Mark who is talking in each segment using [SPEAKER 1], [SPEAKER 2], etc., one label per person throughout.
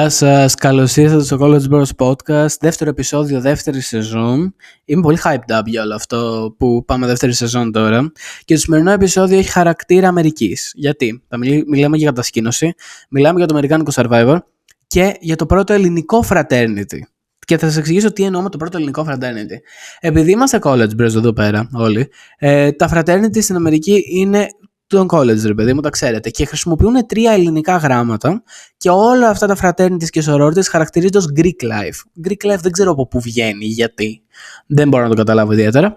[SPEAKER 1] Γεια σας, καλώς ήρθατε στο College Bros Podcast, δεύτερο επεισόδιο, δεύτερη σεζόν. Είμαι πολύ hyped up για όλο αυτό που πάμε δεύτερη σεζόν τώρα. Και το σημερινό επεισόδιο έχει χαρακτήρα Αμερικής. Γιατί; Θα μιλάμε για κατασκήνωση, μιλάμε για το Αμερικάνικο Survivor και για το πρώτο ελληνικό fraternity. Και θα σας εξηγήσω τι εννοώ με το πρώτο ελληνικό fraternity. Επειδή είμαστε college bros εδώ πέρα όλοι, ε, τα fraternity στην Αμερική είναι των college, ρε παιδί μου, τα ξέρετε. Και χρησιμοποιούν τρία ελληνικά γράμματα και όλα αυτά τα fraternities και sororities χαρακτηρίζονται ως Greek life. Greek life δεν ξέρω από πού βγαίνει, γιατί. Δεν μπορώ να το καταλάβω ιδιαίτερα.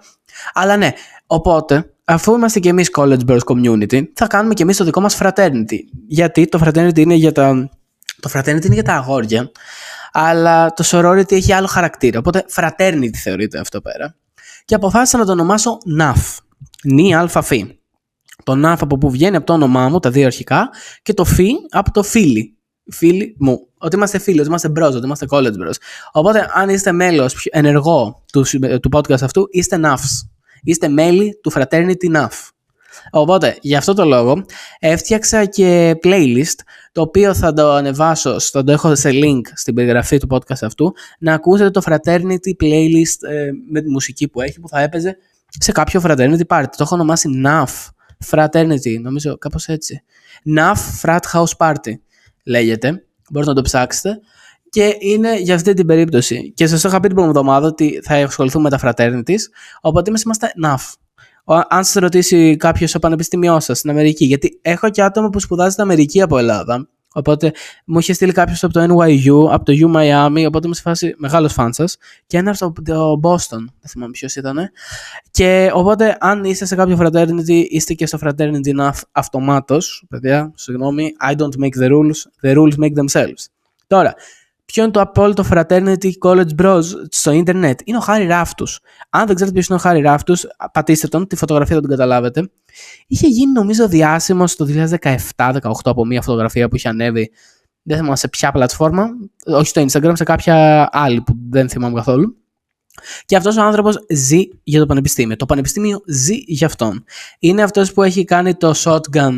[SPEAKER 1] Αλλά ναι, οπότε, αφού είμαστε και εμείς college bros community, θα κάνουμε και εμείς το δικό μας fraternity. Γιατί το fraternity είναι για τα. Το fraternity είναι για τα αγόρια, αλλά το sorority έχει άλλο χαρακτήρα. Οπότε fraternity θεωρείται αυτό πέρα. Και αποφάσισα να το ονομάσω NAF. Νι αλφα φι. Το ναφ από που βγαίνει από το όνομά μου, τα δύο αρχικά, και το φι από το φίλι. Φίλοι μου. Ότι είμαστε φίλοι, ότι είμαστε bros, ότι είμαστε college bros. Οπότε, αν είστε μέλος ενεργό του, του podcast αυτού, είστε NAFs. Είστε μέλη του Fraternity NAF. Οπότε, για αυτό το λόγο, έφτιαξα και playlist, το οποίο θα το ανεβάσω, θα το έχω σε link στην περιγραφή του podcast αυτού, να ακούσετε το Fraternity playlist ε, με τη μουσική που έχει, που θα έπαιζε σε κάποιο Fraternity party. Το έχω ονομάσει NAF. Fraternity, νομίζω κάπως έτσι. NAF Frat House Party λέγεται, μπορείτε να το ψάξετε. Και είναι για αυτή την περίπτωση. Και σας είχα πει την προηγούμενη εβδομάδα ότι θα ασχοληθούμε με τα fraternities. Οπότε εμείς είμαστε NAF. Αν σας ρωτήσει κάποιος στο πανεπιστήμιό σας στην Αμερική, γιατί έχω και άτομα που σπουδάζει στην Αμερική από Ελλάδα. Οπότε μου είχε στείλει κάποιος από το NYU, από το U Miami, οπότε είμαι σε φάση μεγάλος φαν σας. Και ένα από το Boston, δεν θυμάμαι ποιος ήταν. Και οπότε, αν είστε σε κάποιο fraternity, είστε και στο fraternity enough αυτομάτως. Παιδιά, συγγνώμη, I don't make the rules, the rules make themselves. Τώρα, Ποιο είναι το απόλυτο fraternity college bros στο ίντερνετ; Είναι ο Χάρι Ράφτους. Αν δεν ξέρετε ποιος είναι ο Χάρι Ράφτους, πατήστε τον, τη φωτογραφία θα την καταλάβετε. Είχε γίνει νομίζω διάσημος το 2017-2018 από μια φωτογραφία που είχε ανέβει. Δεν θυμάμαι σε ποια πλατφόρμα. Όχι στο Instagram, σε κάποια άλλη που δεν θυμάμαι καθόλου. Και αυτός ο άνθρωπος ζει για το πανεπιστήμιο. Το πανεπιστήμιο ζει για αυτόν. Είναι αυτός που έχει κάνει το shotgun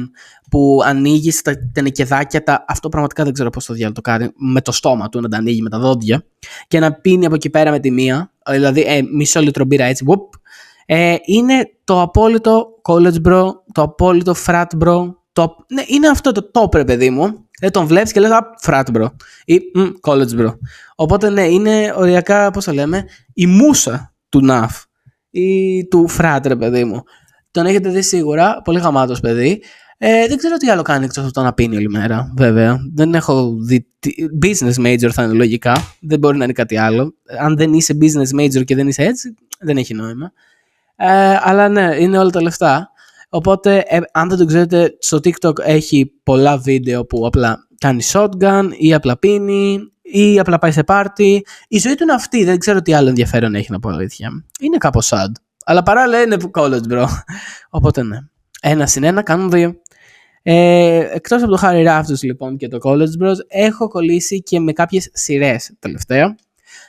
[SPEAKER 1] που ανοίγεις τα τενεκεδάκια, τα... αυτό πραγματικά δεν ξέρω πώς το διάλογο το κάνει, με το στόμα του να τα ανοίγει με τα δόντια και να πίνει από εκεί πέρα με τη μία, δηλαδή ε, μισό λίτρο μπύρα έτσι, whoop, ε, είναι το απόλυτο college bro, το απόλυτο frat bro, το... Ναι, είναι αυτό το top ρε παιδί μου, δεν τον βλέπεις και λες α, frat bro ή college bro. Οπότε ναι, είναι οριακά, πώς το λέμε, η μουσα του NAF ή του frat ρε παιδί μου. Τον έχετε δει σίγουρα, πολύ γαμάτος παιδί. Ε, δεν ξέρω τι άλλο κάνει εκτός από το να πίνει όλη μέρα, βέβαια. Δεν έχω δει... Business major θα είναι λογικά. Δεν μπορεί να είναι κάτι άλλο. Αν δεν είσαι business major και δεν είσαι έτσι, δεν έχει νόημα. Ε, αλλά ναι, είναι όλα τα λεφτά. Οπότε, ε, αν δεν το ξέρετε, στο TikTok έχει πολλά βίντεο που απλά κάνει shotgun ή απλά πίνει ή απλά πάει σε πάρτι. Η ζωή του είναι αυτή. Δεν ξέρω τι άλλο ενδιαφέρον έχει να πω αλήθεια. Είναι κάπως sad. Αλλά παράλληλα είναι college, bro. Οπότε ναι. Ένα συν ένα κάνουν δύο. Ε, εκτός από το Harry Raftus λοιπόν και το College Bros έχω κολλήσει και με κάποιες σειρές τελευταία.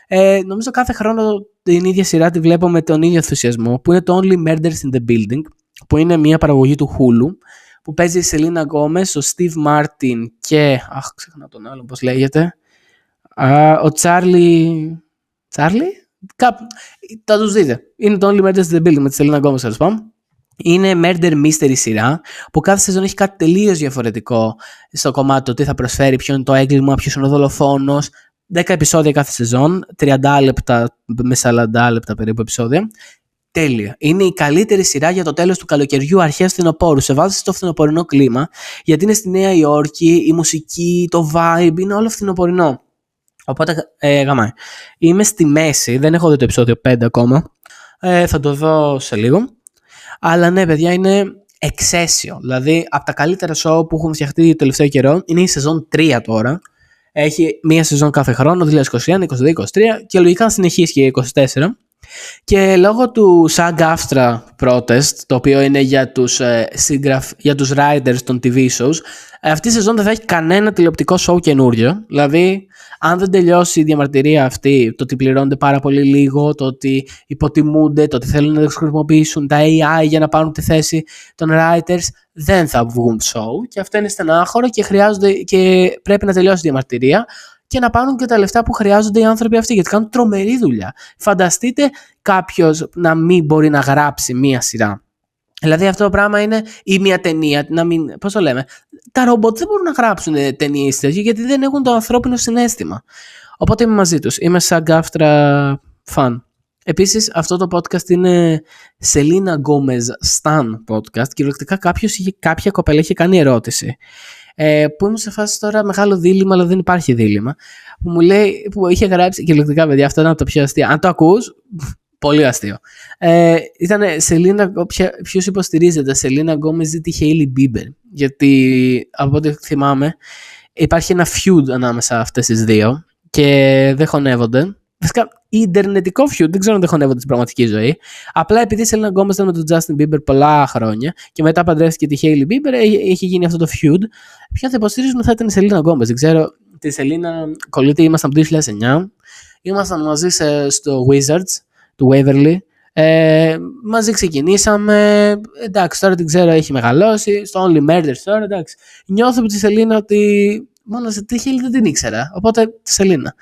[SPEAKER 1] Ε, νομίζω κάθε χρόνο την ίδια σειρά τη βλέπω με τον ίδιο ενθουσιασμό που είναι το Only Murders in the Building που είναι μια παραγωγή του Hulu που παίζει η Σελίνα Γκόμεζ, ο Steve Martin και... Αχ, ξέχνα τον άλλο, πώς λέγεται. Α, ο Τσάρλι... Τσάρλι; Κάπου... Θα τους δείτε. Είναι το Only Murders in the Building με τη Σελίνα Γκόμεζ, τέλος πάντων. Είναι murder mystery σειρά που κάθε σεζόν έχει κάτι τελείως διαφορετικό στο κομμάτι του τι θα προσφέρει, ποιο είναι το έγκλημα, ποιος είναι ο δολοφόνος. 10 επεισόδια κάθε σεζόν, 30 λεπτά με 40 λεπτά περίπου επεισόδια. Τέλεια. Είναι η καλύτερη σειρά για το τέλος του καλοκαιριού αρχές φθινοπώρου. Σε βάζει στο φθινοπωρινό κλίμα, γιατί είναι στη Νέα Υόρκη, η μουσική, το vibe, είναι όλο φθινοπορεινό. Οπότε, ε, γαμάει. Είμαι στη μέση, δεν έχω δει το επεισόδιο 5 ακόμα. Ε, θα το δω σε λίγο. Αλλά ναι, παιδιά, είναι εξαίσιο. Δηλαδή, από τα καλύτερα show που έχουν φτιαχτεί το τελευταίο καιρό είναι η σεζόν 3 τώρα. Έχει μία σεζόν κάθε χρόνο, 2021, 2022, 2023 και λογικά συνεχίσει και 2024. Και λόγω του SAG AFTRA protest, το οποίο είναι για τους, ε, για τους writers των TV shows, αυτή η σεζόν δεν θα έχει κανένα τηλεοπτικό show καινούριο. Δηλαδή, αν δεν τελειώσει η διαμαρτυρία αυτή, το ότι πληρώνονται πάρα πολύ λίγο, το ότι υποτιμούνται, το ότι θέλουν να χρησιμοποιήσουν τα AI για να πάρουν τη θέση των writers, δεν θα βγουν show. Και αυτό είναι στενάχωρο και, χρειάζονται, και πρέπει να τελειώσει η διαμαρτυρία. και να πάρουν και τα λεφτά που χρειάζονται οι άνθρωποι αυτοί, γιατί κάνουν τρομερή δουλειά. Φανταστείτε κάποιος να μην μπορεί να γράψει μία σειρά. Δηλαδή αυτό το πράγμα είναι ή μια ταινία, να μην, πώς το λέμε, τα ρομπότ δεν μπορούν να γράψουν ταινίες γιατί δεν έχουν το ανθρώπινο συναίσθημα. Οπότε είμαι μαζί τους, είμαι SAG-AFTRA fan. Επίσης αυτό το podcast είναι Σελίνα Γκόμεζ Stan podcast. Κυριολεκτικά κάποιος είχε, κάποια κοπέλα είχε κάνει ερώτηση. Ε, που ήμουν σε φάση τώρα μεγάλο δίλημμα, αλλά δεν υπάρχει δίλημμα. Που μου λέει, που είχε γράψει κυριολεκτικά παιδιά, αυτό ήταν από το πιο αστείο. Αν το ακούς, πολύ αστείο. Ε, ήταν Σελίνα, ποιος υποστηρίζετε, Σελίνα Γκόμεζ ή τη Χέιλι Μπίμπερ. Γιατί από ό,τι θυμάμαι υπάρχει ένα feud ανάμεσα αυτές τις δύο και δεν χωνεύονται. Βασικά, ιντερνετικό feud, δεν ξέρω αν δεν χωνεύονται στην πραγματική ζωή. Απλά επειδή η Σελίνα Γκόμεζ ήταν με τον Justin Bieber πολλά χρόνια και μετά παντρεύτηκε τη Hailey Bieber, έχει γίνει αυτό το feud. Ποιο θα υποστηρίζουμε θα ήταν η Σελίνα Γκόμεζ. Δεν ξέρω, τη Σελίνα κολλητή ήμασταν το 2009. Ήμασταν μαζί σε, στο Wizards του Waverly. Ε, μαζί ξεκινήσαμε. Εντάξει, τώρα την ξέρω, έχει μεγαλώσει. Στο Only Murders τώρα, εντάξει. Νιώθω από τη Σελίνα ότι Μόνο στη Χέιλι δεν την ήξερα. Οπότε τη Σελίνα.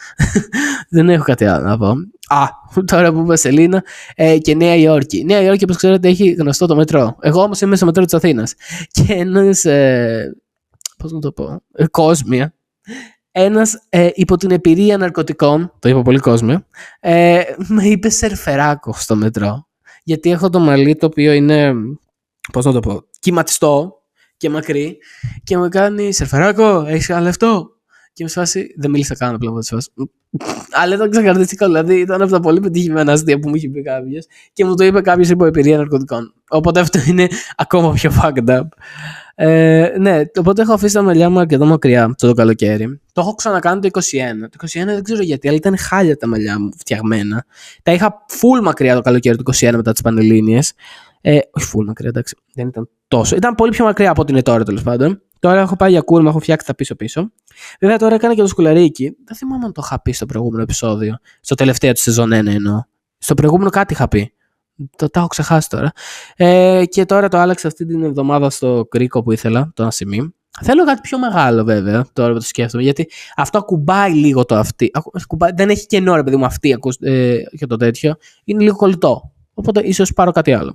[SPEAKER 1] δεν έχω κάτι άλλο να πω. Α, τώρα που είπα Σελίνα ε, και Νέα Υόρκη. Νέα Υόρκη, όπως ξέρετε, έχει γνωστό το μετρό. Εγώ όμως είμαι στο μετρό της Αθήνας. Και ένας. Ε, Πώς να το πω. Ε, κόσμια. Ένας ε, υπό την εμπειρία ναρκωτικών, το είπα πολύ κόσμιο, ε, με είπε σερφεράκο στο μετρό. Γιατί έχω το μαλλί το οποίο είναι. Πώς να το πω. Κυματιστό, και μακρύ και μου κάνει Σερφεράκο, έχεις κανένα λεφτό; Και με σφάσει, δεν μίλησα καν απλά με σφάσει. Αλλά ήταν ξεκαρδιστικό, δηλαδή ήταν από τα πολύ πετυχημένα αστεία που μου είχε πει κάποιος και μου το είπε κάποιος υπό εμπειρία ναρκωτικών. Οπότε αυτό είναι ακόμα πιο fucked up. Ε, ναι, οπότε έχω αφήσει τα μαλλιά μου αρκετά μακριά το, το καλοκαίρι. Το έχω ξανακάνει το 21. Το 21 δεν ξέρω γιατί, αλλά ήταν χάλια τα μαλλιά μου φτιαγμένα. Τα είχα full μακριά το καλοκαίρι του 21 μετά τις πανελίνε. Ε, όχι full μακριά, εντάξει. Δεν ήταν τόσο. Ήταν πολύ πιο μακριά από ό,τι είναι τώρα τέλος πάντων. Τώρα έχω πάει για κούρμα, έχω φτιάξει τα πίσω-πίσω. Βέβαια τώρα έκανα και το σκουλαρίκι. Δεν θυμάμαι αν το είχα πει στο προηγούμενο επεισόδιο. Στο τελευταίο τη σεζόν 1 εννοώ. Στο προηγούμενο κάτι είχα πει. Το τα έχω ξεχάσει τώρα. Ε, και τώρα το άλλαξα αυτή την εβδομάδα στο κρίκο που ήθελα, το ασημί. Θέλω κάτι πιο μεγάλο βέβαια, τώρα που το σκέφτομαι, γιατί αυτό ακουμπάει λίγο το αυτή. δεν έχει κενό ρε παιδί μου αυτή ε, και το τέτοιο. Είναι λίγο κολλητό. Οπότε ίσως πάρω κάτι άλλο.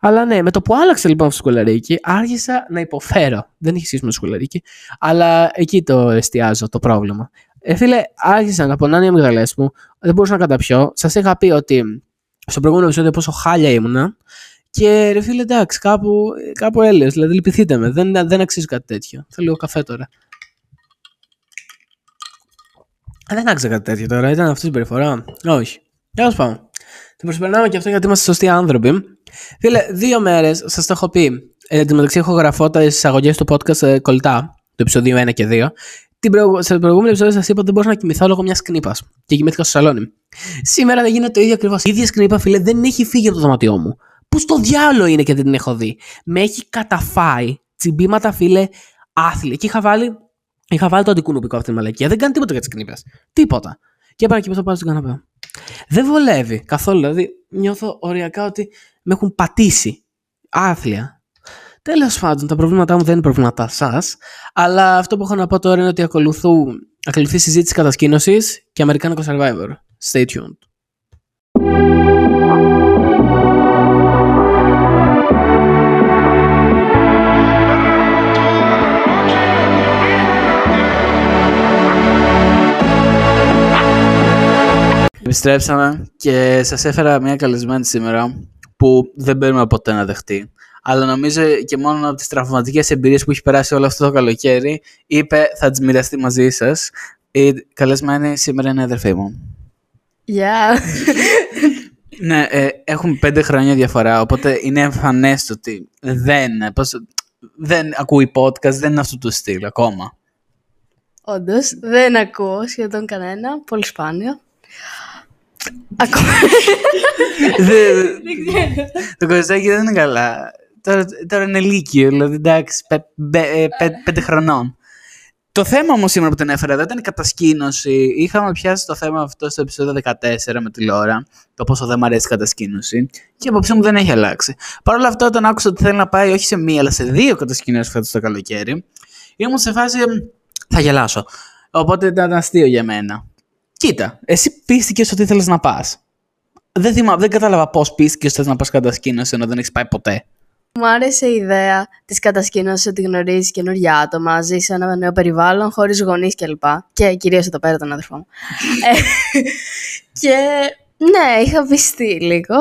[SPEAKER 1] Αλλά ναι, με το που άλλαξε λοιπόν αυτό το σκουλαρίκι, άρχισα να υποφέρω. Δεν έχει σχέση με το σκουλαρίκι, αλλά εκεί το εστιάζω το πρόβλημα. Ε, φίλε, άρχισα να πονάνε οι αμυγδαλέ μου, δεν μπορούσα να καταπιώ. Σας είχα πει ότι στο προηγούμενο επεισόδιο πόσο χάλια ήμουνα. Και ρε φίλε, εντάξει, κάπου, κάπου έλεος, δηλαδή λυπηθείτε με, δεν, δεν αξίζει κάτι τέτοιο. Θέλω λίγο καφέ τώρα. Δεν άξιζε κάτι τέτοιο τώρα, ήταν αυτή η συμπεριφορά. Όχι. Τέλος πάντων. Το προσπερνάμε και αυτό γιατί είμαστε σωστοί άνθρωποι. Φίλε, δύο μέρες σας το έχω πει. Ε, εν τω μεταξύ, έχω γραφώ τα εισαγωγές του podcast ε, κολλητά, το επεισόδιο 1 και 2. Την προ... Σε προηγούμενο επεισόδιο σας είπα ότι δεν μπορούσα να κοιμηθώ λόγω μιας κνήπα. Και κοιμήθηκα στο σαλόνι. Σήμερα δεν γίνεται το ίδιο ακριβώς. Η ίδια σκνήπα, φίλε, δεν έχει φύγει από το δωμάτιό μου. Πού στο διάλογο είναι και δεν την έχω δει. Με έχει καταφάει τσιμπήματα, φίλε, άθλια. Και είχα βάλει, είχα βάλει το αντικουνουπικό αυτή τη μαλακία. Δεν κάνει τίποτα για τις κνήπε. Τίποτα. Και έπανα και πάνω στον καναπέ. Δεν βολεύει καθόλου. Δηλαδή, νιώθω οριακά ότι με έχουν πατήσει. Άθλια. Τέλος πάντων, τα προβλήματά μου δεν είναι προβλήματά σας. Αλλά αυτό που έχω να πω τώρα είναι ότι ακολουθούν, ακολουθεί συζήτηση κατασκήνωσης και Αμερικάνικο Survivor. Stay tuned. Επιστρέψαμε και σας έφερα μια καλεσμένη σήμερα που δεν παίρνουμε ποτέ να δεχτεί. Αλλά νομίζω και μόνο από τις τραυματικές εμπειρίες που έχει περάσει όλο αυτό το καλοκαίρι είπε θα τις μοιραστεί μαζί σας. Η καλεσμένη σήμερα είναι η αδερφή μου.
[SPEAKER 2] Γεια!
[SPEAKER 1] ναι, ε, έχουμε πέντε χρόνια διαφορά, οπότε είναι εμφανές το ότι δεν, πώς, δεν ακούει podcast, δεν είναι αυτό το στυλ ακόμα.
[SPEAKER 2] Όντως, δεν ακούω σχεδόν κανένα, πολύ σπάνιο. Ακόμα.
[SPEAKER 1] Το κοζάκι δεν είναι καλά. Τώρα, είναι λύκειο, δηλαδή εντάξει, ε, πέντε χρονών. Το θέμα όμως σήμερα που την έφερα εδώ ήταν η κατασκήνωση. Είχαμε πιάσει το θέμα αυτό στο επεισόδιο 14 με τη Λόρα. Το πόσο δεν μου αρέσει η κατασκήνωση. Και η απόψη μου δεν έχει αλλάξει. Παρ' όλα αυτά, όταν άκουσα ότι θέλει να πάει όχι σε μία, αλλά σε δύο κατασκηνώσεις φέτος το καλοκαίρι, ήμουν σε φάση. Θα γελάσω. Οπότε ήταν αστείο για μένα. Κοίτα, εσύ πίστηκες ότι ήθελε να πας. Δεν, θυμά, δεν κατάλαβα πώς πίστηκες ότι θες να πας κατασκήνωση ενώ δεν έχεις πάει ποτέ.
[SPEAKER 2] Μου άρεσε η ιδέα της κατασκήνωσης ότι γνωρίζεις καινούργια άτομα, ζεις σε ένα νέο περιβάλλον, χωρίς γονείς κλπ. Και κυρίως εδώ πέρα τον αδερφό μου. Ε, και ναι, είχα πιστεί λίγο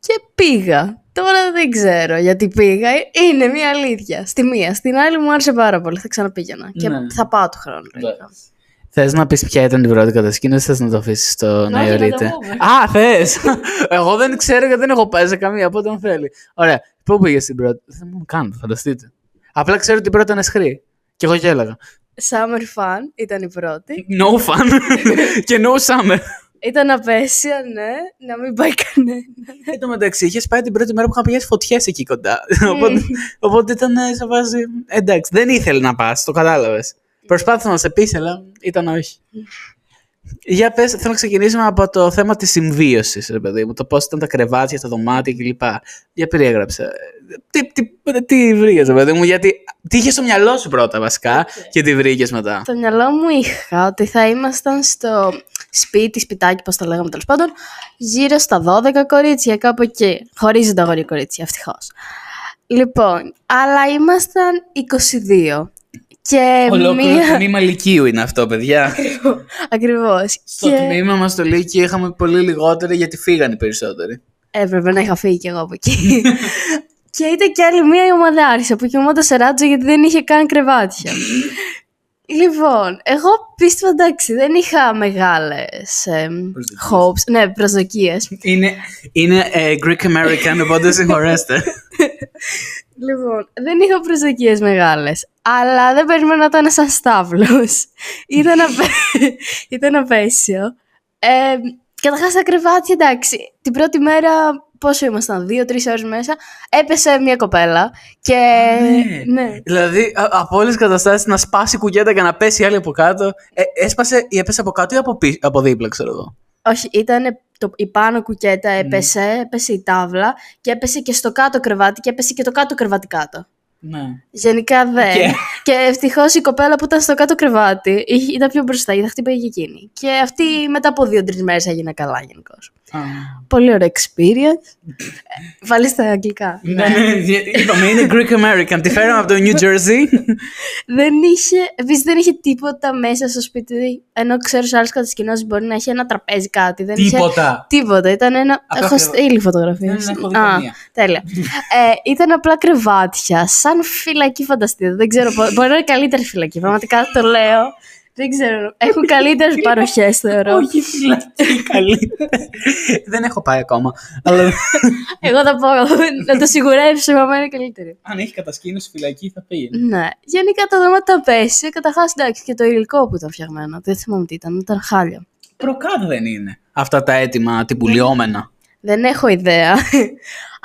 [SPEAKER 2] και πήγα. Τώρα δεν ξέρω γιατί πήγα. Είναι μια αλήθεια. Στη μία. Στην άλλη μου άρεσε πάρα πολύ. Θα ξαναπήγαινα. Και
[SPEAKER 1] Ναι.
[SPEAKER 2] θα πάω του χρόνου. λογικά.
[SPEAKER 1] Θες να πεις ποια ήταν η πρώτη κατασκήνωση, θες να το αφήσεις το να
[SPEAKER 2] να το
[SPEAKER 1] ιωρείται.
[SPEAKER 2] πούμε.
[SPEAKER 1] Α, θες! Εγώ δεν ξέρω γιατί δεν έχω πάει σε καμία, οπότε αν θέλει. Ωραία. Πού πήγες την πρώτη. Δεν μου κάνω, φανταστείτε. Απλά ξέρω ότι η πρώτη ήταν εσχρή. Και εγώ γέλαγα.
[SPEAKER 2] Summer Fun ήταν η πρώτη.
[SPEAKER 1] No fun και no summer.
[SPEAKER 2] Ήταν απέσια, ναι. Να μην πάει κανένα.
[SPEAKER 1] Εν τω μεταξύ, είχες πάει την πρώτη μέρα που είχαν πηγαίνει φωτιές εκεί κοντά. οπότε, οπότε ήταν ε, σε βάση. Εντάξει, δεν ήθελε να πας, το κατάλαβες. Προσπάθησα να σε πείσει, αλλά ήταν όχι. Για πες, θέλω να ξεκινήσουμε από το θέμα της συμβίωσης, ρε παιδί μου, το πώς ήταν τα κρεβάτια, τα δωμάτια κλπ. Για περιέγραψε. Τι, τι, τι βρήκες, ρε παιδί μου, γιατί τι είχες στο μυαλό σου πρώτα βασικά και τι βρήκες μετά;
[SPEAKER 2] Στο μυαλό μου είχα ότι θα ήμασταν στο σπίτι, σπιτάκι, πώς το λέγαμε τέλος πάντων, γύρω στα 12 κορίτσια, κάπου εκεί. Χωρίζονται αγόρια κορίτσια, ευτυχώς. Λοιπόν, αλλά ήμασταν 22. Και
[SPEAKER 1] Ολόκληρο
[SPEAKER 2] μία.
[SPEAKER 1] τμήμα λυκείου είναι αυτό, παιδιά.
[SPEAKER 2] Ακριβώς.
[SPEAKER 1] Στο τμήμα μας στο Λύκειο είχαμε πολύ λιγότεροι γιατί φύγανε οι περισσότεροι.
[SPEAKER 2] Έπρεπε να είχα φύγει κι εγώ από εκεί. και ήταν κι άλλη μία η ομαδάρισα που κοιμόταν σε ράτσο γιατί δεν είχε καν κρεβάτια. λοιπόν, εγώ πίστευα εντάξει, δεν είχα μεγάλες
[SPEAKER 1] Προσδοκίες.
[SPEAKER 2] hopes, ναι, προσδοκίες.
[SPEAKER 1] Είναι, είναι ε, Greek American, οπότε συγχωρέστε.
[SPEAKER 2] λοιπόν, δεν είχα προσδοκίες μεγάλες. Αλλά δεν περίμενα να ήταν σαν στάβλος. ήταν, απέ... ήταν απέσιο. Ε, Καταρχάς τα κρεβάτια, εντάξει. Την πρώτη μέρα, πόσο ήμασταν, δύο-τρει ώρες μέσα, έπεσε μια κοπέλα. Και. ναι.
[SPEAKER 1] Δηλαδή, α- από όλες τις καταστάσεις να σπάσει η κουκέτα και να πέσει η άλλη από κάτω. Ε, έσπασε ή έπεσε από κάτω ή από, πί- από δίπλα, ξέρω εγώ;
[SPEAKER 2] Όχι, ήταν το, η πάνω κουκέτα
[SPEAKER 1] Ναι.
[SPEAKER 2] έπεσε, έπεσε η τάβλα και έπεσε και στο κάτω κρεβάτι και έπεσε και το κάτω κρεβάτι κάτω.
[SPEAKER 1] Ναι.
[SPEAKER 2] Γενικά δεν.
[SPEAKER 1] Και-
[SPEAKER 2] Και, ευτυχώς η κοπέλα που ήταν στο κάτω κρεβάτι είχε- ήταν πιο μπροστά, γιατί χτύπαγε και εκείνη. Και αυτή μετά από δύο-τρει μέρες έγινε καλά γενικώς. Πολύ ωραίο experience. Ε, Βάλεις στα αγγλικά.
[SPEAKER 1] Ναι, ναι, είπαμε, είναι Greek American. Τη φέραμε από το New Jersey.
[SPEAKER 2] δεν είχε, επίσης δεν είχε τίποτα μέσα στο σπίτι. Ενώ ξέρω σε άλλε κατασκηνώσει μπορεί να έχει ένα τραπέζι κάτι. Δεν είχε
[SPEAKER 1] Τίποτα.
[SPEAKER 2] Τίποτα. Ήταν ένα.
[SPEAKER 1] Απλά
[SPEAKER 2] έχω
[SPEAKER 1] κρεβα-
[SPEAKER 2] στείλει φωτογραφίες.
[SPEAKER 1] Δεν έχω δει καμία.
[SPEAKER 2] τέλεια. ε, ήταν απλά κρεβάτια. Σαν φυλακή, φανταστείτε. Δεν ξέρω. πώς- Μπορεί να είναι καλύτερη φυλακή. Πραγματικά το λέω. Δεν ξέρω. Έχουν καλύτερες παροχές, θεωρώ.
[SPEAKER 1] Όχι, φυλακή, καλή. Δεν έχω πάει ακόμα. Αλλά
[SPEAKER 2] Εγώ θα πω να το σιγουρέψω. Η μαμά είναι καλύτερη.
[SPEAKER 1] αν έχει κατασκήνωση φυλακή θα πήγαινε.
[SPEAKER 2] Ναι. Γενικά τα δώματα πέσει. Καταρχάς, εντάξει, και το υλικό που ήταν φτιαγμένο. Δεν θυμάμαι τι ήταν. Ήταν χάλια.
[SPEAKER 1] Προκάτω δεν είναι. Αυτά τα έτοιμα τυπουλιόμενα.
[SPEAKER 2] Δεν έχω ιδέα.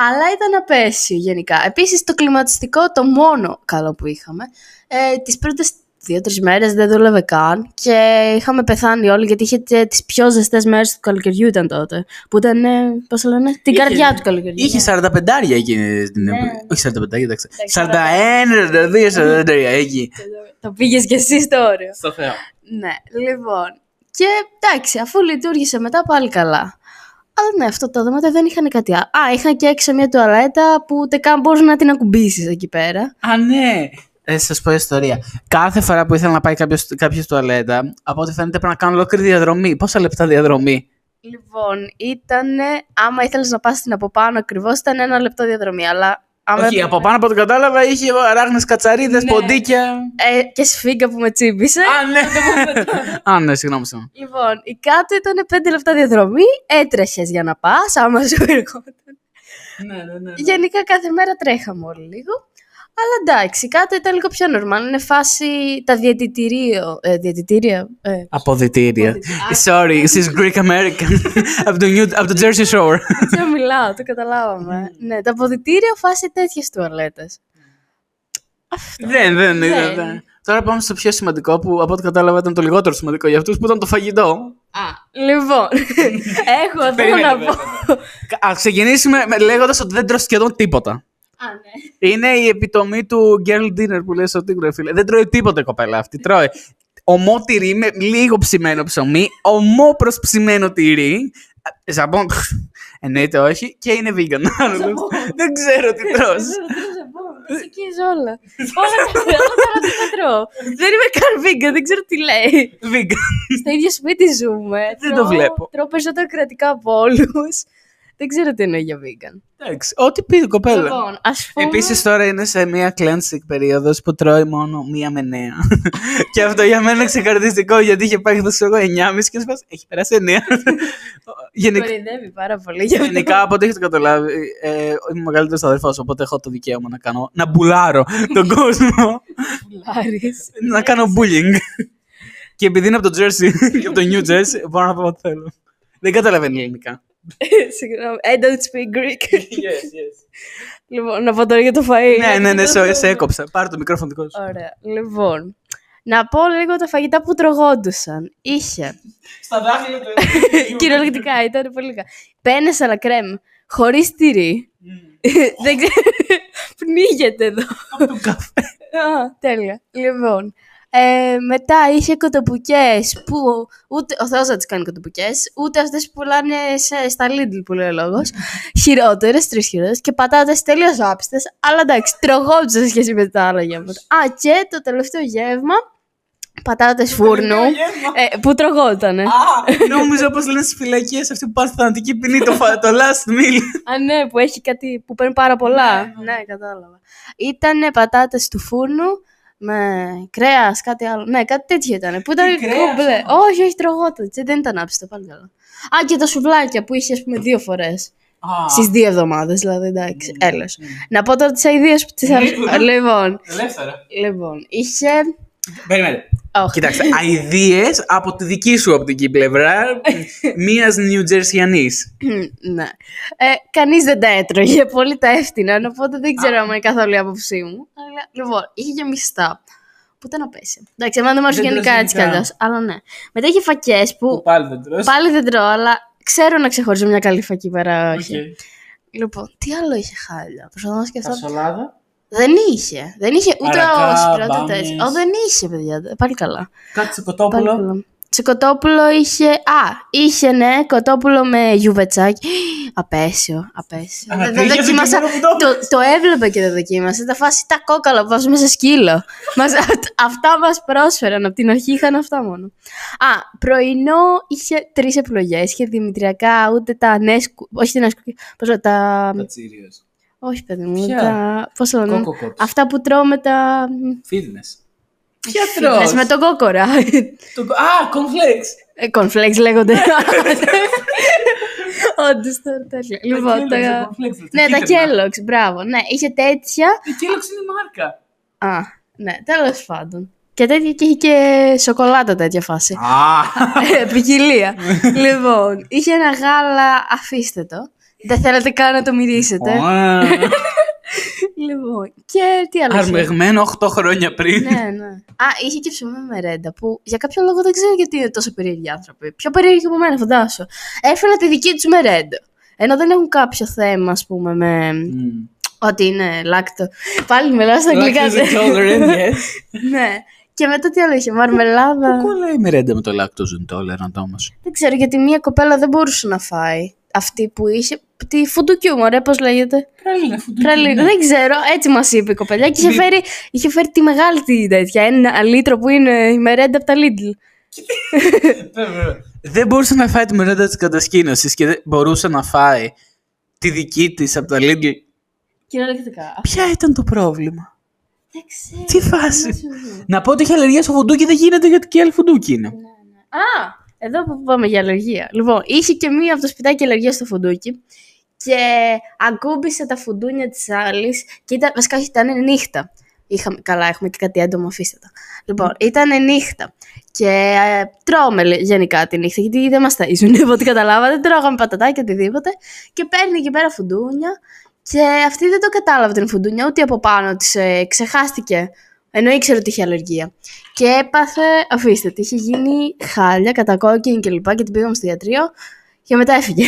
[SPEAKER 2] Αλλά ήταν απέσιο γενικά. Επίσης το κλιματιστικό, το μόνο καλό που είχαμε, ε, τις πρώτες δύο-τρεις μέρες δεν δούλευε καν και είχαμε πεθάνει όλοι γιατί είχε τις πιο ζεστές μέρες του καλοκαιριού ήταν τότε. Που ήταν, ε, πώς το λένε, την
[SPEAKER 1] Είχε-
[SPEAKER 2] καρδιά του καλοκαιριού.
[SPEAKER 1] Είχε 45 εκείνη την
[SPEAKER 2] Ναι.
[SPEAKER 1] εποχή. Όχι 45, εντάξει.
[SPEAKER 2] Εντάξει,
[SPEAKER 1] 41, 42, 43 εκεί.
[SPEAKER 2] Το πήγες κι εσύ στο όριο.
[SPEAKER 1] Στο Θεό.
[SPEAKER 2] Ναι, λοιπόν. Και εντάξει, αφού λειτουργήσε μετά πάλι καλά. Αλλά ναι, αυτό τα δώματα δεν είχαν κάτι άλλο. Α, είχαν και έξω μια τουαλέτα που ούτε καν μπορούσε να την ακουμπήσεις εκεί πέρα.
[SPEAKER 1] Α, ναι. Ε, σας πω ιστορία. Κάθε φορά που ήθελα να πάει κάποιος τουαλέτα, από ό,τι φαίνεται πρέπει να κάνω ολόκληρη διαδρομή. Πόσα λεπτά διαδρομή;
[SPEAKER 2] Λοιπόν, ήταν. Άμα ήθελες να πας την από πάνω ακριβώς, ήταν ένα λεπτό διαδρομή. Αλλά. Άμα
[SPEAKER 1] Όχι, από πάνω από ό,τι κατάλαβα είχε αράχνες κατσαρίδες,
[SPEAKER 2] Ναι.
[SPEAKER 1] ποντίκια.
[SPEAKER 2] Ε, και σφίγγα που με τσίμπησε.
[SPEAKER 1] Α, ναι. Α, ναι, συγγνώμη. συγγνώμη.
[SPEAKER 2] Λοιπόν, η κάτω ήταν 5 λεπτά διαδρομή. Έτρεχες για να πας, άμα σου ερχόταν.
[SPEAKER 1] Ναι, ναι, ναι.
[SPEAKER 2] Γενικά κάθε μέρα τρέχαμε όλοι λίγο. Αλλά εντάξει, κάτω ήταν λίγο πιο normal. Είναι φάση τα διαιτητήριο. Ε, διαιτητήρια. Ε,
[SPEAKER 1] Αποδητήρια.
[SPEAKER 2] Αποδητήρια.
[SPEAKER 1] Sorry, she's Greek American. από, το New, από το Jersey Shore.
[SPEAKER 2] δεν μιλάω, το καταλάβαμε. ναι, τα αποδητήρια φάση τέτοιες τουαλέτες.
[SPEAKER 1] δεν, δεν, δεν,
[SPEAKER 2] Δεν.
[SPEAKER 1] δεν. Τώρα πάμε στο πιο σημαντικό που από ό,τι κατάλαβα ήταν το λιγότερο σημαντικό για αυτούς που ήταν το φαγητό.
[SPEAKER 2] Α, λοιπόν. έχω εδώ
[SPEAKER 1] Περίμενε,
[SPEAKER 2] να
[SPEAKER 1] βέβαια.
[SPEAKER 2] πω.
[SPEAKER 1] Α ξεκινήσουμε λέγοντας ότι δεν τρώει σχεδόν τίποτα.
[SPEAKER 2] Α, ναι.
[SPEAKER 1] Είναι η επιτομή του girl dinner που λέει στο TikTok, φίλε. Δεν τρώει τίποτα η κοπέλα αυτή. Τρώει ομό τυρί με λίγο ψημένο ψωμί, ομό προσψημένο τυρί. ε, Ζαμπόν, εννοείται όχι, και είναι vegan. Δεν ξέρω τι τρως.
[SPEAKER 2] Εκεί όλα. Όλα τα όλα τα άλλα δεν τρώω. Δεν είμαι καν vegan, δεν ξέρω τι λέει.
[SPEAKER 1] Vegan.
[SPEAKER 2] Στο ίδιο σπίτι ζούμε.
[SPEAKER 1] Δεν το
[SPEAKER 2] Τρώω-
[SPEAKER 1] βλέπω.
[SPEAKER 2] Τρώω περισσότερα κρατικά από όλους. Δεν ξέρω τι εννοεί για vegan.
[SPEAKER 1] Εντάξει, ό,τι πει η κοπέλα.
[SPEAKER 2] Λοιπόν, ας πούμε.
[SPEAKER 1] Επίσης τώρα είναι σε μια cleansing περίοδος που τρώει μόνο μία με νέα. και αυτό για μένα είναι ξεκαρδιστικό γιατί είχε πάει χθες εγώ 9,5 και σπάς, έχει περάσει 9. Γενικά,
[SPEAKER 2] Κορυδεύει πάρα πολύ για αυτό.
[SPEAKER 1] γενικά από ό,τι έχετε καταλάβει, ε, είμαι μεγαλύτερος αδερφός, οπότε έχω το δικαίωμα να κάνω. να μπουλάρω τον κόσμο.
[SPEAKER 2] Πουλάρεις.
[SPEAKER 1] να κάνω bullying. και επειδή είναι από το Jersey και από το New Jersey, μπορώ να πω ό,τι θέλω. Δεν καταλαβαίνει ελληνικά.
[SPEAKER 2] Συγγνώμη. I don't speak Greek.
[SPEAKER 1] yes, yes.
[SPEAKER 2] λοιπόν, να πω τώρα για το φαΐ.
[SPEAKER 1] ναι, ναι, ναι, σε, σε έκοψα. Πάρε το μικρόφωνο δικό σου.
[SPEAKER 2] Ωραία. Λοιπόν, να πω λίγο τα φαγητά που τρογόντουσαν. Είχε.
[SPEAKER 1] Στα δάχτυλα του.
[SPEAKER 2] Κυριολεκτικά ήταν πολύ καλά. Πένες αλλά κρέμ. Χωρίς τυρί. Δεν ξέρω. Πνίγεται εδώ.
[SPEAKER 1] Από το καφέ.
[SPEAKER 2] Α, τέλεια. Λοιπόν. Ε, μετά είχε κοτοπουκές που ούτε ο Θεός δεν τις κάνει κοτοπουκές, ούτε αυτές που πουλάνε σε, στα Lidl που λέει ο λόγος. χειρότερες, τρεις χειρότερες και πατάτες τελείως άπιστες, αλλά εντάξει, τρογόντουσαν σε σχέση με τα άλλα γεύματα. Α, και το τελευταίο γεύμα, πατάτες φούρνου, ε, που τρογότανε.
[SPEAKER 1] Α, νόμιζα πως λένε στις φυλακίες αυτοί που πάνε θανατική ποινή το, φα- το last meal.
[SPEAKER 2] Α, ναι, που έχει κάτι που παίρνει πάρα πολλά. Ναι, κατάλαβα. Ήταν πατάτες του φούρνου με κρέας, κάτι άλλο. Ναι, κάτι τέτοιο ήταν. Που ήταν
[SPEAKER 1] κρέας
[SPEAKER 2] κομπλέ. Όχι, όχι, τρογότο. Δεν ήταν άπιστο, πάλι καλά. Α, και τα σουβλάκια που είχε, ας πούμε, δύο φορές. Στις δύο εβδομάδες, δηλαδή, εντάξει. Έλεος. Να πω τώρα τις αειδίες που τις Λοιπόν,
[SPEAKER 1] Ελεύθερα.
[SPEAKER 2] λοιπόν, είχε.
[SPEAKER 1] Περιμένετε.
[SPEAKER 2] Όχι.
[SPEAKER 1] Κοιτάξτε, αηδίες από τη δική σου οπτική πλευρά, μίας New Jerseyανής.
[SPEAKER 2] ναι. Ε, Κανείς δεν τα έτρωγε. Πολύ τα έφτιαναν. Οπότε δεν ξέρω αν είναι καθόλου η άποψή μου. Αλλά, λοιπόν, είχε και μισθά. Που ήταν απέσια. Εντάξει, εμένα δεν μου αρέσει
[SPEAKER 1] Δεν
[SPEAKER 2] γενικά
[SPEAKER 1] τρως
[SPEAKER 2] έτσι κι
[SPEAKER 1] γενικά.
[SPEAKER 2] αλλιώς. Αλλά ναι. Μετά είχε φακές που
[SPEAKER 1] Πάλι δεν τρως.
[SPEAKER 2] πάλι δεν τρώω, αλλά ξέρω να ξεχωρίζω μια καλή φακή πέρα όχι.
[SPEAKER 1] Οκ.
[SPEAKER 2] Λοιπόν, τι άλλο είχε χάλια. Προσπαθώ να σκεφτώ.
[SPEAKER 1] Φασολάδα.
[SPEAKER 2] Δεν είχε. Δεν είχε ούτε
[SPEAKER 1] Αρακά,
[SPEAKER 2] ο σπυρότο
[SPEAKER 1] μπάμιες.
[SPEAKER 2] τέτοιο. Ω, δεν είχε, παιδιά. Πάλι καλά.
[SPEAKER 1] Κάτι
[SPEAKER 2] Πάλι
[SPEAKER 1] κοτόπουλο.
[SPEAKER 2] Καλά. Σε κοτόπουλο είχε. Α, είχε ναι, κοτόπουλο με γιουβετσάκι. Απέσιο, απέσιο.
[SPEAKER 1] Α,
[SPEAKER 2] Δεν
[SPEAKER 1] το
[SPEAKER 2] δεν
[SPEAKER 1] είχες
[SPEAKER 2] δοκίμασα.
[SPEAKER 1] εκεί μόνο που το
[SPEAKER 2] Το, το έβλεπα και δεν δοκίμασα. Τα φάση τα κόκαλα που βάζουμε σε σκύλο. Μας, αυτά μας πρόσφεραν. Από την αρχή είχαν αυτά μόνο. Α, πρωινό είχε τρεις επιλογές. Είχε δημητριακά, ούτε τα νέσκου. Όχι τα νέσκου. Πώς το- τα.
[SPEAKER 1] Τσίριος.
[SPEAKER 2] Όχι, παιδί μου.
[SPEAKER 1] Ποια;
[SPEAKER 2] Τα. Πώς το λένε.
[SPEAKER 1] Κόκο
[SPEAKER 2] Αυτά που τρώω με τα.
[SPEAKER 1] Fitness. Ποια
[SPEAKER 2] Φιτνές,
[SPEAKER 1] τρως.
[SPEAKER 2] Με τον κόκορα.
[SPEAKER 1] Το- Α, cornflakes.
[SPEAKER 2] Ε, Cornflakes λέγονται. Όντως τώρα τέλεια. Λοιπόν,
[SPEAKER 1] Kellogg's,
[SPEAKER 2] τα.
[SPEAKER 1] cornflakes, τα
[SPEAKER 2] Ναι, τα
[SPEAKER 1] κίτρινα.
[SPEAKER 2] Kellogg's, μπράβο. Ναι, είχε τέτοια.
[SPEAKER 1] Η Kellogg's είναι μάρκα.
[SPEAKER 2] Α, ναι, τέλος πάντων. Και τέτοια και είχε και σοκολάτα τέτοια φάση.
[SPEAKER 1] Α,
[SPEAKER 2] Ε, Ποικιλία. λοιπόν, είχε ένα γάλα, αφήστε το. Δεν θέλετε καν να το μυρίσετε.
[SPEAKER 1] Ω,
[SPEAKER 2] λοιπόν, και τι άλλο. είχε;
[SPEAKER 1] Αρμεγμένο 8 χρόνια πριν.
[SPEAKER 2] ναι, ναι. Α, είχε και ψωμί με ρέντα που για κάποιο λόγο δεν ξέρω γιατί είναι τόσο περίεργοι άνθρωποι. Πιο περίεργοι από μένα, φαντάσου. Έφεραν τη δική τους μερέντα. Ενώ δεν έχουν κάποιο θέμα, ας πούμε, με.
[SPEAKER 1] Μμ.
[SPEAKER 2] Ότι είναι λάκτο. Πάλι μιλάω στα αγγλικά.
[SPEAKER 1] Lactose intolerant, yes.
[SPEAKER 2] ναι. Και μετά τι άλλο είχε, μαρμελάδα.
[SPEAKER 1] Πού λέει η μερέντα με το lactose intolerant όμως;
[SPEAKER 2] δεν ξέρω γιατί μία κοπέλα δεν μπορούσε να φάει. Αυτή που είχε. Τη φουντουκιού, μωρέ, πώς λέγεται;
[SPEAKER 1] Πραλίνα, φουντούκι.
[SPEAKER 2] Πραλίνα. Δεν ξέρω, έτσι μας είπε η κοπελιά. Και είχε
[SPEAKER 1] Μη-
[SPEAKER 2] φέρει, είχε φέρει τη μεγάλη τη τέτοια. Ένα λίτρο που είναι η μερέντα από τα Lidl.
[SPEAKER 1] Δεν μπορούσε να φάει τη μερέντα της κατασκήνωσης και δεν μπορούσε να φάει τη δική της από τα Lidl.
[SPEAKER 2] Κυριολεκτικά.
[SPEAKER 1] Ποια ήταν το πρόβλημα;
[SPEAKER 2] Δεν ξέρω.
[SPEAKER 1] Τι φάση; Να πω ότι είχε αλλεργία στο φουντούκι δεν γίνεται γιατί και άλλη φουντούκι είναι.
[SPEAKER 2] Α, εδώ που πάμε για αλλεργία. Λοιπόν, είχε και μία από το σπιτάκι αλλεργία στο φουντούκι και ακούμπησε τα φουντούνια της άλλης και ήταν, βασικά όχι, ήταν νύχτα. Είχαμε, καλά, έχουμε και κάτι έντομο, αφήστε τα. Λοιπόν, ήταν νύχτα. Και ε, τρώμε λε- γενικά τη νύχτα, γιατί δεν μας ταΐζουν, από ό,τι καταλάβατε. Τρώγαμε πατατάκια, οτιδήποτε. Και παίρνει εκεί πέρα φουντούνια. Και αυτή δεν το κατάλαβε την φουντούνια, ούτε από πάνω της. Ε, ξεχάστηκε. Ενώ ήξερε ότι είχε αλλεργία. Και έπαθε, αφήστε τη, είχε γίνει χάλια, κατακόκκινη κλπ. Και, την πήγαμε στο ιατρείο. Και μετά έφυγε.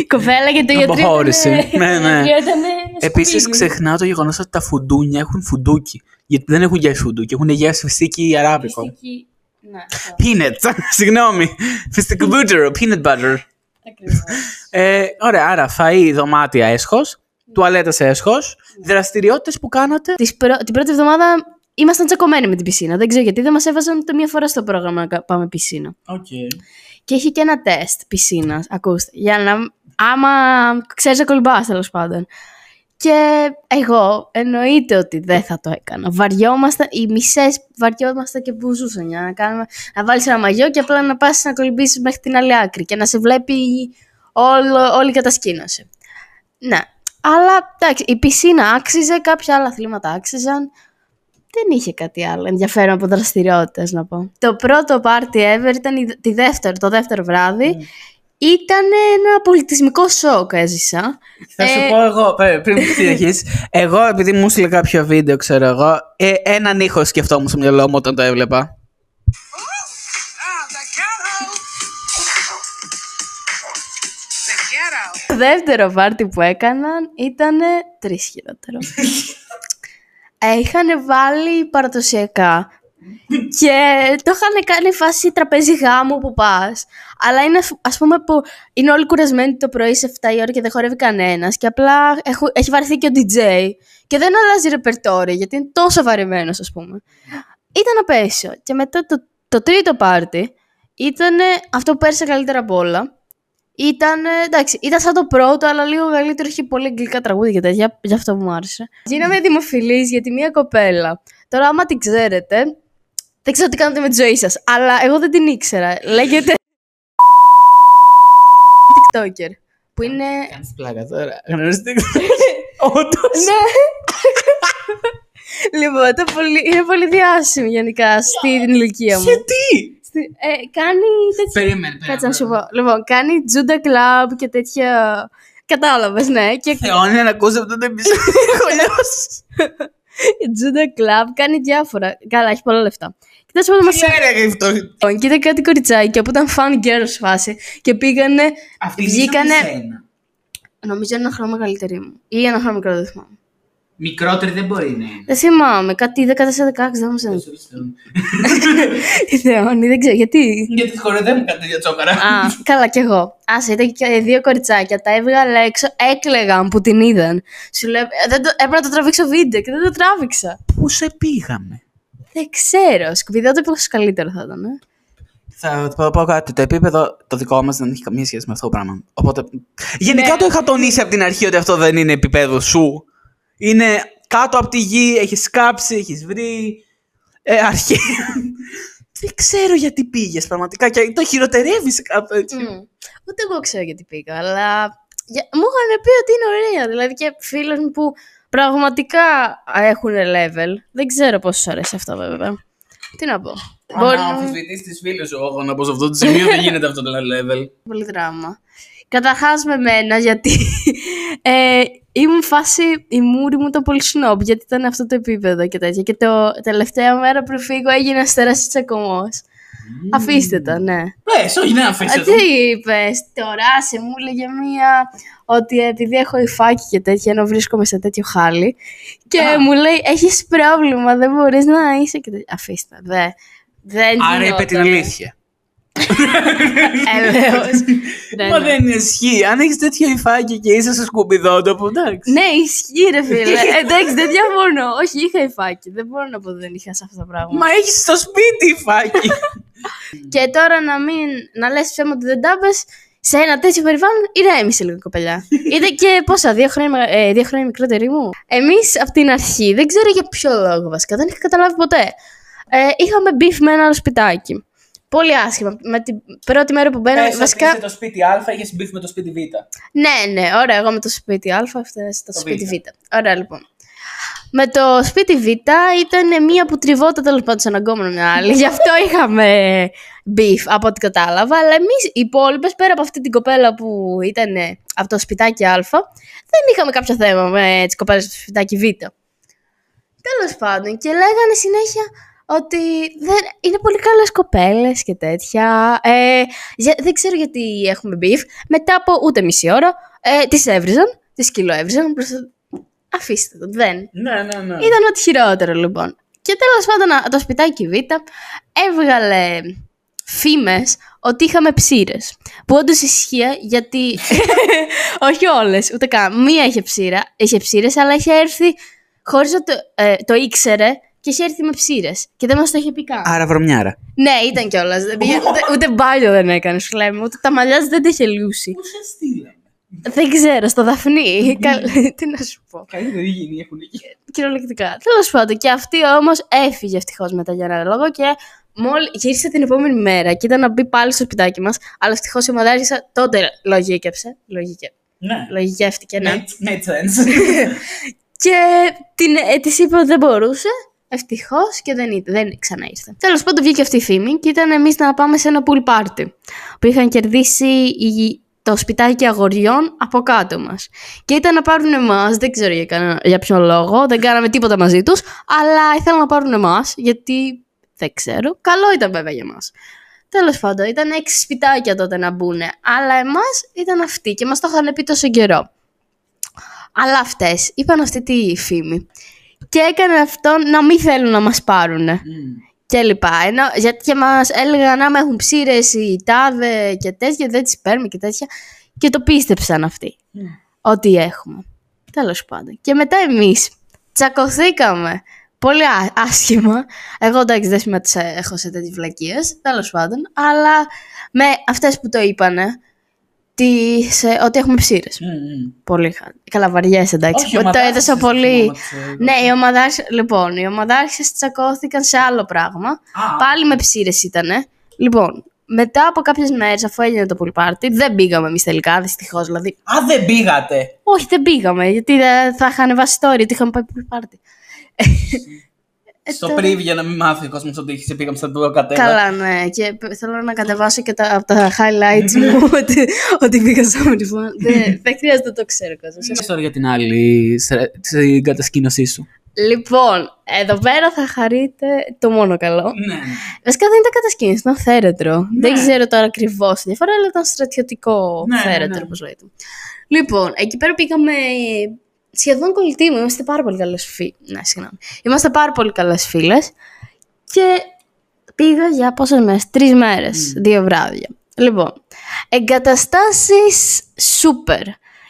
[SPEAKER 2] Η Κοπέλα γιατί το ιατρείο.
[SPEAKER 1] Αποχώρησε.
[SPEAKER 2] ήτανε-
[SPEAKER 1] Ναι, ναι.
[SPEAKER 2] το ιατρείο ήτανε
[SPEAKER 1] Επίσης
[SPEAKER 2] σκουπίδι.
[SPEAKER 1] ξεχνάω το γεγονός ότι τα φουντούνια έχουν φουντούκι. Γιατί δεν έχουν γεύση φουντούκι, έχουν γεύση φυσική ή αράβικο.
[SPEAKER 2] Μυστική. Ναι, αυτό.
[SPEAKER 1] Peanut. Συγγνώμη. Φυστικό μπούτζερο. Peanut butter.
[SPEAKER 2] Ακριβώς.
[SPEAKER 1] Ε, ωραία, άρα φαΐ, δωμάτια, έσχος. Τουαλέτας σε έσχος. Δραστηριότητες που κάνατε;
[SPEAKER 2] Τις πρω- Την πρώτη εβδομάδα ήμασταν τσακωμένοι με την πισίνα. Δεν ξέρω γιατί δεν μας έβαζαν ούτε μία φορά στο πρόγραμμα να κα- πάμε πισίνα. Και είχε και ένα τεστ πισίνας, ακούστε, για να. άμα ξέρεις να κολυμπάς, τέλος πάντων. Και εγώ εννοείται ότι δεν θα το έκανα. Βαριόμασταν, οι μισές βαριόμασταν και μπουζούσαν για να, κάνουμε, να βάλεις ένα μαγιό και απλά να πας να κολυμπήσεις μέχρι την άλλη άκρη και να σε βλέπει όλο, όλη η κατασκήνωση. Ναι. Αλλά εντάξει, η πισίνα άξιζε, κάποια άλλα αθλήματα άξιζαν. Δεν είχε κάτι άλλο ενδιαφέρον από δραστηριότητες να πω. Το πρώτο party ever ήταν η- τη δεύτερο, το δεύτερο βράδυ. Ήταν ένα πολιτισμικό σοκ έζησα.
[SPEAKER 1] Θα σου
[SPEAKER 2] Ε,
[SPEAKER 1] πω εγώ, πέ- πριν που συνεχίσεις, εγώ επειδή μου έστειλε κάποιο βίντεο, ξέρω εγώ, ε, έναν ήχο σκεφτόμουν στο μυαλό μου όταν το έβλεπα.
[SPEAKER 3] Ah, the ghetto. The ghetto.
[SPEAKER 2] Το δεύτερο πάρτι που έκαναν ήταν τρεις χειρότερο. ε, είχαν βάλει παραδοσιακά και το είχαν κάνει φάση τραπέζι γάμου που πας. Αλλά είναι ας πούμε που είναι όλοι κουρασμένοι το πρωί σε 7 η ώρα και δεν χορεύει κανένας. Και απλά έχω, έχει βαρεθεί και ο DJ και δεν αλλάζει ρεπερτόρι γιατί είναι τόσο βαρεμένο, ας πούμε. Ήταν απέσιο. Και μετά το, το τρίτο πάρτι ήταν αυτό που πέρασε καλύτερα από όλα. Ήταν, εντάξει, ήταν σαν το πρώτο, αλλά λίγο καλύτερο. Είχε πολύ αγγλικά τραγούδια και τέτοια, γι' αυτό που μου άρεσε. Γίναμε δημοφιλείς γιατί μία κοπέλα. Τώρα, άμα την ξέρετε, δεν ξέρω τι κάνετε με τη ζωή σας, αλλά εγώ δεν την ήξερα. Λέγεται. TikToker. Που είναι.
[SPEAKER 1] Κάνεις πλάκα τώρα. Γνωρίζετε. Όντως.
[SPEAKER 2] ναι! λοιπόν, το πολύ, είναι πολύ διάσημη γενικά στην ηλικία μου.
[SPEAKER 1] Γιατί.
[SPEAKER 2] Στη- ε, κάνει τέτοια.
[SPEAKER 1] Περίμενε,
[SPEAKER 2] Κάτσε να σου πω. Λοιπόν, κάνει τζούντα κλαμπ και τέτοια. Κατάλαβες, ναι. Και
[SPEAKER 1] Θεώνει να ακούσει αυτό το επεισόδιο. Έχω λιώσει.
[SPEAKER 2] τζούντα κλαμπ κάνει διάφορα. Καλά, έχει πολλά λεφτά. Και τέλος πάντων μα
[SPEAKER 1] Ξέρε αυτό.
[SPEAKER 2] Λοιπόν, και ήταν κάτι κοριτσάκια που ήταν fan girls φάση και πήγανε.
[SPEAKER 1] Αυτή
[SPEAKER 2] Βγήκανε.
[SPEAKER 1] Βγήκανε...
[SPEAKER 2] Νομίζω ένα χρόνο μεγαλύτερη μου. Ή ένα χρόνο μικρό, δεν θυμάμαι.
[SPEAKER 1] Μικρότερη δεν μπορεί να είναι.
[SPEAKER 2] Δεν θυμάμαι. Κάτι 14-16, δεν μου ξέρει. Η Θεόνη, δεν ξέρω γιατί;
[SPEAKER 1] Γιατί χορεδεύουν κάτι τέτοια τσόκαρα.
[SPEAKER 2] Α, καλά κι εγώ. Άσε, ήταν και δύο κοριτσάκια. Τα έβγαλα έξω, έκλεγαν που την είδαν. Σου λέω, «Ε, δεν το, έπρεπε να το τραβήξω βίντεο και δεν το τράβηξα.
[SPEAKER 1] Πού σε πήγαμε;
[SPEAKER 2] Δεν ξέρω. Σκουπιδότυπο καλύτερο θα ήταν. Ε.
[SPEAKER 1] Θα πω, πω κάτι. Το επίπεδο το δικό μας δεν έχει καμία σχέση με αυτό το πράγμα. Οπότε. Γενικά
[SPEAKER 2] Ναι.
[SPEAKER 1] το είχα τονίσει από την αρχή ότι αυτό δεν είναι επίπεδο σου. Είναι κάτω από τη γη, έχεις κάψει, έχεις βρει. Ε, αρχή. δεν ξέρω γιατί πήγες πραγματικά και το χειροτερεύεις κάπου έτσι.
[SPEAKER 2] Μμ. Ούτε εγώ ξέρω γιατί πήγα, αλλά για- μου είχαν πει ότι είναι ωραία. Δηλαδή και φίλοι μου που πραγματικά έχουν level. Δεν ξέρω πόσο αρέσει αυτό βέβαια. Τι να πω. Μπορεί
[SPEAKER 1] Αν
[SPEAKER 2] να
[SPEAKER 1] αμφισβητήσεις τι φίλε σου, όχι να πω σε αυτό το σημείο δεν γίνεται αυτό το level.
[SPEAKER 2] πολύ δράμα. Καταρχάς με μένα, γιατί ε, ήμουν φάση, η μούρη μου ήταν πολύ σνόμπ, γιατί ήταν αυτό το επίπεδο και τέτοια. Και το τελευταία μέρα πριν φύγω έγινε ένα τεράστιο τσακωμός. Αφήστε τα, ναι.
[SPEAKER 1] Πες, όχι, ναι,
[SPEAKER 2] Α,
[SPEAKER 1] αφήστε το.
[SPEAKER 2] τι είπες, τώρα σε μου έλεγε μία ότι επειδή έχω υφάκι και τέτοια, ενώ βρίσκομαι σε τέτοιο χάλι. Και
[SPEAKER 1] Α.
[SPEAKER 2] μου λέει: Έχεις πρόβλημα, δεν μπορείς να είσαι. Και τέτοια. Αφήστε, δε. Δεν
[SPEAKER 1] Άρα είπε την
[SPEAKER 2] γινότανε.
[SPEAKER 1] αλήθεια.
[SPEAKER 2] Έλεος. Ναι,
[SPEAKER 1] Μα
[SPEAKER 2] ναι.
[SPEAKER 1] δεν ισχύει. Αν έχεις τέτοιο υφάκι και είσαι σε σκουπιδότοπο, εντάξει.
[SPEAKER 2] Ναι, ισχύει, ρε φίλε. Εντάξει, δεν διαφωνώ. Όχι, είχα υφάκι. Δεν μπορώ να πω ότι δεν είχα σε αυτό το πράγμα.
[SPEAKER 1] Μα έχεις στο σπίτι υφάκι.
[SPEAKER 2] Και τώρα να μην. να λες ψέμα ότι δεν τα είπες, σε ένα τέτοιο περιβάλλον, ηρέμησε λίγο η κοπελιά. Είδε και πόσα, δύο χρόνια, μεγα- ε, δύο χρόνια μικρότερη μου. Εμείς από την αρχή, δεν ξέρω για ποιο λόγο βασικά, δεν είχα καταλάβει ποτέ. Ε, είχαμε beef με ένα άλλο σπιτάκι. Πολύ άσχημα. Με την πρώτη μέρα που μπαίναμε.
[SPEAKER 1] Πες
[SPEAKER 2] βασικά.
[SPEAKER 1] ότι είσαι το σπίτι Α, είχες beef με το σπίτι Β.
[SPEAKER 2] Ναι, ναι, ωραία. Εγώ με το σπίτι Α, αυτό, το,
[SPEAKER 1] Το
[SPEAKER 2] σπίτι
[SPEAKER 1] Β.
[SPEAKER 2] Β. Ωραία, λοιπόν. Με το σπίτι Β ήταν μία που τριβόταν τέλος πάντων σε γκόμενο μια άλλη. Γι' αυτό είχαμε beef από ό,τι κατάλαβα. Αλλά εμείς οι υπόλοιπες, πέρα από αυτή την κοπέλα που ήταν από το σπιτάκι Α, δεν είχαμε κάποιο θέμα με τις κοπέλες του σπιτάκι Β. Τέλος πάντων, και λέγανε συνέχεια ότι δεν, είναι πολύ καλές κοπέλες και τέτοια. Ε, για- δεν ξέρω γιατί έχουμε beef. Μετά από ούτε μισή ώρα, ε, τις έβριζαν, τις κιλοέβριζαν. Προς... Αφήστε το, δεν.
[SPEAKER 1] Ναι, ναι, ναι.
[SPEAKER 2] Ήταν ό,τι χειρότερο λοιπόν. Και τέλος πάντων α, το σπιτάκι Β έβγαλε φήμες ότι είχαμε ψήρες. Που όντως ισχύει γιατί... Όχι όλες, ούτε καν. Μία είχε ψήρα, είχε ψήρες, αλλά είχε έρθει χωρίς να το, ε, το ήξερε και είχε έρθει με ψήρες. Και δεν μας το είχε πει καν.
[SPEAKER 1] Άρα βρωμιάρα.
[SPEAKER 2] Ναι, ήταν κιόλας. ούτε, ούτε μπάλιο δεν έκανε, σου λέμε. Ούτε τα μαλλιά σου δεν τα είχε λιούσει.
[SPEAKER 1] Πού σε στείλαμε.
[SPEAKER 2] Δεν ξέρω, στο Δαφνί. Καλ- Τι να σου πω.
[SPEAKER 1] Καλύτερη γίνει έχουν εκεί.
[SPEAKER 2] Κυριολεκτικά. Τέλος πάντων, και αυτή όμως έφυγε ευτυχώς μετά για ένα λόγο και μόλι γύρισε την επόμενη μέρα και ήταν να μπει πάλι στο σπιτάκι μας. Αλλά ευτυχώς η μαδάρισα τότε λογίκεψε. Λογικε...
[SPEAKER 1] Ναι.
[SPEAKER 2] Λογικεύτηκε, ναι.
[SPEAKER 1] Made, made sense.
[SPEAKER 2] Και την, ε, της είπε ότι δεν μπορούσε. Ευτυχώς και δεν, ήρθε- δεν ξανά ήρθε. Τέλος πάντων, βγήκε αυτή η φήμη και ήταν εμείς να πάμε σε ένα pool party που είχαν κερδίσει οι, το σπιτάκι αγοριών από κάτω μας. Και ήταν να πάρουν εμά, δεν ξέρω για, κανένα, για ποιο λόγο, δεν κάναμε τίποτα μαζί τους, αλλά ήθελαν να πάρουν εμά γιατί δεν ξέρω. Καλό ήταν βέβαια για μας. Τέλος πάντων, ήταν έξι σπιτάκια τότε να μπουν, αλλά εμάς ήταν αυτοί και μας το είχαν πει τόσο καιρό. Αλλά αυτές είπαν αυτή τη φήμη και έκανε αυτό να μην θέλουν να μας πάρουν και λοιπά. Ενώ, γιατί και μας έλεγαν άμα έχουν ψήρες οι τάδε και τέτοια, δεν τις παίρνουμε και τέτοια. Και το πίστεψαν αυτοί. Ότι έχουμε. Τέλος πάντων. Και μετά εμείς τσακωθήκαμε. Πολύ ά- άσχημα. Εγώ εντάξει δεν συμμετείχα έχω σε τέτοιες βλακίες. Τέλος πάντων. Αλλά με αυτές που το είπανε. Τις, ε, ότι έχουμε ψήρες. Πολύ χα... Καλά, βαριές εντάξει.
[SPEAKER 1] Όχι,
[SPEAKER 2] ότι το
[SPEAKER 1] ομαδάρχες
[SPEAKER 2] έδωσα
[SPEAKER 1] στο
[SPEAKER 2] πολύ.
[SPEAKER 1] κόμμα της, ε,
[SPEAKER 2] Ναι, οι ομαδάρχες, λοιπόν, οι ομαδάρχες τσακώθηκαν σε άλλο πράγμα.
[SPEAKER 1] Α.
[SPEAKER 2] Πάλι με ψήρες ήτανε. Λοιπόν, μετά από κάποιες μέρες, αφού έγινε το pool party, δεν πήγαμε εμείς τελικά, δυστυχώς δηλαδή.
[SPEAKER 1] Α, δεν πήγατε.
[SPEAKER 2] Όχι, δεν πήγαμε, γιατί δεν θα είχαν βάσει story ότι είχαμε πάει pool party. Ε,
[SPEAKER 1] Στο
[SPEAKER 2] τώρα-
[SPEAKER 1] πρίβ για να μην μάθει ο κόσμος ότι είχε πήγαμε στα δύο κατέβα.
[SPEAKER 2] Καλά, ναι. Και π- θέλω να κατεβάσω και τα, από τα highlights μου ότι, ότι πήγα στο Μυριφόν. δεν, δεν χρειάζεται να το ξέρω κόσμο.
[SPEAKER 1] Τι τώρα για την άλλη στρα- στην κατασκήνωσή σου.
[SPEAKER 2] Λοιπόν, εδώ πέρα θα χαρείτε το μόνο καλό.
[SPEAKER 1] Ναι.
[SPEAKER 2] Βασικά δεν ήταν κατασκήνωση, ήταν θέρετρο. Δεν ξέρω τώρα ακριβώς τη διαφορά, αλλά ήταν στρατιωτικό
[SPEAKER 1] Ναι, ναι,
[SPEAKER 2] θέρετρο,
[SPEAKER 1] ναι.
[SPEAKER 2] όπως λέγεται. Λοιπόν, εκεί πέρα πήγαμε σχεδόν κολλητοί μου. Είμαστε πάρα πολύ καλές φίλε. Ναι, συγγνώμη. Είμαστε πάρα πολύ καλές φίλες. Και πήγα για πόσες μέρες, τρεις μέρες, δύο βράδια. Λοιπόν, εγκαταστάσεις σούπερ.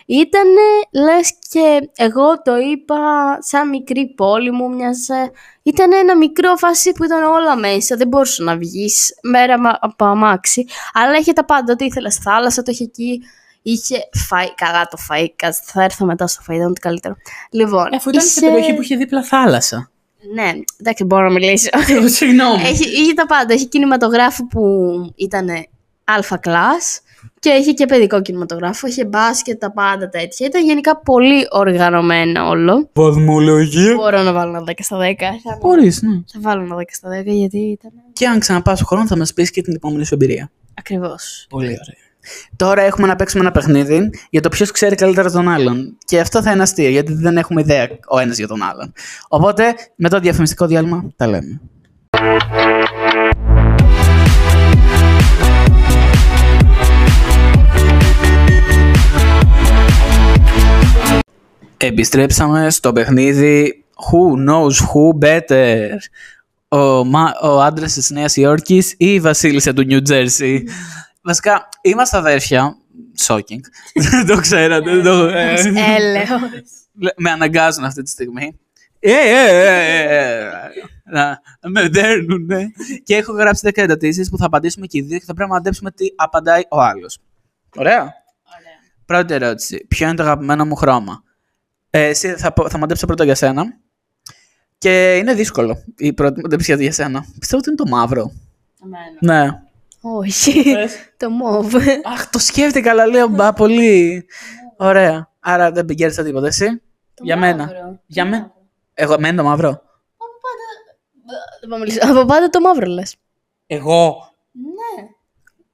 [SPEAKER 2] Ήτανε, λες και εγώ το είπα σαν μικρή πόλη μου μοιάζε. Ήταν ένα μικρό φάση που ήταν όλα μέσα, δεν μπορούσε να βγεις μέρα μα- από αμάξι. Αλλά είχε τα πάντα, ό,τι ήθελες, θάλασσα το είχε εκεί. Είχε φαΐ, καλά το φαΐ, κάτσε, θα έρθω μετά στο φαΐ, ήταν ό,τι καλύτερο. Λοιπόν,
[SPEAKER 1] Αφού ήταν σε
[SPEAKER 2] είχε-
[SPEAKER 1] περιοχή που είχε δίπλα θάλασσα.
[SPEAKER 2] Ναι, εντάξει, μπορώ να μιλήσω.
[SPEAKER 1] Συγγνώμη.
[SPEAKER 2] Έχει, είχε τα πάντα. Έχει κινηματογράφο που ήταν αλφα class και είχε και παιδικό κινηματογράφο. Είχε μπάσκετ, τα πάντα τέτοια. Ήταν γενικά πολύ οργανωμένο όλο.
[SPEAKER 1] Βαθμολογία.
[SPEAKER 2] Μπορώ να βάλω ένα 10 στα 10. Θα,
[SPEAKER 1] Μπορείς, ναι.
[SPEAKER 2] θα βάλω ένα 10 στα 10 γιατί ήταν.
[SPEAKER 1] Και αν ξαναπάς στον χρόνος θα μας πεις και την επόμενη σου εμπειρία.
[SPEAKER 2] Ακριβώς.
[SPEAKER 1] Πολύ ωραία. Τώρα έχουμε να παίξουμε ένα παιχνίδι για το ποιος ξέρει καλύτερα τον άλλον. Και αυτό θα είναι αστείο, γιατί δεν έχουμε ιδέα ο ένας για τον άλλον. Οπότε, μετά το διαφημιστικό διάλειμμα, τα λέμε. Επιστρέψαμε στο παιχνίδι Who knows who better. Ο, μα, ο άντρας της Νέας Υόρκης ή η Βασίλισσα του Νιου Τζέρσι. Βασικά, είμαστε αδέρφια. Shocking. Δεν το ξέρατε. δεν το- ε,
[SPEAKER 2] Έλεος.
[SPEAKER 1] με αναγκάζουν αυτή τη στιγμή. Ε, ε, ε, ε, ε, να με δέρνουνε. Και έχω γράψει 10 ερωτήσει που θα απαντήσουμε και οι δύο και θα πρέπει να μαντέψουμε τι απαντάει ο άλλος. Ωραία. Πρώτη ερώτηση. Ποιο είναι το αγαπημένο μου χρώμα; Ε, εσύ θα, πω- θα μαντέψω πρώτα για σένα. Και είναι δύσκολο η πρώτη μαντέψη για σένα. Πιστεύω ότι είναι το μαύρο. Ναι.
[SPEAKER 2] Όχι. το μοβ.
[SPEAKER 1] Αχ, το σκέφτηκα, αλλά λέω μπα πολύ. Ωραία. Άρα δεν πηγαίνεις τίποτα, εσύ; για μένα. Για μένα. Εγώ, εμένα το μαύρο.
[SPEAKER 2] Δεν πάω να μιλήσω. Από πάντα το μαύρο λες.
[SPEAKER 1] Εγώ.
[SPEAKER 2] Ναι.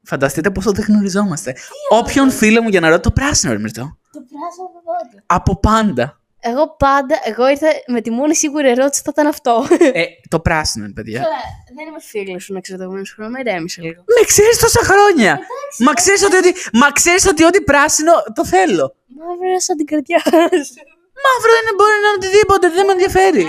[SPEAKER 1] Φανταστείτε πόσο δεν γνωριζόμαστε. Όποιον φίλο μου για να ρωτώ το πράσινο, ρε Μυρτώ.
[SPEAKER 2] Το πράσινο από πάντα.
[SPEAKER 1] Από πάντα.
[SPEAKER 2] Εγώ πάντα, εγώ ήρθα με τη μόνη σίγουρη ερώτηση θα ήταν αυτό.
[SPEAKER 1] ε, το πράσινο, είναι, παιδιά.
[SPEAKER 2] Καλά, δεν είμαι φίλος σου να ξέρω το επόμενο χρόνο, ηρέμησε λίγο.
[SPEAKER 1] Με ξέρεις τόσα χρόνια. Μα ξέρεις ότι, ότι, μα ξέρεις ότι ό,τι πράσινο το θέλω.
[SPEAKER 2] Μαύρο σαν την καρδιά σου.
[SPEAKER 1] Μαύρο είναι μπορεί να είναι οτιδήποτε, δεν με ενδιαφέρει.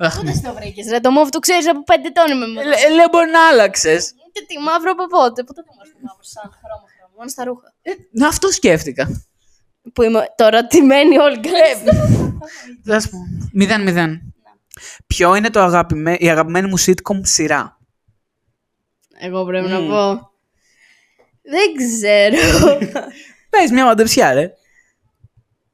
[SPEAKER 1] Αχ,
[SPEAKER 2] Πότε το βρήκες, ρε. Το μόβ το ξέρεις από πέντε ετών είμαι μόνο.
[SPEAKER 1] Λέ- Λέω μπορεί να άλλαξες.
[SPEAKER 2] Και τι μαύρο από πότε. Πότε το μαύρο μαύρο, σαν χρώμα χρώμα. Μόνο στα ρούχα.
[SPEAKER 1] Αυτό σκέφτηκα.
[SPEAKER 2] Που είμαι τώρα τιμένη όλοι
[SPEAKER 1] Θα σου πω. Μηδέν, μηδέν. Ποιο είναι το αγαπημέ... η αγαπημένη μου sitcom σειρά;
[SPEAKER 2] Εγώ πρέπει να πω. Δεν ξέρω.
[SPEAKER 1] Πες μια μαντεψιά, ρε.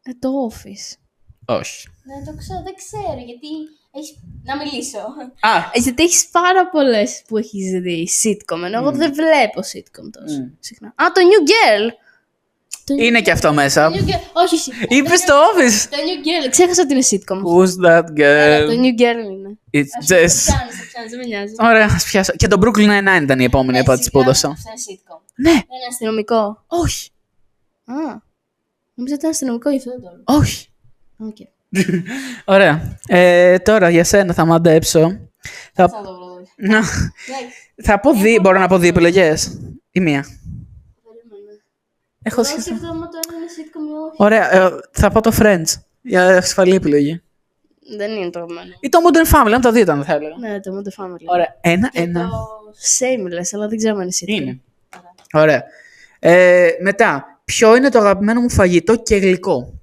[SPEAKER 2] Ε, το office.
[SPEAKER 1] Όχι.
[SPEAKER 2] Δεν το ξέρω, δεν ξέρω γιατί. Έχεις... Να μιλήσω.
[SPEAKER 1] Α,
[SPEAKER 2] Ε, Γιατί έχεις πάρα πολλές που έχεις δει sitcom. Ενώ εγώ δεν βλέπω sitcom τόσο
[SPEAKER 1] Μμ.
[SPEAKER 2] συχνά. Α, το New Girl. Το
[SPEAKER 1] είναι και αυτό μέσα.
[SPEAKER 2] New Girl. Όχι, όχι.
[SPEAKER 1] Είπες το Office.
[SPEAKER 2] Το New Girl. Ξέχασα ότι είναι sitcom.
[SPEAKER 1] Who's that
[SPEAKER 2] Αλλά Το
[SPEAKER 1] girl?
[SPEAKER 2] New Girl είναι.
[SPEAKER 1] It's
[SPEAKER 2] Το
[SPEAKER 1] just...
[SPEAKER 2] πιάνεις, το πιάνεις, δεν με νοιάζει.
[SPEAKER 1] Ωραία, ας πιάσω. Και το Brooklyn Nine-Nine ήταν η επόμενη απάντηση που έδωσα.
[SPEAKER 2] Αυτό είναι sitcom.
[SPEAKER 1] Ναι,
[SPEAKER 2] Δεν είναι αστυνομικό.
[SPEAKER 1] όχι,
[SPEAKER 2] Α. Νόμιζα ότι ήταν αστυνομικό γι' αυτό δεν το έλεγα.
[SPEAKER 1] όχι.
[SPEAKER 2] ΟΚ.
[SPEAKER 1] Ωραία. Ε, τώρα για σένα θα μαντέψω. Θα,
[SPEAKER 2] Θα το βρω.
[SPEAKER 1] να,
[SPEAKER 2] Εντάξει,
[SPEAKER 1] θα πω δύο, μπορώ να πω δύο επιλογές. Ή μία.
[SPEAKER 2] Περίμενε.
[SPEAKER 1] Έχω
[SPEAKER 2] Εγώ
[SPEAKER 1] σκεφτεί.
[SPEAKER 2] σκεφτόμουν το ένα είναι sitcom ή όχι.
[SPEAKER 1] Ωραία, ε, θα πω το Friends. Για ασφαλή επιλογή.
[SPEAKER 2] Δεν είναι το εμένο.
[SPEAKER 1] Ή το Modern Family, αν το δύο ήταν, θα έλεγα.
[SPEAKER 2] Ναι, το Modern Family.
[SPEAKER 1] Ωραία, ένα,
[SPEAKER 2] Και
[SPEAKER 1] ένα.
[SPEAKER 2] το Shameless, αλλά δεν ξέρω αν είναι sitcom.
[SPEAKER 1] Είναι. Ωραία. Ε, μετά, ποιο είναι το αγαπημένο μου φαγητό και γλυκό;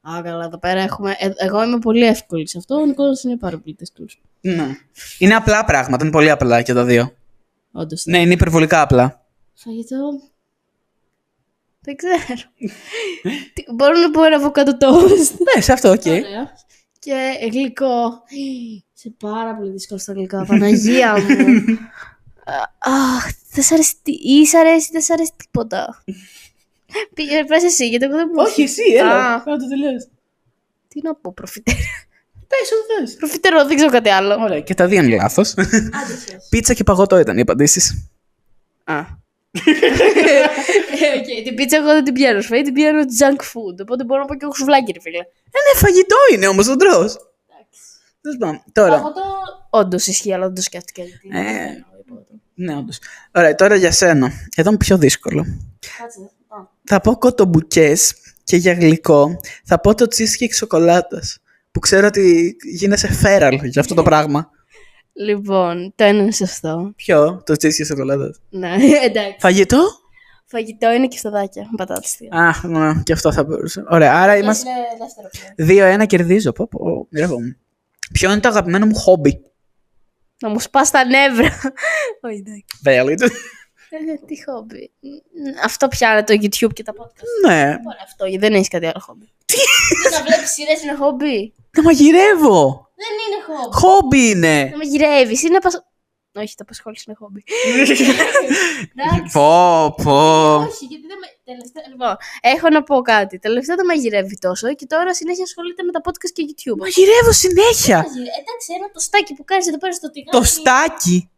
[SPEAKER 2] Α, καλά, εδώ πέρα έχουμε. ε, εγώ είμαι πολύ εύκολη σε αυτό. Ο Νικόλας είναι πάρα πολύ δύσκολο.
[SPEAKER 1] Ναι. Είναι απλά πράγματα, είναι πολύ απλά και τα δύο.
[SPEAKER 2] Όντως.
[SPEAKER 1] Ναι, είναι υπερβολικά απλά.
[SPEAKER 2] Φαγητό. Δεν ξέρω. Τι- Μπορώ να πω ένα αβοκάτο toast.
[SPEAKER 1] Ναι, σε αυτό, ΟΚ.
[SPEAKER 2] Ωραία. Και γλυκό. Σε πάρα πολύ δύσκολο στα γλυκά. Παναγία μου. Α, Αχ, δεν σ' αρέσει. τι- Ή σ' αρέσει, δεν σ' αρέσει τίποτα. Πήγε, πες εσύ, γιατί εγώ δεν μπορώ.
[SPEAKER 1] Όχι, εσύ,
[SPEAKER 2] Α.
[SPEAKER 1] έλα. Κάνε το τελείως.
[SPEAKER 2] Τι να πω, προφιτερόλ.
[SPEAKER 1] Πες ό,τι θες.
[SPEAKER 2] Προφιτερόλ, δεν ξέρω κάτι άλλο.
[SPEAKER 1] Ωραία, και τα δύο είναι λάθος. Πίτσα και παγωτό ήταν οι απαντήσεις.
[SPEAKER 2] Α. Ε, ΟΚ, Την πίτσα εγώ δεν την πιάνω. Σε φαΐ την πιάνω junk food. Οπότε μπορώ να πω και εγώ σουβλάκι, ρε φίλε.
[SPEAKER 1] Ε, ναι, φαγητό είναι όμως, το τρως. Τέλος πάντων, τώρα.
[SPEAKER 2] Αυτό όντως ισχύει, αλλά δεν το σκέφτηκα. Γιατί...
[SPEAKER 1] Ε. Ναι, όντως. Ωραία, τώρα για σένα. Εδώ είναι πιο δύσκολο.
[SPEAKER 2] Κάτσε. Α.
[SPEAKER 1] Θα πω κοτομπουκές και για γλυκό θα πω το cheesecake σοκολάτας. Που ξέρω ότι γίνεσαι φέραλ για αυτό το πράγμα.
[SPEAKER 2] Λοιπόν, το ένα είναι σωστό.
[SPEAKER 1] Ποιο, το cheesecake σοκολάτα.
[SPEAKER 2] Ναι, εντάξει.
[SPEAKER 1] Φαγητό;
[SPEAKER 2] Φαγητό είναι και φτωδάκια. Πατάτες θεία.
[SPEAKER 1] Α, ναι, και αυτό θα μπορούσε. Ωραία, άρα είμαστε.
[SPEAKER 2] Είναι δεύτερο πλέον.
[SPEAKER 1] 2-1 κερδίζω. Πω, πω, μοιρεύομαι. Ποιο είναι το αγαπημένο μου χόμπι;
[SPEAKER 2] Να μου σπάς τα νεύρα. Όχι, εντάξει.
[SPEAKER 1] Valid.
[SPEAKER 2] Ε, Τι χόμπι. Μ, Αυτό πιάνει το YouTube και τα podcast.
[SPEAKER 1] ναι.
[SPEAKER 2] Μόνο αυτό, γιατί δεν έχεις κάτι άλλο χόμπι. Τι; Να βλέπεις σειρές είναι χόμπι.
[SPEAKER 1] Να μαγειρεύω.
[SPEAKER 2] Δεν είναι χόμπι.
[SPEAKER 1] Χόμπι είναι.
[SPEAKER 2] Να μαγειρεύει. Είναι απασ... Όχι, τα απασχόληση είναι χόμπι. Εντάξει.
[SPEAKER 1] πω, πω.
[SPEAKER 2] Όχι, γιατί δεν με. Τελευταία... Λοιπόν, έχω να πω κάτι. Τελευταία δεν μαγειρεύει τόσο και τώρα συνέχεια ασχολείται με τα podcast και YouTube.
[SPEAKER 1] Μαγειρεύω συνέχεια.
[SPEAKER 2] Μαγειρε- Εντάξει, ένα τοστάκι που κάνεις εδώ πέρα στο τηγάνι.
[SPEAKER 1] Το στάκι.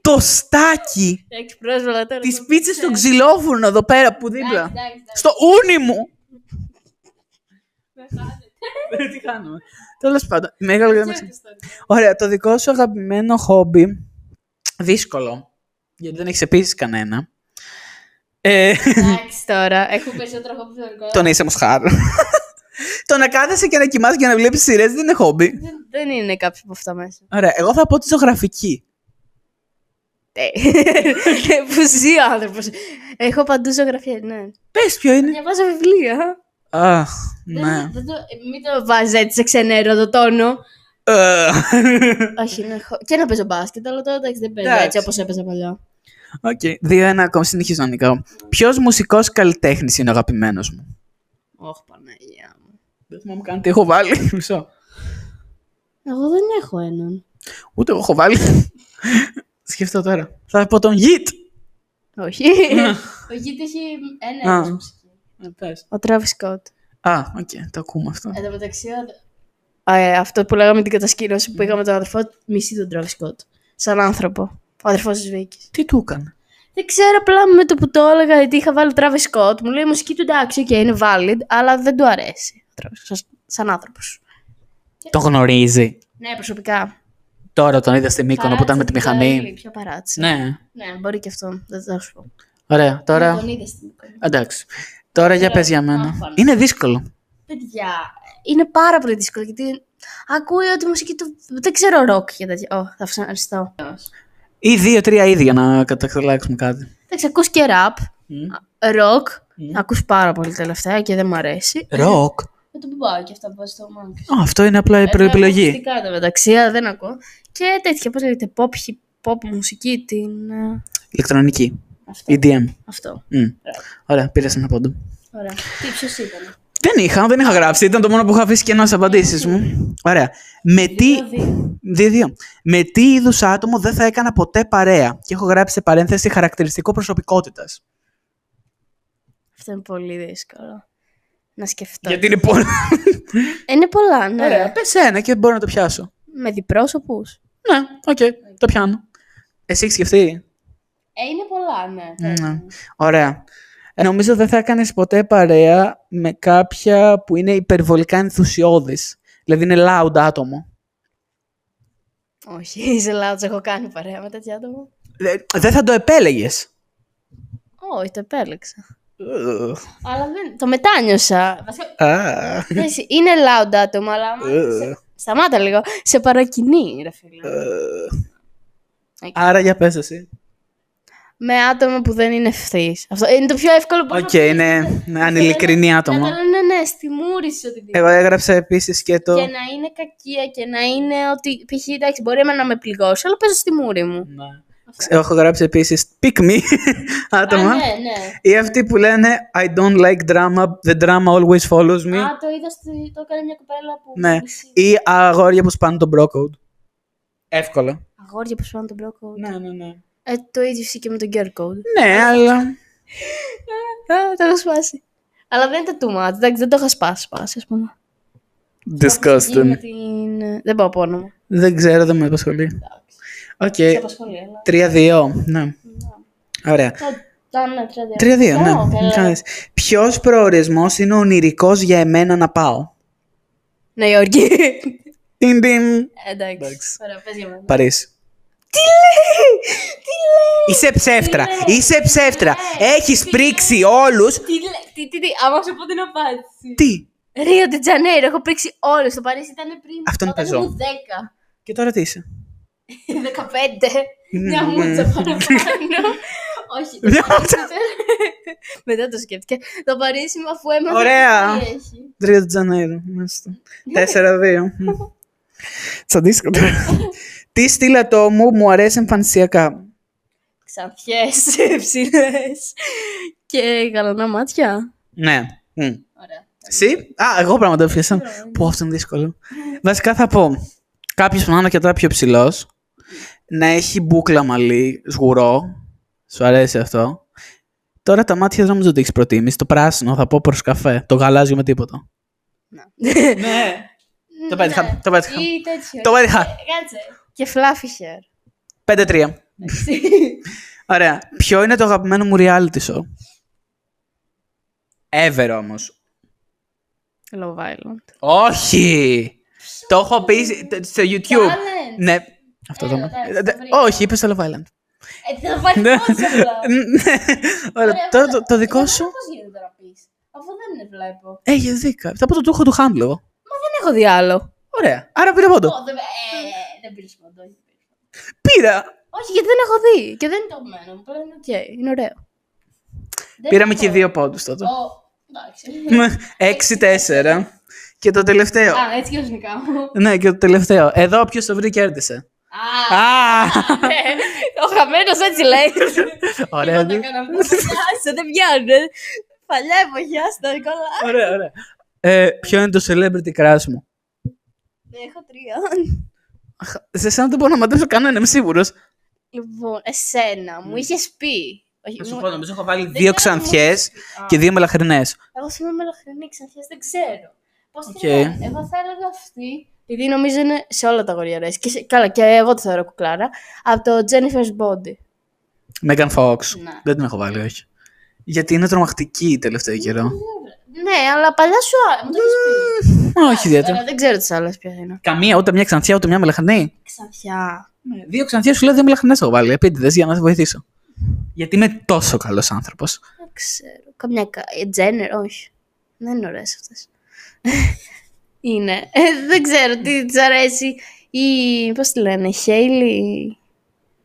[SPEAKER 1] Το στάκι.
[SPEAKER 2] Εντάξει, πρόσβαλα τώρα.
[SPEAKER 1] Τις πίτσες στο ξυλόφουρνο εδώ πέρα που δίπλα.
[SPEAKER 2] Εντάξει, εντάξει.
[SPEAKER 1] Στο ούνι μου. Τι κάνουμε. Τέλος πάντων. Μεγάλο και δεν Ωραία, το δικό σου αγαπημένο χόμπι. Δύσκολο. Γιατί δεν έχεις επίσης κανένα. Ε,
[SPEAKER 2] Εντάξει τώρα, έχω περισσότερο χόμπι από το δικό
[SPEAKER 1] το να είσαι μοσχάρ. το να κάθεσαι και να κοιμάσαι και να βλέπεις σειρές δεν είναι χόμπι.
[SPEAKER 2] Δεν, δεν είναι κάποιο από αυτά μέσα.
[SPEAKER 1] Ωραία, εγώ θα πω τη ζωγραφική.
[SPEAKER 2] Ε, Που ζει ο άνθρωπος. Έχω παντού ζωγραφιά, ναι.
[SPEAKER 1] Πες ποιο είναι.
[SPEAKER 2] Διαβάζω βιβλία.
[SPEAKER 1] Αχ,
[SPEAKER 2] Δεν-
[SPEAKER 1] ναι.
[SPEAKER 2] δεν το- ε, Μην το βάζεις έτσι σε ξενέρωτο τόνο.
[SPEAKER 1] Ε,
[SPEAKER 2] Όχι, είναι χό- και να παίζω μπάσκετ, αλλά τώρα εντάξει δεν παίζω
[SPEAKER 1] Εντάξει.
[SPEAKER 2] έτσι όπως έπαιζα παλιά.
[SPEAKER 1] ΟΚ, δύο-ένα ακόμα συνεχίζω να νικάω. Ποιος μουσικός καλλιτέχνης είναι ο αγαπημένος μου;
[SPEAKER 2] Όχι, Παναγία μου.
[SPEAKER 1] Δεν θυμάμαι καν τι έχω βάλει. Μισό.
[SPEAKER 2] Εγώ δεν έχω έναν.
[SPEAKER 1] Ούτε εγώ έχω βάλει. Σκεφτώ τώρα. Θα πω τον Γιτ.
[SPEAKER 2] Όχι. Ο Γίτ έχει
[SPEAKER 1] Α.
[SPEAKER 2] ένα μουσική. Ο Travis Scott.
[SPEAKER 1] Α, οκ, το ακούμε αυτό.
[SPEAKER 2] Εν τω μεταξύ, ο- Α, ε, αυτό που λέγαμε την κατασκήνωση που είχαμε τον αδερφό, μισή τον Travis Scott. Σαν άνθρωπο. Ο αδερφός της Βίκης.
[SPEAKER 1] Τι του έκανε;
[SPEAKER 2] Δεν ξέρω απλά με το που το έλεγα γιατί είχα βάλει Travis Scott. Μου λέει η μουσική του εντάξει, okay, είναι valid, αλλά δεν του αρέσει. ο Travis, σαν, σαν άνθρωπος.
[SPEAKER 1] Το γνωρίζει.
[SPEAKER 2] Ναι, προσωπικά.
[SPEAKER 1] Τώρα τον είδα στη Μύκονο που ήταν με τη
[SPEAKER 2] Παράτησε την
[SPEAKER 1] μηχανή.
[SPEAKER 2] Καήλη, Ποια παράτησε.
[SPEAKER 1] Ναι.
[SPEAKER 2] Ναι, μπορεί και αυτό. Δεν θα σου πω.
[SPEAKER 1] Ωραία, τώρα.
[SPEAKER 2] Τον είδες στην Μύκονο.
[SPEAKER 1] Εντάξει. Τώρα για πες για μένα.
[SPEAKER 2] Άχα.
[SPEAKER 1] Είναι δύσκολο.
[SPEAKER 2] Παιδιά, είναι πάρα πολύ δύσκολο γιατί ακούει ότι η μουσική του. Δεν ξέρω ροκ και τέτοια. Ω, θα ευχαριστώ.
[SPEAKER 1] Ή δύο-τρία είδη για να καταξελάξουμε κάτι.
[SPEAKER 2] Εντάξει, ακούς και ραπ, ροκ. Ακούς πάρα πολύ τελευταία και δεν μου αρέσει.
[SPEAKER 1] Ροκ.
[SPEAKER 2] Με το μπουμπάκι αυτά που βάζει στο μάτι.
[SPEAKER 1] Α, αυτό είναι απλά η προεπιλογή.
[SPEAKER 2] Φυσικά τα μεταξύ, αλλά δεν ακούω. Και τέτοια, πώς λέγεται, pop, hip, pop μουσική, την... ε,
[SPEAKER 1] Ηλεκτρονική.
[SPEAKER 2] Αυτό.
[SPEAKER 1] EDM.
[SPEAKER 2] Αυτό.
[SPEAKER 1] Μμ. Ωραία, πήρες ένα πόντο.
[SPEAKER 2] Ωραία. Τι, ποιος ήταν;
[SPEAKER 1] Δεν είχα, δεν είχα γράψει. Ήταν το μόνο που είχα αφήσει και στι απαντήσεις μου. Ωραία. Με τι. Δύο-δύο. Με τι είδους άτομο δεν θα έκανα ποτέ παρέα; Και έχω γράψει σε παρένθεση χαρακτηριστικό προσωπικότητας.
[SPEAKER 2] Αυτό είναι πολύ δύσκολο. Να σκεφτώ.
[SPEAKER 1] Γιατί είναι πολλά.
[SPEAKER 2] Είναι πολλά, ναι.
[SPEAKER 1] Ωραία, πες ένα και μπορώ να το πιάσω.
[SPEAKER 2] Με διπρόσωπους.
[SPEAKER 1] Ναι, οκ, το πιάνω. Εσύ έχεις σκεφτεί;
[SPEAKER 2] Ε, είναι πολλά, ναι.
[SPEAKER 1] Ναι. Ωραία. Ε, νομίζω δεν θα έκανες ποτέ παρέα με κάποια που είναι υπερβολικά ενθουσιώδης. Δηλαδή είναι loud άτομο.
[SPEAKER 2] Όχι, είσαι λάθος, έχω κάνει παρέα με τέτοια άτομα.
[SPEAKER 1] Ε, Δεν θα το επέλεγες.
[SPEAKER 2] Όχι, το επέλεξα. Αλλά δεν... Το μετάνιωσα. Βασικά, ξέρεις, είναι loud άτομα, αλλά... άμα σε- Σταμάτα λίγο. Σε παρακινεί, ρε φίλε.
[SPEAKER 1] Άρα για πες εσύ.
[SPEAKER 2] Με άτομα που δεν είναι ευθύς. Αυτό είναι το πιο εύκολο που
[SPEAKER 1] Οκ, είναι ναι, ανειλικρινή
[SPEAKER 2] Να
[SPEAKER 1] άτομο.
[SPEAKER 2] το λένε ναι, στη μούρη σου οτιδήποτε.
[SPEAKER 1] Εγώ έγραψα επίσης και το...
[SPEAKER 2] Και να είναι κακία και να είναι ότι. π.χ. εντάξει, μπορεί εμένα να με πληγώσει, αλλά παίζω στη μούρη μου.
[SPEAKER 1] Ναι. Έχω γράψει επίσης pick me άτομα.
[SPEAKER 2] Α, ναι, ναι.
[SPEAKER 1] Ή αυτοί που λένε I don't like drama, the drama always follows me.
[SPEAKER 2] Α, το είδα, στη... το έκανε μια κοπέλα που.
[SPEAKER 1] Ναι.
[SPEAKER 2] μισεί.
[SPEAKER 1] Ή αγόρια που σπάνε τον bro code. Εύκολα.
[SPEAKER 2] Αγόρια που σπάνε τον μπρόκο.
[SPEAKER 1] Ναι, ναι, ναι.
[SPEAKER 2] Ε, το ίδιο ισχύει και με τον girl code.
[SPEAKER 1] Ναι, αλλά...
[SPEAKER 2] Α, το έχω σπάσει. Αλλά δεν είναι το too much. Εντάξει, δεν το είχα σπάσει, σπάσει, ας πούμε. Με
[SPEAKER 1] Disgusting.
[SPEAKER 2] την... ε, Δεν πάω από όνομα.
[SPEAKER 1] Δεν ξέρω, δεν με απασχολεί. Οκ.
[SPEAKER 2] Σε απασχολεί, αλλά.
[SPEAKER 1] 3-2. Ναι. Ωραία.
[SPEAKER 2] Α, ναι,
[SPEAKER 1] 3-2,
[SPEAKER 2] 3-2.
[SPEAKER 1] ναι.
[SPEAKER 2] Ω, καλά.
[SPEAKER 1] Ποιος προορισμός είναι ονειρικός για εμένα να πάω;
[SPEAKER 2] Νέα Υόρκη.
[SPEAKER 1] Τιν τιν.
[SPEAKER 2] Εντάξει.
[SPEAKER 1] Εντάξει.
[SPEAKER 2] Ωραία, πες για μένα.
[SPEAKER 1] Παρίσι.
[SPEAKER 2] Τι λέει! Τι λέει!
[SPEAKER 1] Είσαι ψεύτρα.
[SPEAKER 2] Τι λέει;
[SPEAKER 1] Είσαι ψεύτρα.
[SPEAKER 2] Τι λέει;
[SPEAKER 1] Έχεις
[SPEAKER 2] Τι
[SPEAKER 1] πρίξει όλους.
[SPEAKER 2] Τι λέει! Τι, τι, τι, άμα σου πω την απάντηση.
[SPEAKER 1] Τι;
[SPEAKER 2] Ρίο de Janeiro, έχω πρίξει όλες. Το Παρίσι ήταν πριν.
[SPEAKER 1] Αυτό είναι
[SPEAKER 2] όταν
[SPEAKER 1] πεζό.
[SPEAKER 2] ήμουν 10.
[SPEAKER 1] Και τώρα τι είσαι;
[SPEAKER 2] 15. Μια
[SPEAKER 1] Mm.
[SPEAKER 2] μούτσα παραπάνω. Όχι. το
[SPEAKER 1] Μια
[SPEAKER 2] Παρίσι ήταν- Μετά το σκέφτηκα. Το Παρίσι μου αφού έμαθα.
[SPEAKER 1] Ωραία.
[SPEAKER 2] τι έχει.
[SPEAKER 1] Ρίο Τζανέιρο. μάλιστα. 4-2. Μμ. Σαν δύσκολο. Τι στυλ ατόμου μου αρέσει εμφανισιακά.
[SPEAKER 2] Ξανθιές, ψηλές και γαλανά μάτια.
[SPEAKER 1] Ναι. Μμ.
[SPEAKER 2] Ωραία.
[SPEAKER 1] Εσύ; Α, εγώ πράγματα έφτιασα. Πω, αυτό είναι δύσκολο. Βασικά θα πω. Κάποιος που να είναι αρκετά πιο ψηλός. Να έχει μπούκλα μαλλί, σγουρό. Σου αρέσει αυτό. Τώρα τα μάτια δεν νομίζω ότι έχεις προτίμηση. Το πράσινο θα πω προς καφέ. Το γαλάζιο με τίποτα. Ναι. Το πέτυχα,
[SPEAKER 2] Ναι.
[SPEAKER 1] το πέτυχα.
[SPEAKER 2] Ή τέτοιο.
[SPEAKER 1] Το πέτυχα.
[SPEAKER 2] Ε, Κάτσε. Και fluffy hair.
[SPEAKER 1] 5-3. Ωραία. Ποιο είναι το αγαπημένο μου reality show; Ever όμως.
[SPEAKER 2] Love Island.
[SPEAKER 1] Όχι! Το έχω πει στο YouTube.
[SPEAKER 2] Talent.
[SPEAKER 1] Ναι. Αυτό
[SPEAKER 2] Έλα,
[SPEAKER 1] το.
[SPEAKER 2] εντάξει,
[SPEAKER 1] Ε,
[SPEAKER 2] το βρήκα.
[SPEAKER 1] Όχι, είπες στο Love Island.
[SPEAKER 2] Ε, θα πάρει
[SPEAKER 1] Ναι.
[SPEAKER 2] πόσα απλά.
[SPEAKER 1] Ναι. Ωραία, τώρα το- το δικό σου.
[SPEAKER 2] Πώς γίνεται να πεις; Αφού δεν είναι βλέπω.
[SPEAKER 1] Έχει δίκιο. Θα πω το τούχο του Χάμλ εγώ.
[SPEAKER 2] Δεν έχω δει άλλο.
[SPEAKER 1] Ωραία. Άρα πήρε πόντο.
[SPEAKER 2] Ω, δεν- ε, Δεν πήρε πόντο. όχι, δεν πήρες πόντο.
[SPEAKER 1] Πήρα.
[SPEAKER 2] Όχι, γιατί δεν έχω δει. Και δεν είναι το μένο μου. Απλά είναι οκ. Είναι ωραίο. Δεν
[SPEAKER 1] Πήραμε
[SPEAKER 2] έχω.
[SPEAKER 1] και δύο πόντους τότε.
[SPEAKER 2] Ω, εντάξει.
[SPEAKER 1] 6-4. Και το τελευταίο.
[SPEAKER 2] Α, έτσι και ως μου.
[SPEAKER 1] Ναι, και το τελευταίο. Εδώ ποιο το βρει κέρδισε.
[SPEAKER 2] Α,
[SPEAKER 1] Α!
[SPEAKER 2] ε, ο χαμένος έτσι λέει.
[SPEAKER 1] Ωραία.
[SPEAKER 2] Εγώ το έκανα αυτό. Άσε, δεν πιάνε. Παλιά εποχή, άστα, Νικόλα.
[SPEAKER 1] Ωραία, ωραία. Ε, ποιο είναι το celebrity crush μου;
[SPEAKER 2] Έχω τρία.
[SPEAKER 1] Αχ, Σε εσένα δεν μπορώ να μαντέψω κανένα, είμαι σίγουρος.
[SPEAKER 2] Λοιπόν, εσένα, μου είχες πει. Όχι,
[SPEAKER 1] Να σου
[SPEAKER 2] μου-
[SPEAKER 1] πω, νομίζω έχω βάλει
[SPEAKER 2] Δεν
[SPEAKER 1] δύο
[SPEAKER 2] ξέρω, μου
[SPEAKER 1] ξανθιές
[SPEAKER 2] είχες πει. Α,
[SPEAKER 1] και δύο μελαχρινές.
[SPEAKER 2] Εγώ θυμάμαι μελαχρινή ξανθιές, δεν ξέρω. Πώς
[SPEAKER 1] Οκ.
[SPEAKER 2] τη λένε. Εγώ θα έλεγα αυτή, επειδή νομίζω είναι σε όλα τα αγόρια αρέσει. Και σε- καλά, και εγώ το θεωρώ κουκλάρα. Από το Jennifer's Body.
[SPEAKER 1] Megan Fox.
[SPEAKER 2] Ναι.
[SPEAKER 1] Δεν την έχω βάλει, όχι. Γιατί είναι τρομακτική τελευταίο καιρό.
[SPEAKER 2] Ναι, αλλά παλιά σου άρεσε. Μου το έχεις πει.
[SPEAKER 1] Όχι ιδιαίτερα.
[SPEAKER 2] Τώρα δεν ξέρω τις άλλες ποια είναι.
[SPEAKER 1] Καμία, ούτε μια ξανθιά, ούτε μια μελαχρινή.
[SPEAKER 2] Ξανθιά.
[SPEAKER 1] Ναι, Δύο ξανθιές σου λέω δύο μελαχρινές έχω βάλει. Επίτηδες για να σε βοηθήσω. Γιατί είμαι τόσο καλός άνθρωπος.
[SPEAKER 2] Δεν ξέρω. Καμιά. κα- ε, Τζένερ, όχι. Δεν είναι ωραίες αυτές. Είναι. Ε, δεν ξέρω τι της αρέσει. Η, πώς τη λένε, Χέιλι.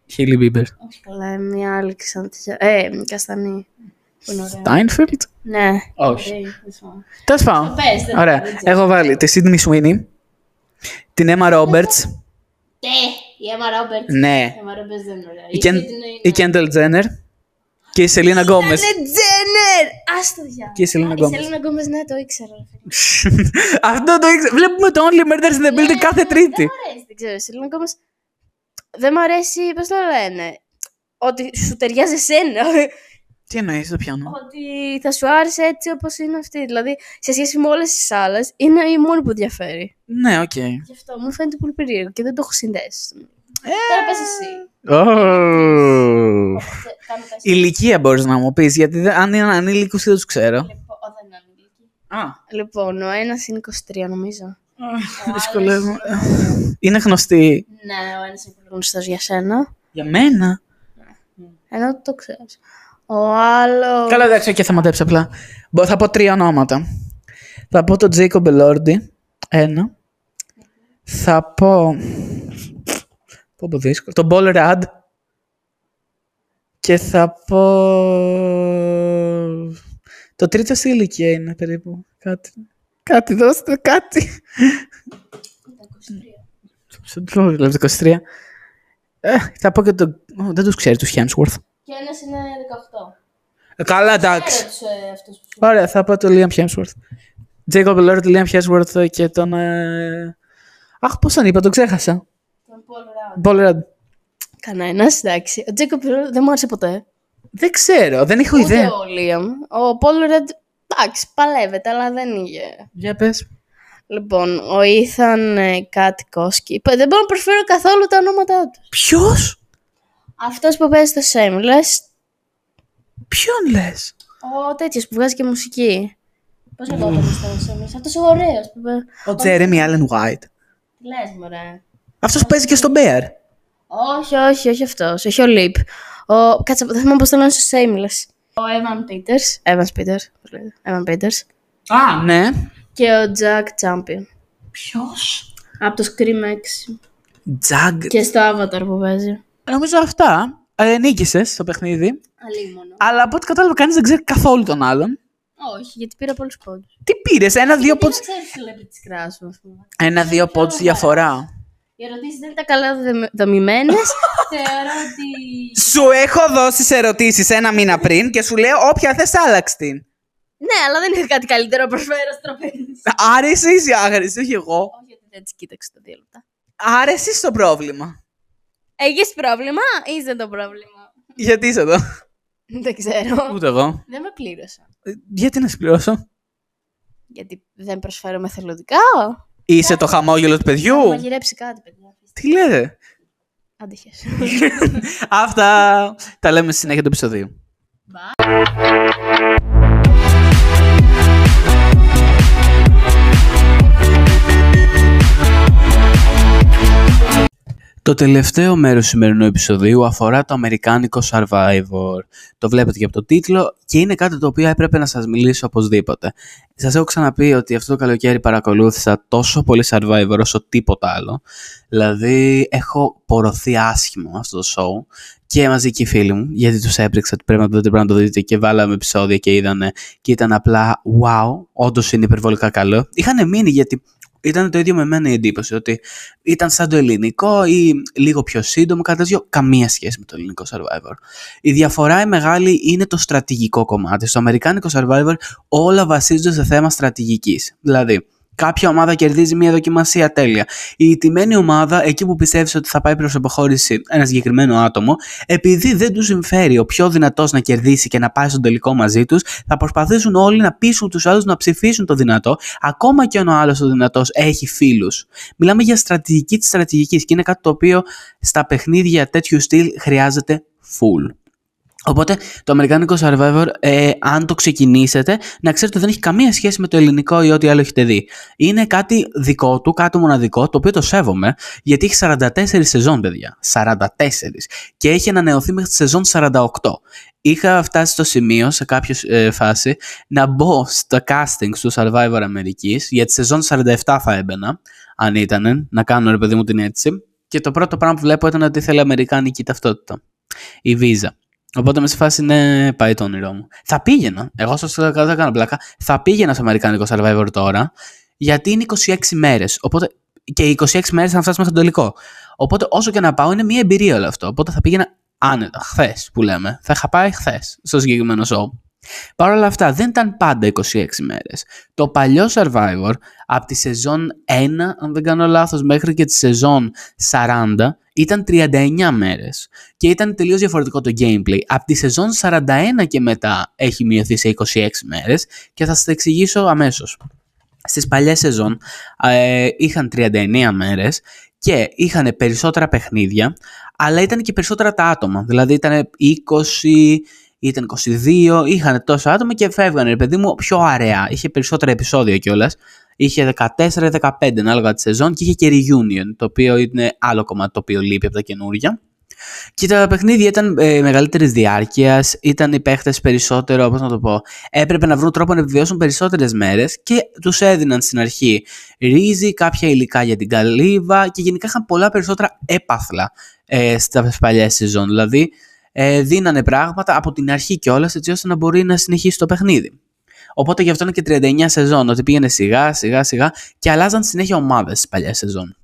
[SPEAKER 1] Χέιλι Μπίμπερ.
[SPEAKER 2] Όχι καλά, μια άλλη ξανθιά. Ε, καστανή. Που είναι ωραία.
[SPEAKER 1] Στάινφιλντ.
[SPEAKER 2] Ναι.
[SPEAKER 1] Όχι.
[SPEAKER 2] Ωραία, δεν θυμάμαι.
[SPEAKER 4] Τέλο πάντων.
[SPEAKER 2] Πες, δεν-
[SPEAKER 4] Ωραία.
[SPEAKER 2] δεν ξέρω.
[SPEAKER 4] Έχω βάλει τη Σίδνεϊ Σουίνι, την Έμα Ρόμπερτ,
[SPEAKER 2] Ναι, η Emma Roberts.
[SPEAKER 4] ναι,
[SPEAKER 2] Η Emma Roberts δεν είναι ωραία.
[SPEAKER 4] η
[SPEAKER 2] Η
[SPEAKER 4] Κεν-
[SPEAKER 2] Sydney είναι-
[SPEAKER 4] η Κένταλ Τζένερ και η Σελίνα Γκόμεζ.
[SPEAKER 2] Είναι Τζένερ! Ας το διάλογο.
[SPEAKER 4] Και η Selena Gomez.
[SPEAKER 2] Η Selena Gomez, ναι, το ήξερα.
[SPEAKER 4] Αυτό το ήξερα. Βλέπουμε το Only Murders in the Building κάθε Τρίτη.
[SPEAKER 2] Δεν μ' αρέσει, δεν ξέρω. Η Selena Gomez δεν μ' αρέσει, πώς το λένε, ότι σου ταιριάζει εσένα.
[SPEAKER 4] Τι εννοείς, το πιάνω.
[SPEAKER 2] ότι θα σου άρεσε έτσι όπως είναι αυτή. Δηλαδή, σε σχέση με όλες τις άλλες, είναι η μόνη που διαφέρει.
[SPEAKER 4] Ναι, οκ.
[SPEAKER 2] Γι' αυτό μου φαίνεται πολύ περίεργο και δεν το έχω συνδέσει. Τώρα πες εσύ.
[SPEAKER 4] Ω.
[SPEAKER 2] Κάνε πες.
[SPEAKER 4] Ηλικία μπορείς να μου πεις, γιατί δεν- αν είναι ανήλικους δεν τους ξέρω.
[SPEAKER 2] Λοιπόν, ο, δεν είναι ανήλικη.
[SPEAKER 4] Α,
[SPEAKER 2] Λοιπόν, ο ένας είναι 23 νομίζω.
[SPEAKER 4] δυσκολεύομαι. Είναι γνωστή.
[SPEAKER 2] Ναι, ο ένας είναι πολύ γνωστός για σένα.
[SPEAKER 4] Για μένα.
[SPEAKER 2] Ενώ το ξέρεις. Ο άλλος...
[SPEAKER 4] Καλά, εντάξει, και θα μαντέψω απλά. Μπο- Θα πω τρία ονόματα. Θα πω τον Τζέικομπ Ελόρντι. Ένα. Θα πω. Πω πω δύσκολο. Τον Πολ Ραντ. Και θα πω. Το τρίτο σε ηλικία είναι περίπου. Κάτι. Κάτι, δώστε κάτι. Στο τρίτο, δηλαδή 23. Ε, θα πω και τον. Ω, Δεν τους ξέρει τους Hemsworth.
[SPEAKER 2] Και ένας είναι 18.
[SPEAKER 4] Ε, καλά, εντάξει.
[SPEAKER 2] Ξέρω τους ε, αυτούς που σου
[SPEAKER 4] Ωραία, θα πω το Liam Hemsworth. Jacob Elord, Liam Hemsworth και τον... Ε... Αχ, πώς τον είπα, τον ξέχασα.
[SPEAKER 2] τον Paul Rudd.
[SPEAKER 4] Paul Rudd.
[SPEAKER 2] Κανένας, εντάξει. Ο Τζέικοπ δεν μου άρεσε ποτέ.
[SPEAKER 4] Δεν ξέρω, δεν έχω
[SPEAKER 2] Ούτε
[SPEAKER 4] ιδέα.
[SPEAKER 2] ο Λίαμ. Ο Paul Rudd, εντάξει, παλεύεται, αλλά δεν είχε.
[SPEAKER 4] Για πες.
[SPEAKER 2] Λοιπόν, ο Ethan ε, κάτι Κόσκι. Δεν μπορώ να προσφέρω καθόλου τα ονόματά τους.
[SPEAKER 4] Ποιος;
[SPEAKER 2] Αυτός που παίζει στο Shameless,
[SPEAKER 4] Ποιον λες;
[SPEAKER 2] ο τέτοιος που βγάζει και μουσική. Πώς λεγόταν στο Shameless, αυτός ο ωραίος που παίζει.
[SPEAKER 4] Ο Jeremy Allen White.
[SPEAKER 2] Τι λες, μωρέ.
[SPEAKER 4] Αυτός που παίζει και στο Bear.
[SPEAKER 2] Όχι, όχι, όχι αυτός, όχι ο Λιπ. Ο... Κάτσε, δεν θυμάμαι πώς το λένε στο Shameless. Ο Evan Peters, Evans Peters, πώς λέγεται, Evan Peters.
[SPEAKER 4] Α, ναι.
[SPEAKER 2] Και ο Jack Champion.
[SPEAKER 4] Ποιος;
[SPEAKER 2] Από το Scream 6.
[SPEAKER 4] Τζαγκ.
[SPEAKER 2] Και στο Avatar που παίζει.
[SPEAKER 4] Νομίζω αυτά. Ε, νίκησες στο παιχνίδι.
[SPEAKER 2] Αλίμονο.
[SPEAKER 4] Αλλά από ό,τι κατάλαβα κανείς δεν ξέρει καθόλου τον άλλον.
[SPEAKER 2] Όχι, γιατί πήρα πολλούς πόντους.
[SPEAKER 4] Τι πήρες, ένα-δύο πόντους.
[SPEAKER 2] Δεν ξέρεις celebrity crush, ας πούμε.
[SPEAKER 4] Ένα-δύο πόντους διαφορά.
[SPEAKER 2] Οι ερωτήσεις δεν ήταν καλά δεδε- δομημένες. Θεωρώ ότι...
[SPEAKER 4] Σου έχω δώσει ερωτήσεις ένα μήνα πριν και σου λέω όποια θες άλλαξ την.
[SPEAKER 2] Ναι, αλλά δεν είχα κάτι καλύτερο να προσφέρω στο τραπέζι.
[SPEAKER 4] Άρα εσύ είσαι άγρης, όχι εγώ.
[SPEAKER 2] Όχι, γιατί δεν τις κοίταξε το δύο λεπτά.
[SPEAKER 4] Άρα εσύ είσαι το πρόβλημα.
[SPEAKER 2] Έχεις πρόβλημα ή είσαι το πρόβλημα;
[SPEAKER 4] Γιατί είσαι εδώ;
[SPEAKER 2] Δεν ξέρω.
[SPEAKER 4] Ούτε εγώ.
[SPEAKER 2] Δεν με πλήρωσα.
[SPEAKER 4] Ε, Γιατί να συμπληρώσω.
[SPEAKER 2] Γιατί δεν προσφέρω μεθελοντικά.
[SPEAKER 4] Είσαι το χαμόγελο του
[SPEAKER 2] Θα
[SPEAKER 4] παιδιού.
[SPEAKER 2] μαγειρέψει κάτι, παιδιά.
[SPEAKER 4] Τι λέτε;
[SPEAKER 2] Άντυχες.
[SPEAKER 4] Αυτά τα λέμε στη συνέχεια του επεισοδίου.
[SPEAKER 1] Το τελευταίο μέρος του σημερινού επεισοδίου αφορά το αμερικάνικο Survivor. Το βλέπετε και από το τίτλο και είναι κάτι το οποίο έπρεπε να σας μιλήσω οπωσδήποτε. Σας έχω ξαναπεί ότι αυτό το καλοκαίρι παρακολούθησα τόσο πολύ Survivor όσο τίποτα άλλο. Δηλαδή έχω πορωθεί άσχημο αυτό το show και μαζί και οι φίλοι μου, γιατί τους έπρεξα ότι πρέπει να το δείτε, πρέπει να το δείτε και βάλαμε επεισόδια και είδανε και ήταν απλά wow, όντως είναι υπερβολικά καλό. Είχαν μείνει γιατί ήταν το ίδιο με μένα η εντύπωση ότι ήταν σαν το ελληνικό ή λίγο πιο σύντομο, κάτι τέτοιο, καμία σχέση με το ελληνικό Survivor. Η διαφορά η μεγάλη είναι το στρατηγικό κομμάτι. Στο αμερικάνικο Survivor όλα βασίζονται σε θέμα στρατηγικής. Δηλαδή, κάποια ομάδα κερδίζει μια δοκιμασία τέλεια. Η τιμένη ομάδα, εκεί που πιστεύεις ότι θα πάει προς αποχώρηση ένα συγκεκριμένο άτομο, επειδή δεν τους συμφέρει ο πιο δυνατός να κερδίσει και να πάει στον τελικό μαζί τους, θα προσπαθήσουν όλοι να πείσουν τους άλλους να ψηφίσουν το δυνατό, ακόμα και αν ο άλλος ο δυνατός έχει φίλους. Μιλάμε για στρατηγική της στρατηγικής και είναι κάτι το οποίο στα παιχνίδια τέτοιου στυλ χρειάζεται full. Οπότε το αμερικάνικο Survivor, ε, αν το ξεκινήσετε, να ξέρετε ότι δεν έχει καμία σχέση με το ελληνικό ή ό,τι άλλο έχετε δει. Είναι κάτι δικό του, κάτι μοναδικό, το οποίο το σέβομαι, γιατί έχει 44 σεζόν, παιδιά. 44. Και έχει ανανεωθεί μέχρι τη σεζόν 48. είχα φτάσει στο σημείο, σε κάποια ε, φάση, να μπω στο casting του Survivor Αμερικής, για τη σεζόν 47 θα έμπαινα, αν ήταν, να κάνω ρε παιδί μου την έτσι. Και το πρώτο πράγμα που βλέπω ήταν ότι ήθελε Αμερικάνικη ταυτότητα. Η βίζα. Οπότε με σε φάση ναι, πάει το όνειρό μου. Θα πήγαινα. Εγώ σα δεν κάνω πλάκα. Θα πήγαινα στο Αμερικάνικο Survivor τώρα, γιατί είναι 26 μέρες. Οπότε και οι 26 μέρες θα φτάσει μέχρι το τελικό. Οπότε όσο και να πάω είναι μια εμπειρία όλο αυτό. Οπότε θα πήγαινα άνετα, χθες που λέμε. Θα είχα πάει χθες στο συγκεκριμένο show. Παρ' όλα αυτά δεν ήταν πάντα 26 μέρες. Το παλιό Survivor από τη σεζόν 1, αν δεν κάνω λάθος, μέχρι και τη σεζόν 40 ήταν 39 μέρες. Και ήταν τελείως διαφορετικό το gameplay. Από τη σεζόν 41 και μετά έχει μειωθεί σε 26 μέρες και θα σας τα εξηγήσω αμέσως. Στις παλιές σεζόν ε, είχαν 39 μέρες και είχαν περισσότερα παιχνίδια, αλλά ήταν και περισσότερα τα άτομα. Δηλαδή ήταν 20, ήταν 22, είχαν τόσα άτομα και φεύγανε, ρε παιδί μου, πιο αραιά. Είχε περισσότερα επεισόδια κιόλας. Είχε 14-15 ανάλογα τη σεζόν και είχε και reunion, το οποίο είναι άλλο κομμάτι το οποίο λείπει από τα καινούργια. Και τα παιχνίδια ήταν ε, μεγαλύτερης διάρκειας, ήταν οι παίχτες περισσότερο, πώς να το πω, έπρεπε να βρουν τρόπο να επιβιώσουν περισσότερες μέρες και τους έδιναν στην αρχή ρύζι, κάποια υλικά για την καλύβα και γενικά είχαν πολλά περισσότερα έπαθλα ε, στα παλιές σεζόν. Δηλαδή, ε, δίνανε πράγματα από την αρχή κιόλας έτσι ώστε να μπορεί να συνεχίσει το παιχνίδι. Οπότε γι' αυτό είναι και 39 σεζόν, ότι πήγαινε σιγά σιγά σιγά και αλλάζαν συνέχεια ομάδες στις παλιές σεζόν.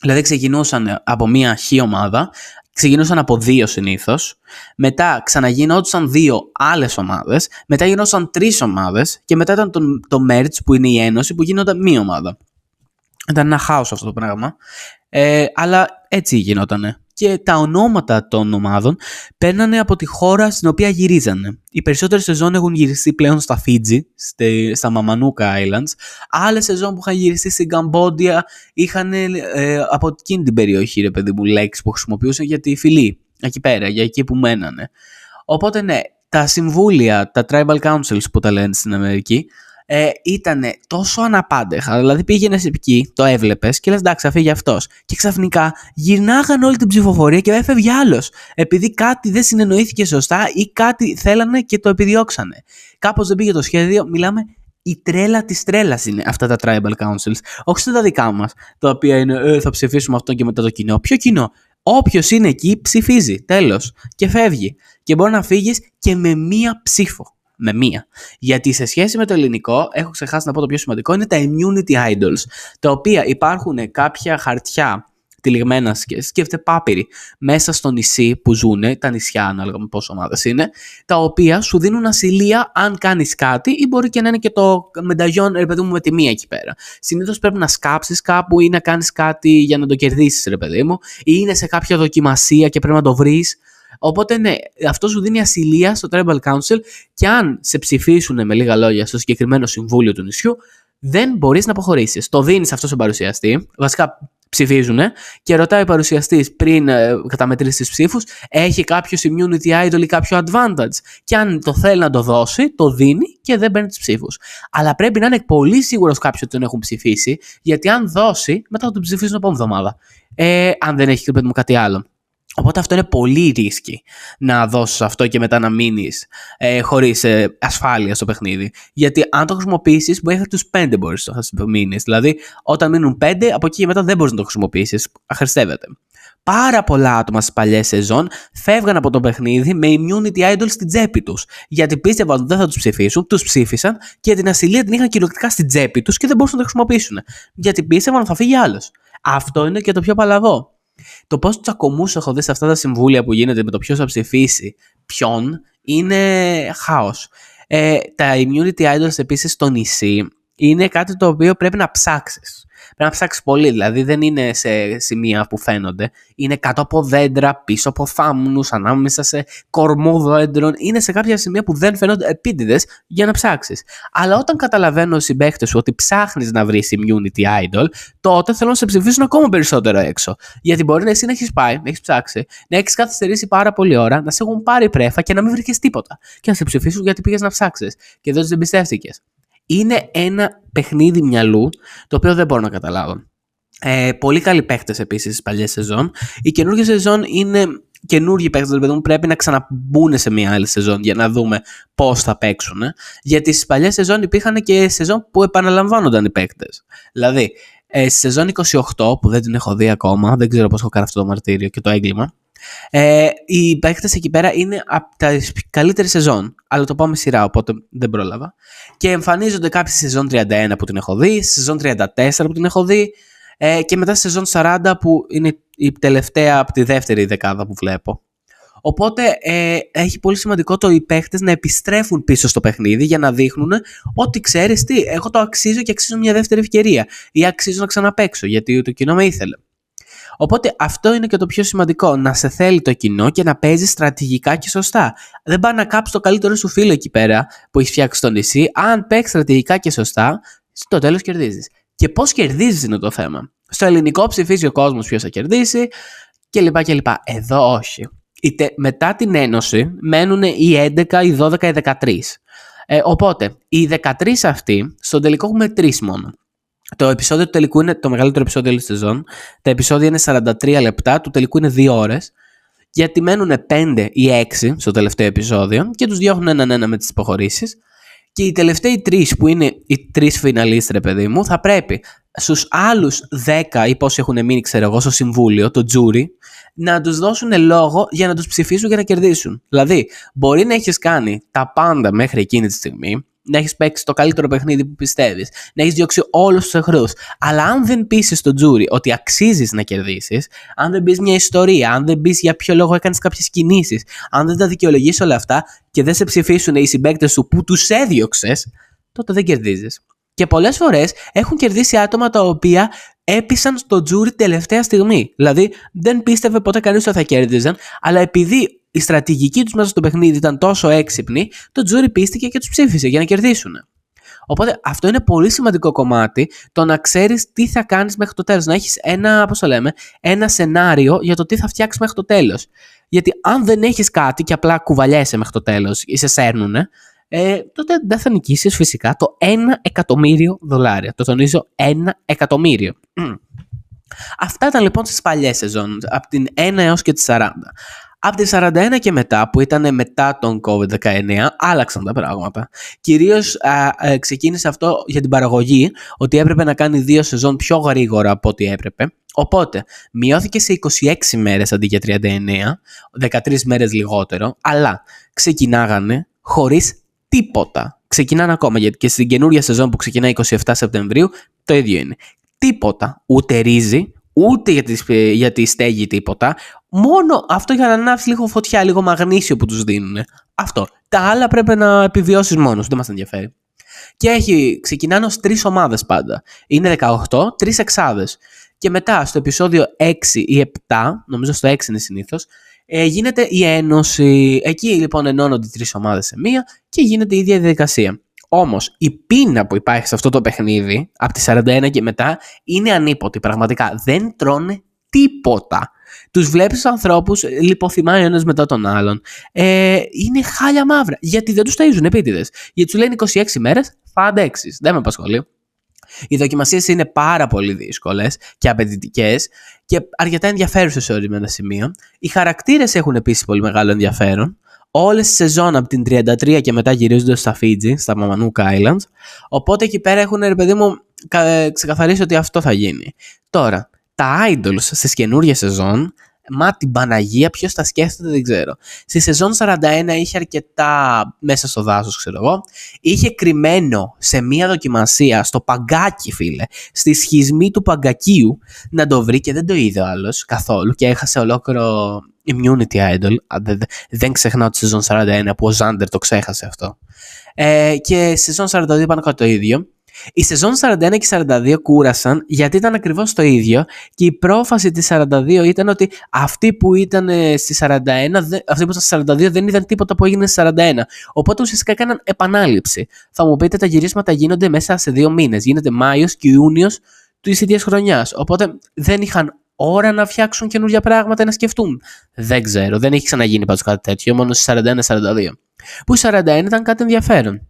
[SPEAKER 1] Δηλαδή ξεκινούσαν από μία χ ομάδα, ξεκινούσαν από δύο συνήθως, μετά ξαναγινόντουσαν δύο άλλες ομάδες, μετά γινόταν τρεις ομάδες και μετά ήταν το, το merge που είναι η ένωση που γίνονταν μία ομάδα. Ήταν ένα χάος αυτό το πράγμα. Ε, αλλά έτσι γινότανε και τα ονόματα των ομάδων παίρνανε από τη χώρα στην οποία γυρίζανε. Οι περισσότερες σεζόν έχουν γυριστεί πλέον στα Φίτζι, στα Μαμανούκα Islands. Άλλες σεζόν που είχαν γυριστεί στην Καμπόντια είχαν ε, από εκείνη την περιοχή, ρε παιδί μου, λέξεις που χρησιμοποιούσαν για τη φυλή, εκεί πέρα, για εκεί που μένανε. Οπότε ναι, τα συμβούλια, τα tribal councils που τα λένε στην Αμερική, ε, ήταν τόσο αναπάντεχα. Δηλαδή πήγαινες εκεί, το έβλεπες και λες εντάξει, θα φύγει αυτός. Και ξαφνικά γυρνάγαν όλη την ψηφοφορία και έφευγε άλλος. Επειδή κάτι δεν συνεννοήθηκε σωστά ή κάτι θέλανε και το επιδιώξανε. Κάπως δεν πήγε το σχέδιο, μιλάμε. Η τρέλα της τρέλας είναι αυτά τα tribal councils. Όχι στα δικά μας, τα οποία είναι ε, θα ψηφίσουμε αυτό και μετά το κοινό. Ποιο κοινό, Όποιος είναι εκεί ψηφίζει. Τέλος. Και φεύγει. Και μπορεί να φύγεις και με μία ψήφο με μία. Γιατί σε σχέση με το ελληνικό, έχω ξεχάσει να πω το πιο σημαντικό, είναι τα immunity idols, τα οποία υπάρχουν κάποια χαρτιά τυλιγμένα, σκέφτε πάπυροι, μέσα στο νησί που ζουν, τα νησιά ανάλογα με πόσο ομάδες είναι, τα οποία σου δίνουν ασυλία αν κάνεις κάτι ή μπορεί και να είναι και το μενταγιόν, ρε παιδί μου, με τη μία εκεί πέρα. Συνήθως πρέπει να σκάψεις κάπου ή να κάνεις κάτι για να το κερδίσεις, ρε παιδί μου, ή είναι σε κάποια δοκιμασία και πρέπει να το βρεις. Οπότε ναι, αυτό σου δίνει ασυλία στο Tribal Council και αν σε ψηφίσουν με λίγα λόγια στο συγκεκριμένο συμβούλιο του νησιού, δεν μπορείς να αποχωρήσεις. Το δίνεις αυτό στον παρουσιαστή. Βασικά ψηφίζουν και ρωτάει ο παρουσιαστής πριν ε, καταμετρήσει τις ψήφους, έχει κάποιο immunity idol ή κάποιο advantage; Και αν το θέλει να το δώσει, το δίνει και δεν παίρνει τις ψήφους. Αλλά πρέπει να είναι πολύ σίγουρος κάποιος ότι τον έχουν ψηφίσει, γιατί αν δώσει, μετά θα τον ψηφίσουν από εβδομάδα. Ε, αν δεν έχει παιδί μου κάτι άλλο. Οπότε αυτό είναι πολύ ρίσκι να δώσεις αυτό και μετά να μείνεις ε, χωρίς ε, ασφάλεια στο παιχνίδι. Γιατί αν το χρησιμοποιήσεις, μπορεί μέχρι τους 5 μπορείς να μείνεις. Δηλαδή, όταν μείνουν 5, από εκεί και μετά δεν μπορείς να το χρησιμοποιήσεις. Αχρηστεύεται. Πάρα πολλά άτομα στις παλιές σεζόν φεύγαν από το παιχνίδι με immunity idol στην τσέπη τους. Γιατί πίστευαν ότι δεν θα τους ψηφίσουν, τους ψήφισαν και την ασυλία την είχαν κυριολεκτικά στην τσέπη τους και δεν μπορούσαν να το χρησιμοποιήσουν. Γιατί πίστευαν ότι θα φύγει άλλος. Αυτό είναι και το πιο παλαβό. Το πώς τσακωμού έχω δει σε αυτά τα συμβούλια που γίνεται με το ποιος θα ψηφίσει ποιον είναι χάος. Ε, τα immunity idols επίσης στο νησί είναι κάτι το οποίο πρέπει να ψάξεις. Πρέπει να ψάξεις πολύ, δηλαδή δεν είναι σε σημεία που φαίνονται. Είναι κάτω από δέντρα, πίσω από θάμνου, ανάμεσα σε κορμό δέντρων. Είναι σε κάποια σημεία που δεν φαίνονται επίτηδες για να ψάξεις. Αλλά όταν καταλαβαίνω οι συμπαίχτε σου ότι ψάχνεις να βρεις immunity idol, τότε θέλω να σε ψηφίσουν ακόμα περισσότερο έξω. Γιατί μπορεί να εσύ να έχεις πάει, να έχεις ψάξει, να έχεις καθυστερήσει πάρα πολλή ώρα, να σε έχουν πάρει πρέφα και να μην βρει τίποτα. Και να σε ψηφίσουν γιατί πήγες να ψάξεις και δεν του εμπιστεύτηκες είναι ένα παιχνίδι μυαλού το οποίο δεν μπορώ να καταλάβω. Ε, πολύ καλοί παίχτε επίσης στις παλιές σεζόν. Η καινούργια σεζόν είναι καινούργιοι παίκτες ρε παιδί μου, πρέπει να ξαναμπούν σε μια άλλη σεζόν για να δούμε πώς θα παίξουν. Γιατί στις παλιές σεζόν υπήρχαν και σεζόν που επαναλαμβάνονταν οι παίκτες. Δηλαδή, ε, στη σεζόν 28 που δεν την έχω δει ακόμα, δεν ξέρω πώς έχω κάνει αυτό το μαρτύριο και το έγκλημα, ε, οι παίκτες εκεί πέρα είναι από τα καλύτερη σεζόν. Αλλά το πάμε σειρά, οπότε δεν πρόλαβα. Και εμφανίζονται κάποιοι στη σεζόν 31 που την έχω δει, στη σεζόν 34 που την έχω δει, ε, και μετά στη σεζόν 40 που είναι η τελευταία από τη δεύτερη δεκάδα που βλέπω. Οπότε ε, έχει πολύ σημαντικό το οι παίχτες να επιστρέφουν πίσω στο παιχνίδι για να δείχνουν ότι ξέρεις τι, εγώ το αξίζω και αξίζω μια δεύτερη ευκαιρία ή αξίζω να ξαναπαίξω γιατί το κοινό με ήθελε. Οπότε αυτό είναι και το πιο σημαντικό, να σε θέλει το κοινό και να παίζει στρατηγικά και σωστά. Δεν πάει να κάψεις το καλύτερο σου φίλο εκεί πέρα που έχεις φτιάξει στο νησί. Αν παίξεις στρατηγικά και σωστά, στο τέλος κερδίζεις. Και πώς κερδίζεις είναι το θέμα. Στο ελληνικό ψηφίζει ο κόσμος ποιος θα κερδίσει κλπ. κλπ. Εδώ όχι. Είτε μετά την ένωση μένουν οι 11, οι 12, οι 13. Ε, οπότε, οι 13 αυτοί, στον τελικό έχουμε 3 μόνο. Το επεισόδιο του τελικού είναι το μεγαλύτερο επεισόδιο όλης της σεζόν. Τα επεισόδια είναι 43 λεπτά, του τελικού είναι 2 ώρες. Γιατί μένουν 5 ή 6 στο τελευταίο επεισόδιο και τους διώχνουν έναν ένα με τις υποχωρήσεις. Και οι τελευταίοι τρεις, που είναι οι τρεις φιναλίστρες, παιδί μου, θα πρέπει στους άλλους 10 ή πόσοι έχουν μείνει, ξέρω εγώ, στο συμβούλιο, το τζούρι, να τους δώσουν λόγο για να τους ψηφίσουν για να κερδίσουν. Δηλαδή, μπορεί να έχεις κάνει τα πάντα μέχρι εκείνη τη στιγμή, να έχεις παίξει το καλύτερο παιχνίδι που πιστεύεις, να έχεις διώξει όλους τους εχθρούς. Αλλά αν δεν πείσει στο τζούρι ότι αξίζεις να κερδίσεις, αν δεν πει μια ιστορία, αν δεν πει για ποιο λόγο έκανες κάποιες κινήσεις, αν δεν τα δικαιολογήσει όλα αυτά και δεν σε ψηφίσουν οι συμπαίκτες σου που τους έδιωξες, τότε δεν κερδίζεις. Και πολλές φορές έχουν κερδίσει άτομα τα οποία έπεισαν στο τζούρι τελευταία στιγμή. Δηλαδή δεν πίστευε ποτέ κανείς ότι θα κέρδιζαν, αλλά επειδή η στρατηγική τους μέσα στο παιχνίδι ήταν τόσο έξυπνη, το τζούρι πίστηκε και τους ψήφισε για να κερδίσουν. Οπότε αυτό είναι πολύ σημαντικό κομμάτι το να ξέρεις τι θα κάνεις μέχρι το τέλος. Να έχεις ένα, πώς το λέμε, ένα σενάριο για το τι θα φτιάξεις μέχρι το τέλος. Γιατί αν δεν έχεις κάτι και απλά κουβαλιέσαι μέχρι το τέλος ή σε σέρνουν, ε, τότε δεν θα νικήσεις φυσικά το 1 εκατομμύριο δολάρια. Το τονίζω 1 εκατομμύριο. Αυτά ήταν λοιπόν στις παλιές σεζόν, από την 1 έως και τη 40. Από τη 41 και μετά, που ήταν μετά τον COVID-19, άλλαξαν τα πράγματα. Κυρίως α, ξεκίνησε αυτό για την παραγωγή, ότι έπρεπε να κάνει δύο σεζόν πιο γρήγορα από ό,τι έπρεπε. Οπότε, μειώθηκε σε 26 μέρες αντί για 39, 13 μέρες λιγότερο, αλλά ξεκινάγανε χωρίς τίποτα. Ξεκινάνε ακόμα, γιατί και στην καινούργια σεζόν που ξεκινάει 27 Σεπτεμβρίου, το ίδιο είναι. Τίποτα. Ούτε ρύζι, ούτε για τη, για τη στέγη τίποτα. Μόνο αυτό για να ανάψει λίγο φωτιά, λίγο μαγνήσιο που τους δίνουν. Αυτό. Τα άλλα πρέπει να επιβιώσεις μόνος δεν μας ενδιαφέρει. Και έχει, ξεκινάνε ως τρεις ομάδες πάντα. Είναι 18, τρεις εξάδες. Και μετά στο επεισόδιο 6 ή 7, νομίζω στο 6 είναι συνήθως, ε, γίνεται η ένωση. Εκεί λοιπόν ενώνονται οι τρεις ομάδες σε μία και γίνεται η ίδια διαδικασία. Όμως η πείνα που υπάρχει σε αυτό το παιχνίδι από τη 41 και μετά είναι ανίποτη πραγματικά. Δεν τρώνε τίποτα. Τους βλέπεις τους ανθρώπους λιποθυμάει ο ένας μετά τον άλλον. Ε, είναι χάλια μαύρα. Γιατί δεν τους ταΐζουν επίτηδες. Γιατί του λένε 26 μέρες θα αντέξεις. Δεν με απασχολεί. Οι δοκιμασίες είναι πάρα πολύ δύσκολες και απαιτητικές και αρκετά ενδιαφέρουσες σε ορισμένα σημεία. Οι χαρακτήρες έχουν επίσης πολύ μεγάλο ενδιαφέρον. Όλες τις σεζόν από την 33 και μετά γυρίζονται στα Φίτζι, στα Mamanuka Islands. Οπότε εκεί πέρα έχουν, ρε παιδί μου, ξεκαθαρίσει ότι αυτό θα γίνει. Τώρα, τα idols στις καινούργιες σεζόν Μα την Παναγία, ποιος τα σκέφτεται δεν ξέρω. Στη σεζόν 41 είχε αρκετά μέσα στο δάσος, ξέρω εγώ. Είχε κρυμμένο σε μία δοκιμασία στο παγκάκι, φίλε, στη σχισμή του παγκακίου να το βρει και δεν το είδε ο άλλος καθόλου και έχασε ολόκληρο immunity idol. Δεν ξεχνάω τη σεζόν 41 που ο Ζάντερ το ξέχασε αυτό. Ε, και στη σεζόν 42 πάνω κάτω το ίδιο. Η σεζόν 41 και 42 κούρασαν γιατί ήταν ακριβώς το ίδιο και η πρόφαση της 42 ήταν ότι αυτοί που ήταν ε, στη 41, αυτοί που ήταν στη 42 δεν είδαν τίποτα που έγινε στη 41. Οπότε ουσιαστικά έκαναν επανάληψη. Θα μου πείτε τα γυρίσματα γίνονται μέσα σε δύο μήνες. Γίνεται Μάιος και Ιούνιος του ίδιας χρονιάς. Οπότε δεν είχαν ώρα να φτιάξουν καινούργια πράγματα να σκεφτούν. Δεν ξέρω, δεν έχει ξαναγίνει πάντως κάτι τέτοιο, μόνο στι 41-42. Που η 41 ήταν κάτι ενδιαφέρον.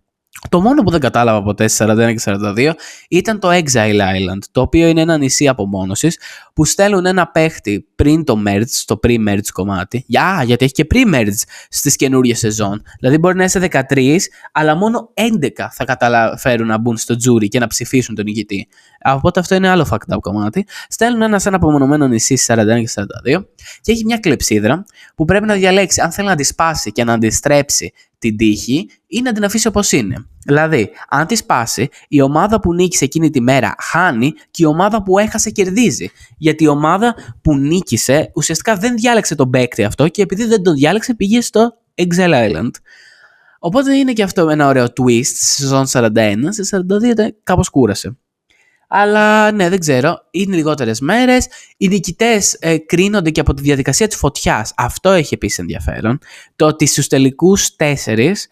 [SPEAKER 1] Το μόνο που δεν κατάλαβα ποτέ στις 41 και 42 ήταν το Exile Island, το οποίο είναι ένα νησί απομόνωσης που στέλνουν ένα παίχτη πριν το merge, στο pre-merge κομμάτι. Για, γιατί έχει και pre-merge στις καινούριε σεζόν. Δηλαδή μπορεί να είσαι 13, αλλά μόνο 11 θα καταφέρουν να μπουν στο τζούρι και να ψηφίσουν τον ηγητή. Οπότε αυτό είναι άλλο fucked up κομμάτι. Στέλνουν ένα σε ένα απομονωμένο νησί στις 41 και 42 και έχει μια κλεψίδρα που πρέπει να διαλέξει αν θέλει να τη σπάσει και να αντιστρέψει την τύχη ή να την αφήσει όπως είναι. Δηλαδή, αν τη σπάσει, η ομάδα που νίκησε εκείνη τη μέρα χάνει και η ομάδα που έχασε κερδίζει. Γιατί η ομάδα που νίκησε ουσιαστικά δεν διάλεξε τον παίκτη αυτό και επειδή δεν τον διάλεξε πήγε στο Exile Island. Οπότε είναι και αυτό ένα ωραίο twist στη σεζόν 41, στη 42 κάπως κούρασε. Αλλά ναι, δεν ξέρω. Είναι λιγότερες μέρες. Οι νικητές ε, κρίνονται και από τη διαδικασία της φωτιάς. Αυτό έχει επίσης ενδιαφέρον. Το ότι στους τελικούς τέσσερις,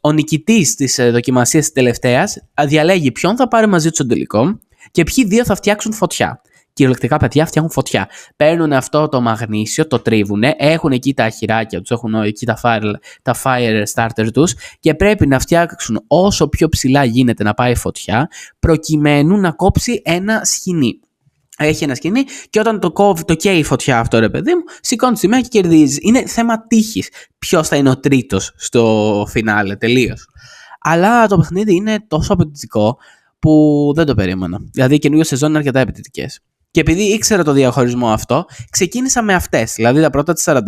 [SPEAKER 1] ο νικητής της ε, δοκιμασίας της τελευταίας διαλέγει ποιον θα πάρει μαζί του στον τελικό και ποιοι δύο θα φτιάξουν φωτιά κυριολεκτικά παιδιά φτιάχνουν φωτιά. Παίρνουν αυτό το μαγνήσιο, το τρίβουν, έχουν εκεί τα χειράκια τους, έχουν εκεί τα fire, τα fire starter τους και πρέπει να φτιάξουν όσο πιο ψηλά γίνεται να πάει φωτιά, προκειμένου να κόψει ένα σκηνή. Έχει ένα σκηνή και όταν το κόβει, το καίει η φωτιά αυτό ρε παιδί μου, σηκώνει τη σημαία και κερδίζει. Είναι θέμα τύχης ποιος θα είναι ο τρίτος στο φινάλε τελείως. Αλλά το παιχνίδι είναι τόσο απαιτητικό που δεν το περίμενα. Δηλαδή οι καινούργιε σεζόν είναι αρκετά απαιτητικές. Και επειδή ήξερα το διαχωρισμό αυτό, ξεκίνησα με αυτές. Δηλαδή τα πρώτα της 41,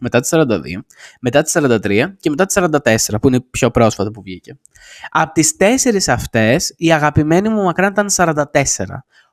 [SPEAKER 1] μετά της 42, μετά της 43 και μετά της 44, που είναι η πιο πρόσφατα που βγήκε. Από τις τέσσερις αυτές, η αγαπημένη μου μακράν ήταν 44.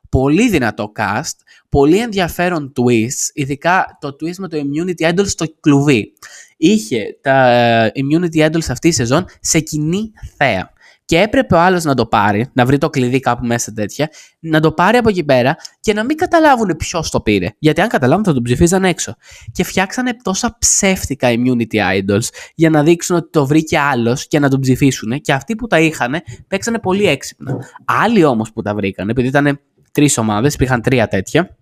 [SPEAKER 1] Πολύ δυνατό cast, πολύ ενδιαφέρον twist, ειδικά το twist με το Immunity Idol στο κλουβί. Είχε τα ε, Immunity Idols αυτή η σεζόν σε κοινή θέα και έπρεπε ο άλλος να το πάρει, να βρει το κλειδί κάπου μέσα τέτοια, να το πάρει από εκεί πέρα και να μην καταλάβουν ποιος το πήρε. Γιατί αν καταλάβουν θα τον ψηφίζαν έξω. Και φτιάξανε τόσα ψεύτικα immunity idols για να δείξουν ότι το βρήκε άλλος και να τον ψηφίσουν. Και αυτοί που τα είχαν παίξανε πολύ έξυπνα. Άλλοι όμως που τα βρήκαν, επειδή ήταν τρεις ομάδες, υπήρχαν τρία τέτοια,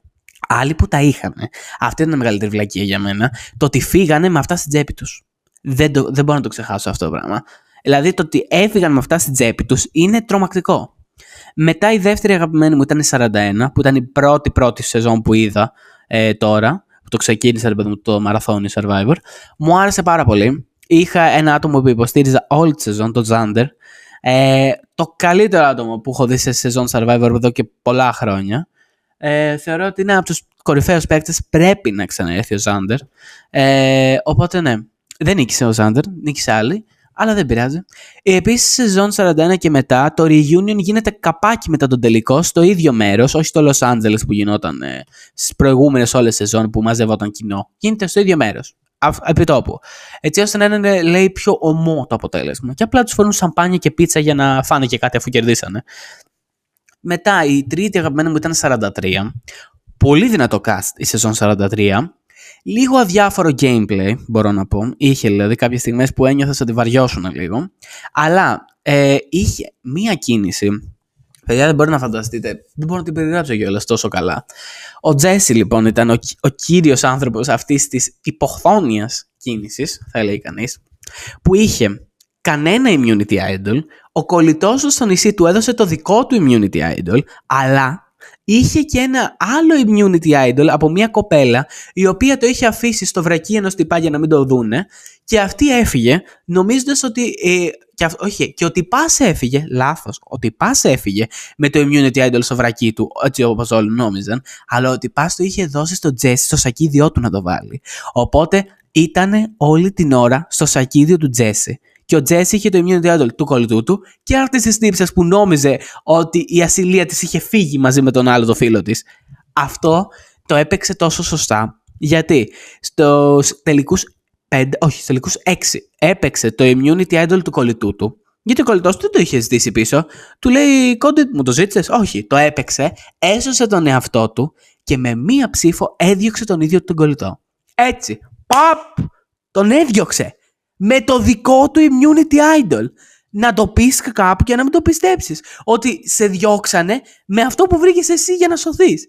[SPEAKER 1] Άλλοι που τα είχαν. Αυτή ήταν η μεγαλύτερη βλακία για μένα. Το ότι φύγανε με αυτά στην τσέπη τους. Δεν, δεν μπορώ να το ξεχάσω αυτό το πράγμα. Δηλαδή το ότι έφυγαν με αυτά στην τσέπη τους είναι τρομακτικό. Μετά η δεύτερη αγαπημένη μου ήταν η 41, που ήταν η πρώτη πρώτη σεζόν που είδα ε, τώρα, που το ξεκίνησα το μαραθώνιο Survivor. Μου άρεσε πάρα πολύ. Είχα ένα άτομο που υποστήριζα όλη τη σεζόν, το Xander. Ε, το καλύτερο άτομο που έχω δει σε σεζόν Survivor εδώ και πολλά χρόνια. Ε, θεωρώ ότι είναι από τους κορυφαίους παίκτες. Πρέπει να ξαναέρθει ο Xander. Ε, οπότε ναι, δεν νίκησε ο Xander, νίκησε άλλη αλλά δεν πειράζει. Επίσης, σεζόν 41 και μετά, το reunion γίνεται καπάκι μετά τον τελικό στο ίδιο μέρος, όχι στο Los Angeles που γινόταν ε, στις προηγούμενες όλες σεζόν που μαζεύονταν κοινό. Γίνεται στο ίδιο μέρος. Επί τόπου. Έτσι ώστε να είναι λέει, πιο ομό το αποτέλεσμα. Και απλά τους φέρνουν σαμπάνια και πίτσα για να φάνε και κάτι αφού κερδίσανε. Μετά η τρίτη αγαπημένη μου ήταν 43. Πολύ δυνατό cast η σεζόν 43. Λίγο αδιάφορο gameplay, μπορώ να πω. Είχε δηλαδή κάποιες στιγμές που ένιωθα ότι βαριώσουν λίγο. Αλλά ε, είχε μία κίνηση. Παιδιά δεν μπορεί να φανταστείτε. Δεν μπορώ να την περιγράψω κιόλας τόσο καλά. Ο Τζέσι λοιπόν ήταν ο, ο κύριος άνθρωπος αυτής της υποχθόνιας κίνησης, θα λέει κανείς, που είχε κανένα immunity idol, ο κολλητός του στο νησί του έδωσε το δικό του immunity idol, αλλά είχε και ένα άλλο immunity idol από μια κοπέλα η οποία το είχε αφήσει στο βρακί ενός τυπά για να μην το δούνε και αυτή έφυγε νομίζοντας ότι ε, και, όχι, και ο τυπάς έφυγε, λάθος, ο τυπάς έφυγε με το immunity idol στο βρακί του, έτσι όπως όλοι νόμιζαν, αλλά ο τυπάς το είχε δώσει στο Jesse στο σακίδιό του να το βάλει. Οπότε ήταν όλη την ώρα στο σακίδιο του Jesse και ο Τζέσι είχε το immunity idol του κολλητού του και άρτη τη τύψη που νόμιζε ότι η ασυλία της είχε φύγει μαζί με τον άλλο το φίλο της. Αυτό το έπαιξε τόσο σωστά. Γιατί στους τελικούς 5, όχι, στους τελικούς 6 έπαιξε το immunity idol του κολλητού του. Γιατί ο κολλητός του το είχε ζητήσει πίσω. Του λέει, Κόντι, μου το ζήτησες; Όχι, το έπαιξε, έσωσε τον εαυτό του και με μία ψήφο έδιωξε τον ίδιο τον κολλητό. Έτσι. Παπ! Τον έδιωξε με το δικό του immunity idol. Να το πεις κάπου και να μην το πιστέψεις. Ότι σε διώξανε με αυτό που βρήκες εσύ για να σωθείς.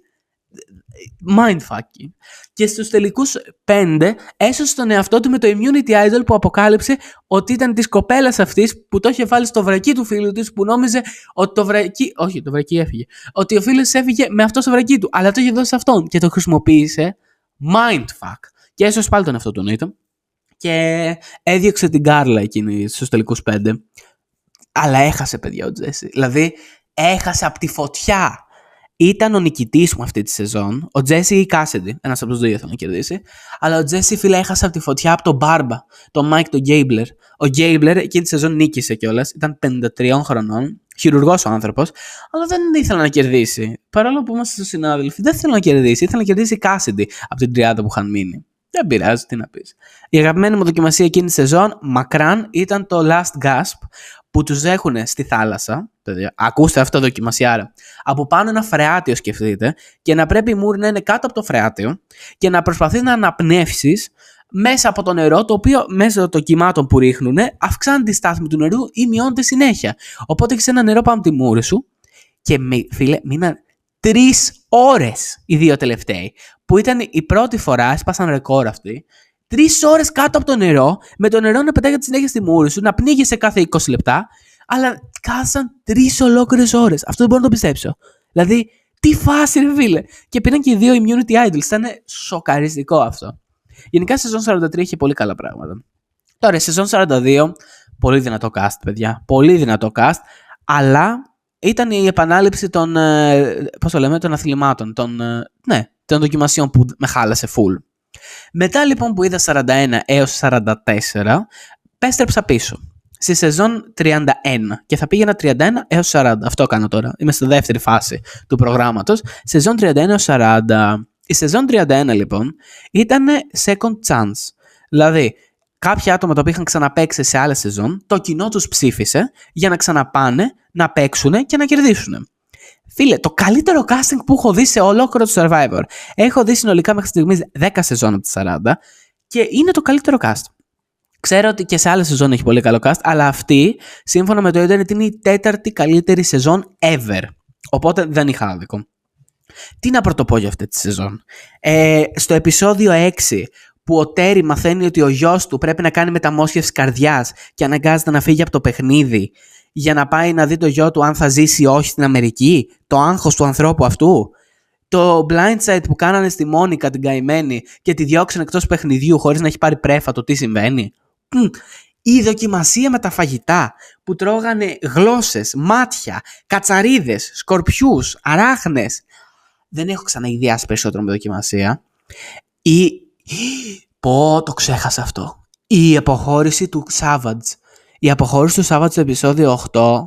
[SPEAKER 1] mindfucking. Και στους τελικούς πέντε έσωσε τον εαυτό του με το immunity idol που αποκάλυψε ότι ήταν της κοπέλας αυτής που το είχε βάλει στο βρακί του φίλου της που νόμιζε ότι το βρακί, όχι το βρακί έφυγε, ότι ο φίλος έφυγε με αυτό στο βρακί του, αλλά το είχε δώσει σε αυτόν και το χρησιμοποίησε mindfuck. Και έσωσε πάλι τον εαυτό του εννοείται και έδιωξε την Κάρλα εκείνη στους τελικούς πέντε. Αλλά έχασε παιδιά ο Τζέσι. Δηλαδή έχασε από τη φωτιά. Ήταν ο νικητής μου αυτή τη σεζόν. Ο Τζέσι ή η Κάσιντι. Ένας από τους δύο ήθελε να κερδίσει. Αλλά ο Τζέσι, φίλε, έχασε από τη φωτιά από τον Μπάρμπα. Τον Μάικ τον Γκάμπλερ. Ο Γκάμπλερ εκείνη τη σεζόν νίκησε κιόλας. Ήταν 53 χρονών. Χειρουργός ο άνθρωπος. Αλλά δεν ήθελε να κερδίσει. Παρόλο που είμαστε στο συνάδελφοι, δεν ήθελε να κερδίσει. Ήθελε να κερδίσει η Κάσιντι από την τριάδα που είχαν μείνει. Δεν πειράζει, τι να πεις. Η αγαπημένη μου δοκιμασία εκείνη τη σεζόν, μακράν, ήταν το Last Gasp που τους έχουν στη θάλασσα. Παιδιά, ακούστε αυτό δοκιμασιάρα. Από πάνω ένα φρεάτιο σκεφτείτε και να πρέπει η μούρη να είναι κάτω από το φρεάτιο και να προσπαθείς να αναπνεύσεις μέσα από το νερό, το οποίο μέσα των κυμάτων που ρίχνουν αυξάνει τη στάθμη του νερού ή μειώνεται συνέχεια. Οπότε έχεις ένα νερό πάνω από τη μούρη σου και φίλε, μείναν τρεις ώρες οι δύο τελευταίοι. Που ήταν η πρώτη φορά, έσπασαν ρεκόρ αυτοί. Τρεις ώρες κάτω από το νερό, με το νερό να πετάγεται συνέχεια στη μούρη σου, να πνίγεσαι κάθε 20 λεπτά, αλλά κάθισαν τρεις ολόκληρες ώρες. Αυτό δεν μπορώ να το πιστέψω. Δηλαδή, τι φάση, ρε φίλε. Και πήραν και οι δύο immunity idols. Ήταν σοκαριστικό αυτό. Γενικά, η σεζόν 43 είχε πολύ καλά πράγματα. Τώρα, η σεζόν 42, πολύ δυνατό cast, παιδιά. Πολύ δυνατό cast. Αλλά ήταν η επανάληψη των, ε, πώς το λέμε, των αθλημάτων, των, ε, ναι, των δοκιμασιών που με χάλασε full. Μετά λοιπόν που είδα 41 έως 44, πέστρεψα πίσω. Στη σεζόν 31 και θα πήγαινα 31 έως 40. Αυτό κάνω τώρα. Είμαι στη δεύτερη φάση του προγράμματος. Σεζόν 31 έως 40. Η σεζόν 31 λοιπόν ήταν second chance. Δηλαδή, κάποια άτομα τα οποία είχαν ξαναπέξει σε άλλε σεζόν, το κοινό τους ψήφισε για να ξαναπάνε, να παίξουν και να κερδίσουν. Φίλε, το καλύτερο casting που έχω δει σε ολόκληρο το Survivor. Έχω δει συνολικά μέχρι στιγμής 10 σεζόν από τις 40 και είναι το καλύτερο cast. Ξέρω ότι και σε άλλε σεζόν έχει πολύ καλό cast, αλλά αυτή, σύμφωνα με το Ιντερνετ, είναι η τέταρτη καλύτερη σεζόν ever. Οπότε δεν είχα άδικο. Τι να πρωτοπώ για αυτή τη σεζόν. Ε, στο επεισόδιο 6, που ο Τέρι μαθαίνει ότι ο γιος του πρέπει να κάνει μεταμόσχευση καρδιάς και αναγκάζεται να φύγει από το παιχνίδι για να πάει να δει το γιο του αν θα ζήσει ή όχι στην Αμερική, το άγχος του ανθρώπου αυτού. Το blindside που κάνανε στη Μόνικα την καημένη και τη διώξαν εκτός παιχνιδιού χωρίς να έχει πάρει πρέφα το τι συμβαίνει. Η δοκιμασία με τα φαγητά που τρώγανε γλώσσες, μάτια, κατσαρίδες, σκορπιούς, αράχνες. Δεν έχω ξαναειδιάσει περισσότερο με δοκιμασία. Η... Πω, το ξέχασα αυτό. Η αποχώρηση του Savage η αποχώρηση του Σάββατο στο επεισόδιο 8,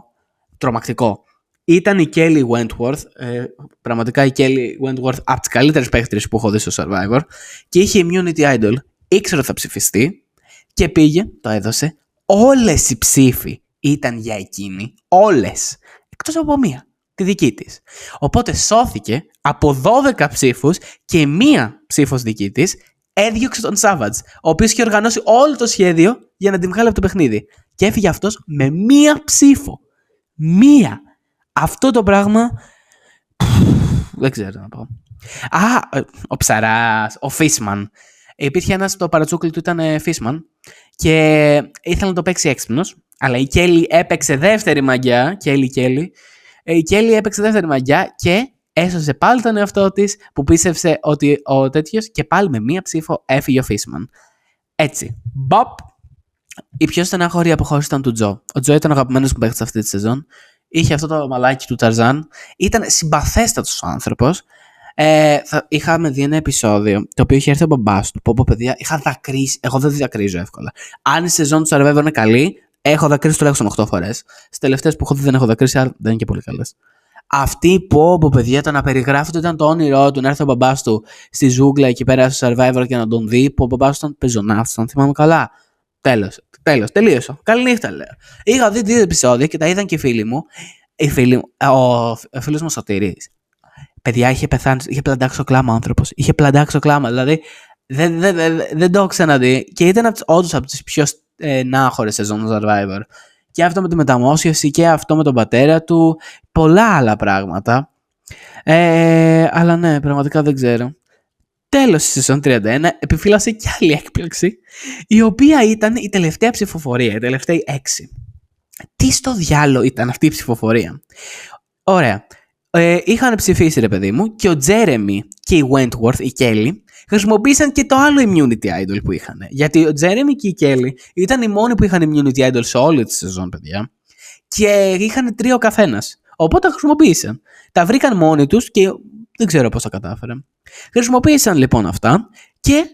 [SPEAKER 1] τρομακτικό. Ήταν η Kelly Wentworth, ε, πραγματικά η Kelly Wentworth από τις καλύτερες παίχτριε που έχω δει στο Survivor και είχε immunity idol. Ήξερε ότι θα ψηφιστεί και πήγε, το έδωσε. Όλες οι ψήφοι ήταν για εκείνη. Όλες. Εκτός από μία. Τη δική της. Οπότε σώθηκε από 12 ψήφους και μία ψήφος δική της έδιωξε τον Savage, ο οποίος είχε οργανώσει όλο το σχέδιο για να την βγάλει από το παιχνίδι. Και έφυγε αυτός με μία ψήφο. Μία. Αυτό το πράγμα. Δεν ξέρω να πω. Α, ε, ο ψαράς, ο Φίσμαν. Υπήρχε ένας το παρατσούκλι του ήταν Φίσμαν και ήθελε να το παίξει έξυπνος. Αλλά η Κέλλη έπαιξε δεύτερη μαγιά. Κέλλη, Κέλλη. Ε, η Κέλλη έπαιξε δεύτερη μαγιά και έσωσε πάλι τον εαυτό της που πίστευσε ότι ο τέτοιος και πάλι με μία ψήφο έφυγε ο Φίσμαν. Έτσι. Μπαπ. Η πιο στενάχωρη αποχώρηση ήταν του Τζο. Ο Τζο ήταν ο αγαπημένος μου παίχτη αυτή τη σεζόν. Είχε αυτό το μαλάκι του Ταρζάν. Ήταν συμπαθέστατος άνθρωπος. Ε, θα, είχαμε δει ένα επεισόδιο το οποίο είχε έρθει ο μπαμπάς του. Που παιδιά, είχα δακρύσει. Εγώ δεν δακρύζω εύκολα. Αν η σεζόν του Survivor είναι καλή, έχω δακρύσει τουλάχιστον 8 φορές. Στις τελευταίες που έχω δει δεν έχω δακρύσει, αλλά δεν είναι και πολύ καλές. Αυτή που από παιδιά το να περιγράφει ήταν το όνειρό του να έρθει ο μπαμπάς του στη ζούγκλα εκεί πέρα στο survivor και να τον δει. Που ο μπαμπάς του ήταν πεζοναύτης, αν θυμάμαι καλά. Τέλος. Τέλος. Τελείωσα. Καληνύχτα λέω. Είχα δει δύο επεισόδια και τα είδαν και οι φίλοι μου. Οι φίλοι μου ο, ο φίλος μου Σωτήρη. Παιδιά είχε πεθάνει, είχε πλαντάξει το κλάμα ο άνθρωπος. Είχε πλαντάξει το κλάμα. Δηλαδή δεν, δεν, δεν, δεν το έχω ξαναδεί. Και ήταν όντως από τις πιο ε, νάχορε σεζόν survivor και αυτό με τη μεταμόσχευση και αυτό με τον πατέρα του, πολλά άλλα πράγματα. Ε, αλλά ναι, πραγματικά δεν ξέρω. Τέλος στη σεζόν 31 επιφύλασε κι άλλη έκπληξη, η οποία ήταν η τελευταία ψηφοφορία, η τελευταία έξι. Τι στο διάλο ήταν αυτή η ψηφοφορία; Ωραία. Ε, είχαν ψηφίσει ρε παιδί μου και ο Τζέρεμι και η Wentworth, η Κέλλη, χρησιμοποίησαν και το άλλο immunity idol που είχαν. Γιατί ο Τζέρεμι και η Κέλλη ήταν οι μόνοι που είχαν immunity idol σε όλη τη σεζόν, παιδιά. Και είχαν τρία ο καθένας. Οπότε τα χρησιμοποίησαν. Τα βρήκαν μόνοι τους και δεν ξέρω πώς τα κατάφεραν. Χρησιμοποίησαν λοιπόν αυτά και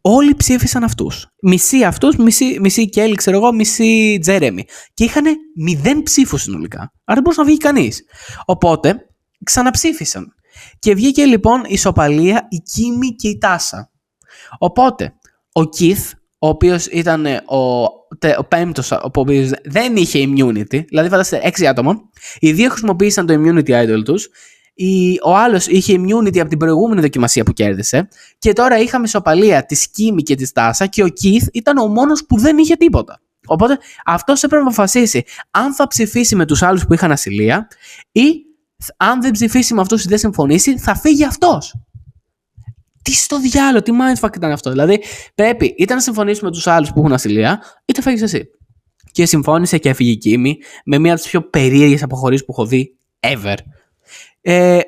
[SPEAKER 1] όλοι ψήφισαν αυτούς. Μισή αυτούς, μισή, μισή Κέλλη, ξέρω εγώ, μισή Τζέρεμι. Και είχαν μηδέν ψήφους συνολικά. Άρα δεν μπορούσε να βγει κανείς. Οπότε ξαναψήφισαν. Και βγήκε λοιπόν η ισοπαλία, η Κίμη και η Τάσα. Οπότε, ο Κιθ, ο οποίος ήταν ε, ο, τε, ο πέμπτος, ο οποίος δεν είχε immunity, δηλαδή φανταστείτε έξι άτομα, οι δύο χρησιμοποίησαν το immunity idol τους, η, ο άλλος είχε immunity από την προηγούμενη δοκιμασία που κέρδισε και τώρα είχαμε ισοπαλία της Κίμη και της Τάσα και ο Κιθ ήταν ο μόνος που δεν είχε τίποτα. Οπότε αυτός έπρεπε να αποφασίσει αν θα ψηφίσει με τους άλλους που είχαν ασυλία ή αν δεν ψηφίσει με αυτούς ή δεν συμφωνήσει, θα φύγει αυτός. Τι στο διάλογο, τι mindfuck ήταν αυτό. Δηλαδή, πρέπει είτε να συμφωνήσεις με τους άλλους που έχουν ασυλία, είτε φύγει εσύ. Και συμφώνησε και έφυγε η Κίμη με μία από τις πιο περίεργες αποχωρήσεις που έχω δει ever. Ε,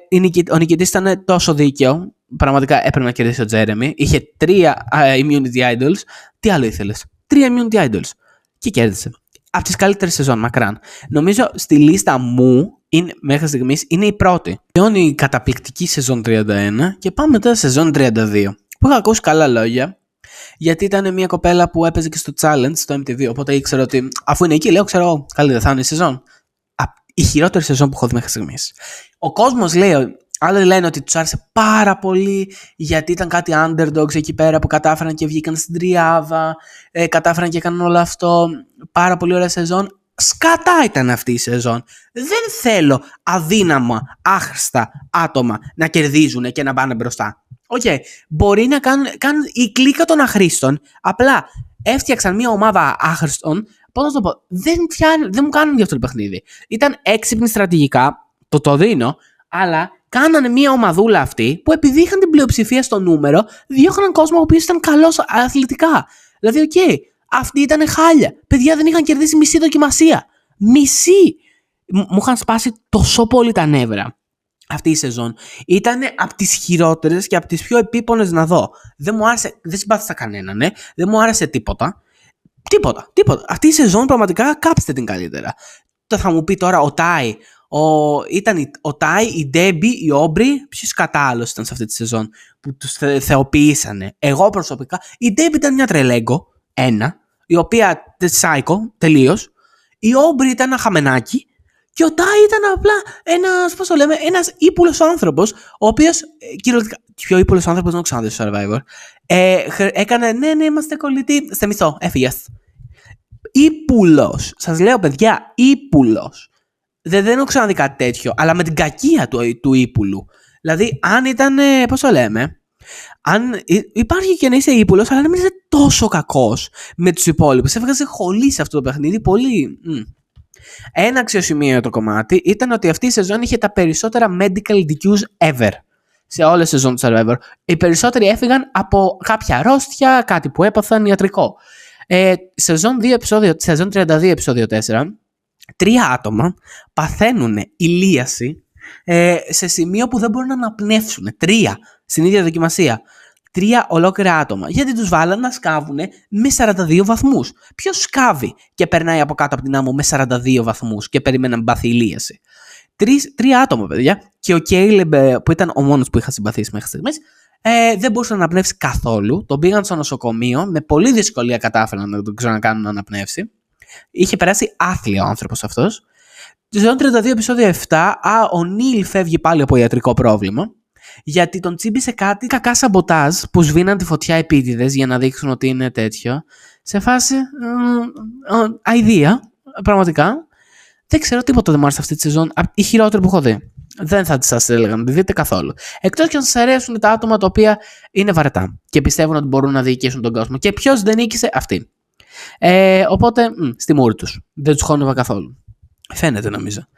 [SPEAKER 1] ο νικητής ήταν τόσο δίκαιο. Πραγματικά έπρεπε να κερδίσει ο Τζέρεμι. Είχε τρία uh, immunity idols. Τι άλλο ήθελες; Τρία immunity idols. Και κέρδισε. Από τις καλύτερες σεζόν, μακράν. Νομίζω στη λίστα μου είναι, μέχρι στιγμής είναι η πρώτη. Τελειώνει η καταπληκτική σεζόν 31 και πάμε μετά σεζόν 32. Που είχα ακούσει καλά λόγια. Γιατί ήταν μια κοπέλα που έπαιζε και στο challenge στο MTV. Οπότε ήξερα ότι αφού είναι εκεί, λέω, ξέρω, καλή δεν θα είναι η σεζόν. Α, η χειρότερη σεζόν που έχω δει μέχρι στιγμής. Ο κόσμος λέει, άλλοι λένε ότι τους άρεσε πάρα πολύ γιατί ήταν κάτι underdogs εκεί πέρα που κατάφεραν και βγήκαν στην τριάδα, ε, κατάφεραν και έκαναν όλο αυτό. Πάρα πολύ ωραία σεζόν. Σκατά ήταν αυτή η σεζόν. Δεν θέλω αδύναμα, άχρηστα άτομα να κερδίζουν και να πάνε μπροστά. Okay, okay. μπορεί να κάνουν, κάνουν η κλίκα των αχρήστων. Απλά έφτιαξαν μια ομάδα άχρηστων. Πώς να το πω, δεν, δεν μου κάνουν για αυτό το παιχνίδι. Ήταν έξυπνη στρατηγικά, το το δίνω, αλλά κάνανε μια ομαδούλα αυτή που επειδή είχαν την πλειοψηφία στο νούμερο, διώχναν κόσμο ο οποίος ήταν καλός αθλητικά. Δηλαδή, okay, okay, αυτοί ήταν χάλια. Παιδιά δεν είχαν κερδίσει μισή δοκιμασία. Μισή! Μου είχαν σπάσει τόσο πολύ τα νεύρα αυτή η σεζόν. Ήταν από τις χειρότερες και από τις πιο επίπονες να δω. Δεν μου άρεσε, δεν συμπάθησα κανέναν, ναι. Δεν μου άρεσε τίποτα. Τίποτα, τίποτα. Αυτή η σεζόν πραγματικά κάψτε την καλύτερα. Το θα μου πει τώρα ο Τάι, ο, ήταν ο Τάι, η Ντέμπι, η Όμπρι, ποιος κατάλληλο ήταν σε αυτή τη σεζόν που τους θε, θεοποιήσανε. Εγώ προσωπικά, η Ντέμπι ήταν μια τρελέγκω, ένα, η οποία σάικο τελείως. Η Όμπρι ήταν ένα χαμενάκι και ο Τάι ήταν απλά ένας, πώς το λέμε, ένας ύπουλος άνθρωπος, ο οποίος ε, κυριολεκτικά. Πιο ύπουλος άνθρωπος δεν έχω στο Survivor. Ε, έκανε, ναι, ναι, είμαστε κολλητοί. Σε μισό, έφυγε. Ύπουλο. Σας λέω, παιδιά, ύπουλος. Δεν, δεν έχω ξαναδεί κάτι τέτοιο, αλλά με την κακία του, του ύπουλου. Δηλαδή, αν ήταν, πώς το λέμε, αν υπάρχει και να είσαι ύπουλος, αλλά να μην είσαι τόσο κακός με τους υπόλοιπους. Έβγαζε χολή σε αυτό το παιχνίδι. Πολύ. Ένα αξιοσημείο το κομμάτι ήταν ότι αυτή η σεζόν είχε τα περισσότερα medical DQs ever. Σε όλες τις σεζόν του Survivor. Οι περισσότεροι έφυγαν από κάποια αρρώστια, κάτι που έπαθαν ιατρικό. Ε, σεζόν 2 επεισόδιο, σεζόν 32 επεισόδιο 4, τρία άτομα παθαίνουν ηλίαση ε, σε σημείο που δεν μπορούν να αναπνεύσουν. Τρία στην ίδια δοκιμασία. Τρία ολόκληρα άτομα. Γιατί τους βάλαν να σκάβουν με 42 βαθμούς. Ποιος σκάβει και περνάει από κάτω από την άμμο με 42 βαθμούς και περιμένει να μπάθει ηλίαση. Τρεις, τρία άτομα, παιδιά. Και ο Κέιλεμπ, ε, που ήταν ο μόνος που είχα συμπαθήσει μέχρι στιγμής, ε, δεν μπορούσε να αναπνεύσει καθόλου. Τον πήγαν στο νοσοκομείο. Με πολύ δυσκολία κατάφεραν να τον ξανακάνουν να αναπνεύσει. Είχε περάσει άθλιο ο άνθρωπος αυτός. Στο 32 επεισόδιο 7, α, ο Νίλ φεύγει πάλι από ιατρικό πρόβλημα γιατί τον τσίμπησε κάτι κακά σαμποτάζ που σβήναν τη φωτιά επίτηδες για να δείξουν ότι είναι τέτοιο. Σε φάση. αηδία, πραγματικά. Δεν ξέρω τίποτα δεν μου άρεσε αυτή τη σεζόν. Η χειρότερη που έχω δει. Δεν θα σας έλεγα να τη δείτε καθόλου. Εκτός και αν σας αρέσουν τα άτομα τα οποία είναι βαρετά και πιστεύουν ότι μπορούν να διοικήσουν τον κόσμο. Και ποιος δεν νίκησε, αυτή. Ε, οπότε, μ, στη μούρη τους. Δεν τους χώνευα καθόλου. Φαίνεται νομίζω.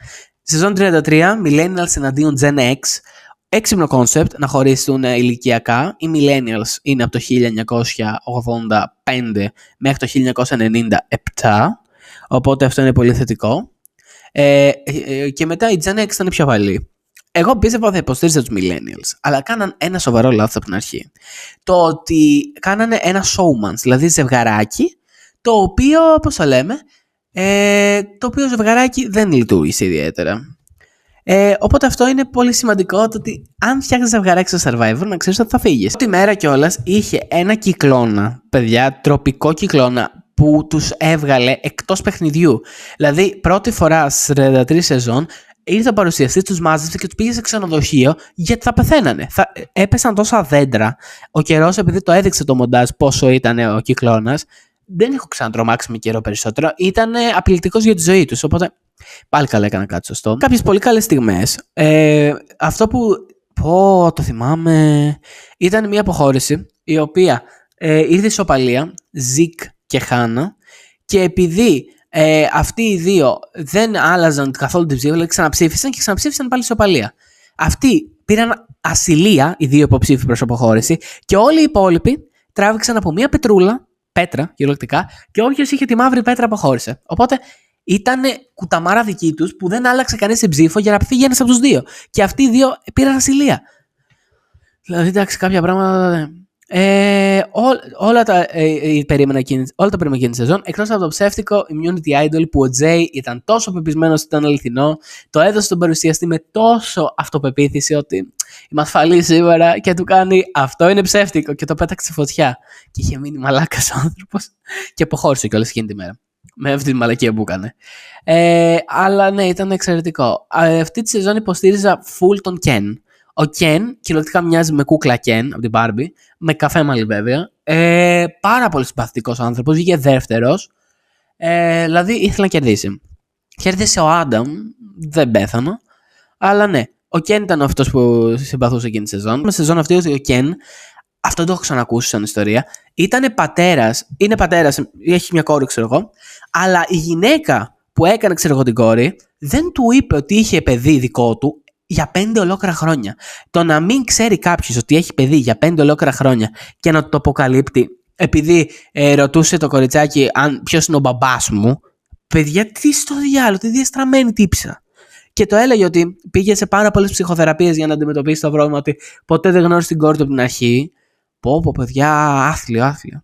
[SPEAKER 1] Σεζόν 33, Millennials εναντίον Gen X. Έξυπνο concept να χωρίσουν ε, ηλικιακά. Οι Millennials είναι από το 1985 μέχρι το 1997. Οπότε αυτό είναι πολύ θετικό. Ε, ε, ε, και μετά η Gen X ήταν πιο παλιοί. Εγώ πίστευα ότι θα υποστήριζα τους Millennials, αλλά κάναν ένα σοβαρό λάθος από την αρχή. Το ότι κάνανε ένα showmans, δηλαδή ζευγαράκι, το οποίο, πώς το λέμε, ε, το οποίο ζευγαράκι δεν λειτουργήσε ιδιαίτερα. Ε, οπότε αυτό είναι πολύ σημαντικό το ότι αν φτιάχνει ζευγαράκι στο Survivor, να ξέρεις ότι θα φύγεις. Τη μέρα κιόλας είχε ένα κυκλώνα, παιδιά, τροπικό κυκλώνα που τους έβγαλε εκτός παιχνιδιού. Δηλαδή, πρώτη φορά στις 33 σεζόν ήρθε ο παρουσιαστής, τους μάζεψε και τους πήγε σε ξενοδοχείο γιατί θα πεθαίνανε. Θα, έπεσαν τόσα δέντρα. Ο καιρός, επειδή το έδειξε το μοντάζ πόσο ήταν ο κυκλώνας, δεν έχω ξανατρομάξει με καιρό περισσότερο. Ήταν απειλητικός για τη ζωή τους. Οπότε πάλι καλά έκανα κάτι σωστό. Κάποιες πολύ καλές στιγμές. Ε, αυτό που. Πω, το θυμάμαι. Ήταν μια αποχώρηση η οποία ε, ήρθε ισοπαλία. Ζικ και Χάνα. Και επειδή ε, αυτοί οι δύο δεν άλλαζαν καθόλου την ψήφο, δηλαδή ξαναψήφισαν και ξαναψήφισαν πάλι ισοπαλία. Αυτοί πήραν ασυλία, οι δύο υποψήφοι προς αποχώρηση, και όλοι οι υπόλοιποι τράβηξαν από μία πετρούλα, πέτρα κυριολεκτικά, και όποιος είχε τη μαύρη πέτρα αποχώρησε. Οπότε ήταν κουταμάρα δική τους που δεν άλλαξε κανείς την ψήφο για να φύγει ένα από τους δύο. Και αυτοί οι δύο πήραν ασυλία. Δηλαδή, εντάξει, κάποια πράγματα. Ε, ό, όλα, τα, ε, ε, περίμενα εκείνη, όλα τα περίμενα εκείνη τη σεζόν, εκτός από το ψεύτικο Immunity Idol που ο Τζέι ήταν τόσο πεπισμένος ότι ήταν αληθινό, το έδωσε στον παρουσιαστή με τόσο αυτοπεποίθηση ότι είμαι ασφαλής σήμερα και του κάνει αυτό είναι ψεύτικο και το πέταξε στη φωτιά. Και είχε μείνει μαλάκας ο άνθρωπος και αποχώρησε κιόλας εκείνη τη μέρα. Με αυτή τη μαλακία που έκανε. Ε, αλλά ναι, ήταν εξαιρετικό. Ε, αυτή τη σεζόν υποστήριζα full τον Ken. Ο Κεν κυριολεκτικά μοιάζει με κούκλα Κεν από την Barbie, με καφέ μαλλί βέβαια. Ε, πάρα πολύ συμπαθητικός άνθρωπος, βγήκε δεύτερος. Ε, δηλαδή ήθελε να κερδίσει. Κέρδισε ο Άνταμ, δεν πέθανα. Αλλά ναι, ο Κεν ήταν αυτός που συμπαθούσε εκείνη τη σεζόν. Με σεζόν αυτή ο Κεν, αυτό το έχω ξανακούσει σαν ιστορία, ήταν πατέρας, είναι πατέρας, έχει μια κόρη, ξέρω εγώ, αλλά η γυναίκα που έκανε, ξέρω εγώ, την κόρη, δεν του είπε ότι είχε παιδί δικό του, για πέντε ολόκληρα χρόνια. Το να μην ξέρει κάποιος ότι έχει παιδί για πέντε ολόκληρα χρόνια και να το αποκαλύπτει επειδή ε, ρωτούσε το κοριτσάκι αν ποιος είναι ο μπαμπάς μου. Παιδιά, τι στο διάλογο, τι διαστραμμένη τύψα. Και το έλεγε ότι πήγε σε πάρα πολλές ψυχοθεραπείες για να αντιμετωπίσει το πρόβλημα ότι ποτέ δεν γνώρισε την κόρη του από την αρχή. Πω, πω, παιδιά, άθλιο, άθλιο.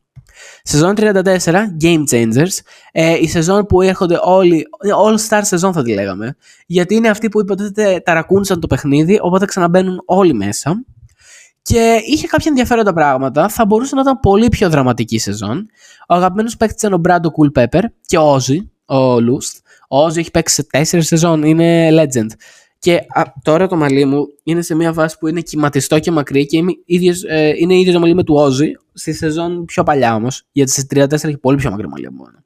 [SPEAKER 1] Σεζόν 34, Game Changers. Ε, η σεζόν που έρχονται όλοι, All Star σεζόν θα τη λέγαμε. Γιατί είναι αυτοί που υποτίθεται ταρακούνησαν το παιχνίδι, οπότε ξαναμπαίνουν όλοι μέσα. Και είχε κάποια ενδιαφέροντα πράγματα. Θα μπορούσε να ήταν πολύ πιο δραματική σεζόν. Ο αγαπημένος παίκτης ήταν ο Μπράντο Cool Pepper και ο Όζι, ο Λούστ. Ο Όζι έχει παίξει σε τέσσερις σεζόν, είναι legend. Και α, τώρα το μαλλί μου είναι σε μια βάση που είναι κυματιστό και μακρύ και είμαι ίδιος, ε, είναι ίδιο το μαλλί με του Όζη, στη σεζόν πιο παλιά όμως, γιατί στι 34 έχει πολύ πιο μακρύ μαλλί από μένα.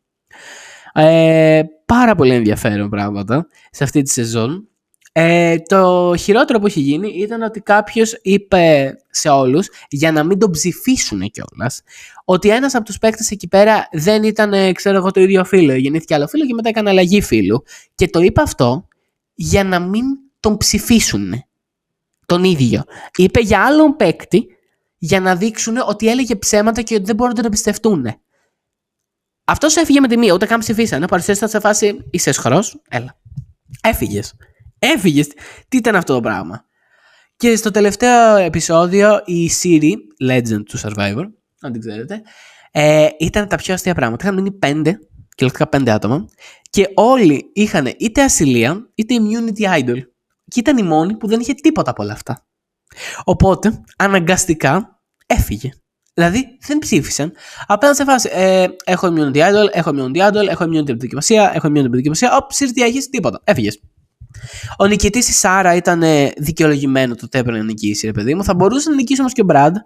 [SPEAKER 1] Ε, πάρα πολύ ενδιαφέρον πράγματα σε αυτή τη σεζόν. Ε, το χειρότερο που έχει γίνει ήταν ότι κάποιος είπε σε όλους για να μην τον ψηφίσουν κιόλας, ότι ένας από τους παίκτες εκεί πέρα δεν ήταν, ξέρω εγώ, το ίδιο φίλο. Γεννήθηκε άλλο φίλο και μετά έκανε αλλαγή φίλου. Και το είπε αυτό για να μην τον ψηφίσουν τον ίδιο. Είπε για άλλον παίκτη για να δείξουν ότι έλεγε ψέματα και ότι δεν μπορούν να τον εμπιστευτούν. Αυτός έφυγε με τη μία, ούτε καν ψηφίσανε. Παρουσιάστηκε σε φάση είσαι χρό, έλα. Έφυγες. Έφυγες. Τι ήταν αυτό το πράγμα. Και στο τελευταίο επεισόδιο η Siri, legend του Survivor, αν την ξέρετε, ε, ήταν τα πιο αστεία πράγματα. Είχαν μείνει πέντε κυριολεκτικά πέντε άτομα, και όλοι είχαν είτε ασυλία είτε immunity idol. Και ήταν η μόνη που δεν είχε τίποτα από όλα αυτά. Οπότε, αναγκαστικά έφυγε. Δηλαδή, δεν ψήφισαν. Απέναντι σε φάση, ε, έχω immunity idol, έχω immunity idol, έχω immunity από την δοκιμασία, έχω immunity από την δοκιμασία. Ωπ, σύρ, τι έχεις, τίποτα. Έφυγες. Ο νικητής η Σάρα ήταν ε, δικαιολογημένο το ότι έπρεπε να νικήσει, ρε παιδί μου. Θα μπορούσε να νικήσει όμως και ο Μπραντ,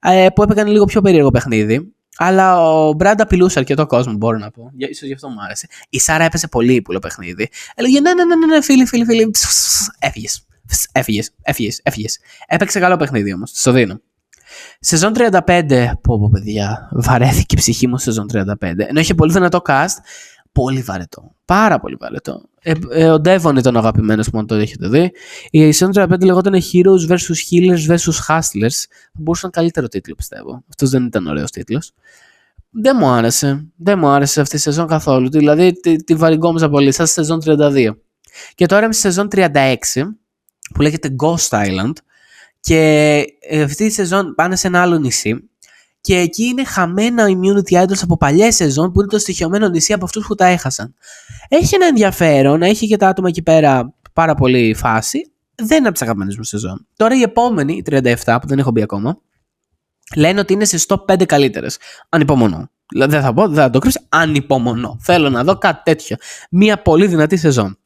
[SPEAKER 1] ε, που έπαιρνε λίγο πιο περίεργο παιχνίδι. Αλλά ο Μπραντ απειλούσε αρκετό κόσμο, μπορώ να πω. σω γι' αυτό μου άρεσε. Η Σάρα έπεσε πολύ ύπουλο παιχνίδι. Έλεγε ναι, ναι, ναι, ναι, ναι φίλοι, φίλοι, φίλοι. Έφυγες. Έφυγες, έφυγες, έφυγες. Έπαιξε καλό παιχνίδι όμως. Στο δίνω. Σεζόν 35. Πω, πω, παιδιά. Βαρέθηκε η ψυχή μου σεζόν 35. Ενώ είχε πολύ δυνατό cast. Πολύ βαρετό. Πάρα πολύ βαρετό. Ε, ε, ο Devon ήταν ο αγαπημένος που αν το έχετε δει. Η season 35 λεγόταν Heroes vs. Healers vs. Hustlers. Θα μπορούσε να είναι καλύτερο τίτλο πιστεύω. Αυτός δεν ήταν ωραίος τίτλος. Δεν μου άρεσε. Δεν μου άρεσε αυτή η σεζόν καθόλου. Δηλαδή τη, τη βαριγκόμιζα πολύ. Σαν στη σεζόν 32. Και τώρα είμαι στη σεζόν 36 που λέγεται Ghost Island και ε, αυτή η σεζόν πάνε σε ένα άλλο νησί και εκεί είναι χαμένα immunity idols από παλιές σεζόν που είναι το στοιχειωμένο νησί από αυτούς που τα έχασαν. Έχει ένα ενδιαφέρον, έχει και τα άτομα εκεί πέρα πάρα πολύ φάση. Δεν είναι από τις αγαπημένες μου σεζόν. Τώρα η επόμενη, η 37, που δεν έχω μπει ακόμα, λένε ότι είναι στι top 5 καλύτερες. Ανυπομονώ. Δηλαδή δεν θα πω, δεν θα το κρύψω. Ανυπομονώ. Θέλω να δω κάτι τέτοιο. Μία πολύ δυνατή σεζόν.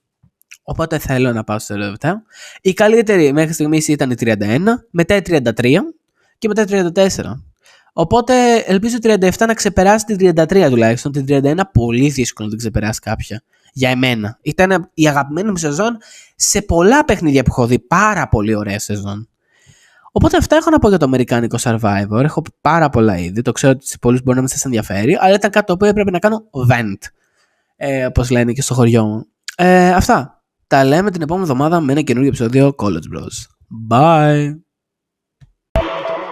[SPEAKER 1] Οπότε θέλω να πάω στο τελευταίο. Η καλύτερη μέχρι στιγμής ήταν η 31, μετά η 33 και μετά η 34. Οπότε ελπίζω η 37 να ξεπεράσει την 33 τουλάχιστον. Την 31 πολύ δύσκολο να την ξεπεράσει κάποια. Για εμένα. Ήταν η αγαπημένη μου σεζόν σε πολλά παιχνίδια που έχω δει. Πάρα πολύ ωραία σεζόν. Οπότε αυτά έχω να πω για το Αμερικάνικο Survivor. Έχω πάρα πολλά είδη. Το ξέρω ότι σε πολλούς μπορεί να μην σας ενδιαφέρει, αλλά ήταν κάτι το οποίο έπρεπε να κάνω vent. Ε, Όπως λένε και στο χωριό μου. Ε, αυτά. Τα λέμε την επόμενη εβδομάδα με ένα καινούργιο επεισόδιο College Bros. Bye.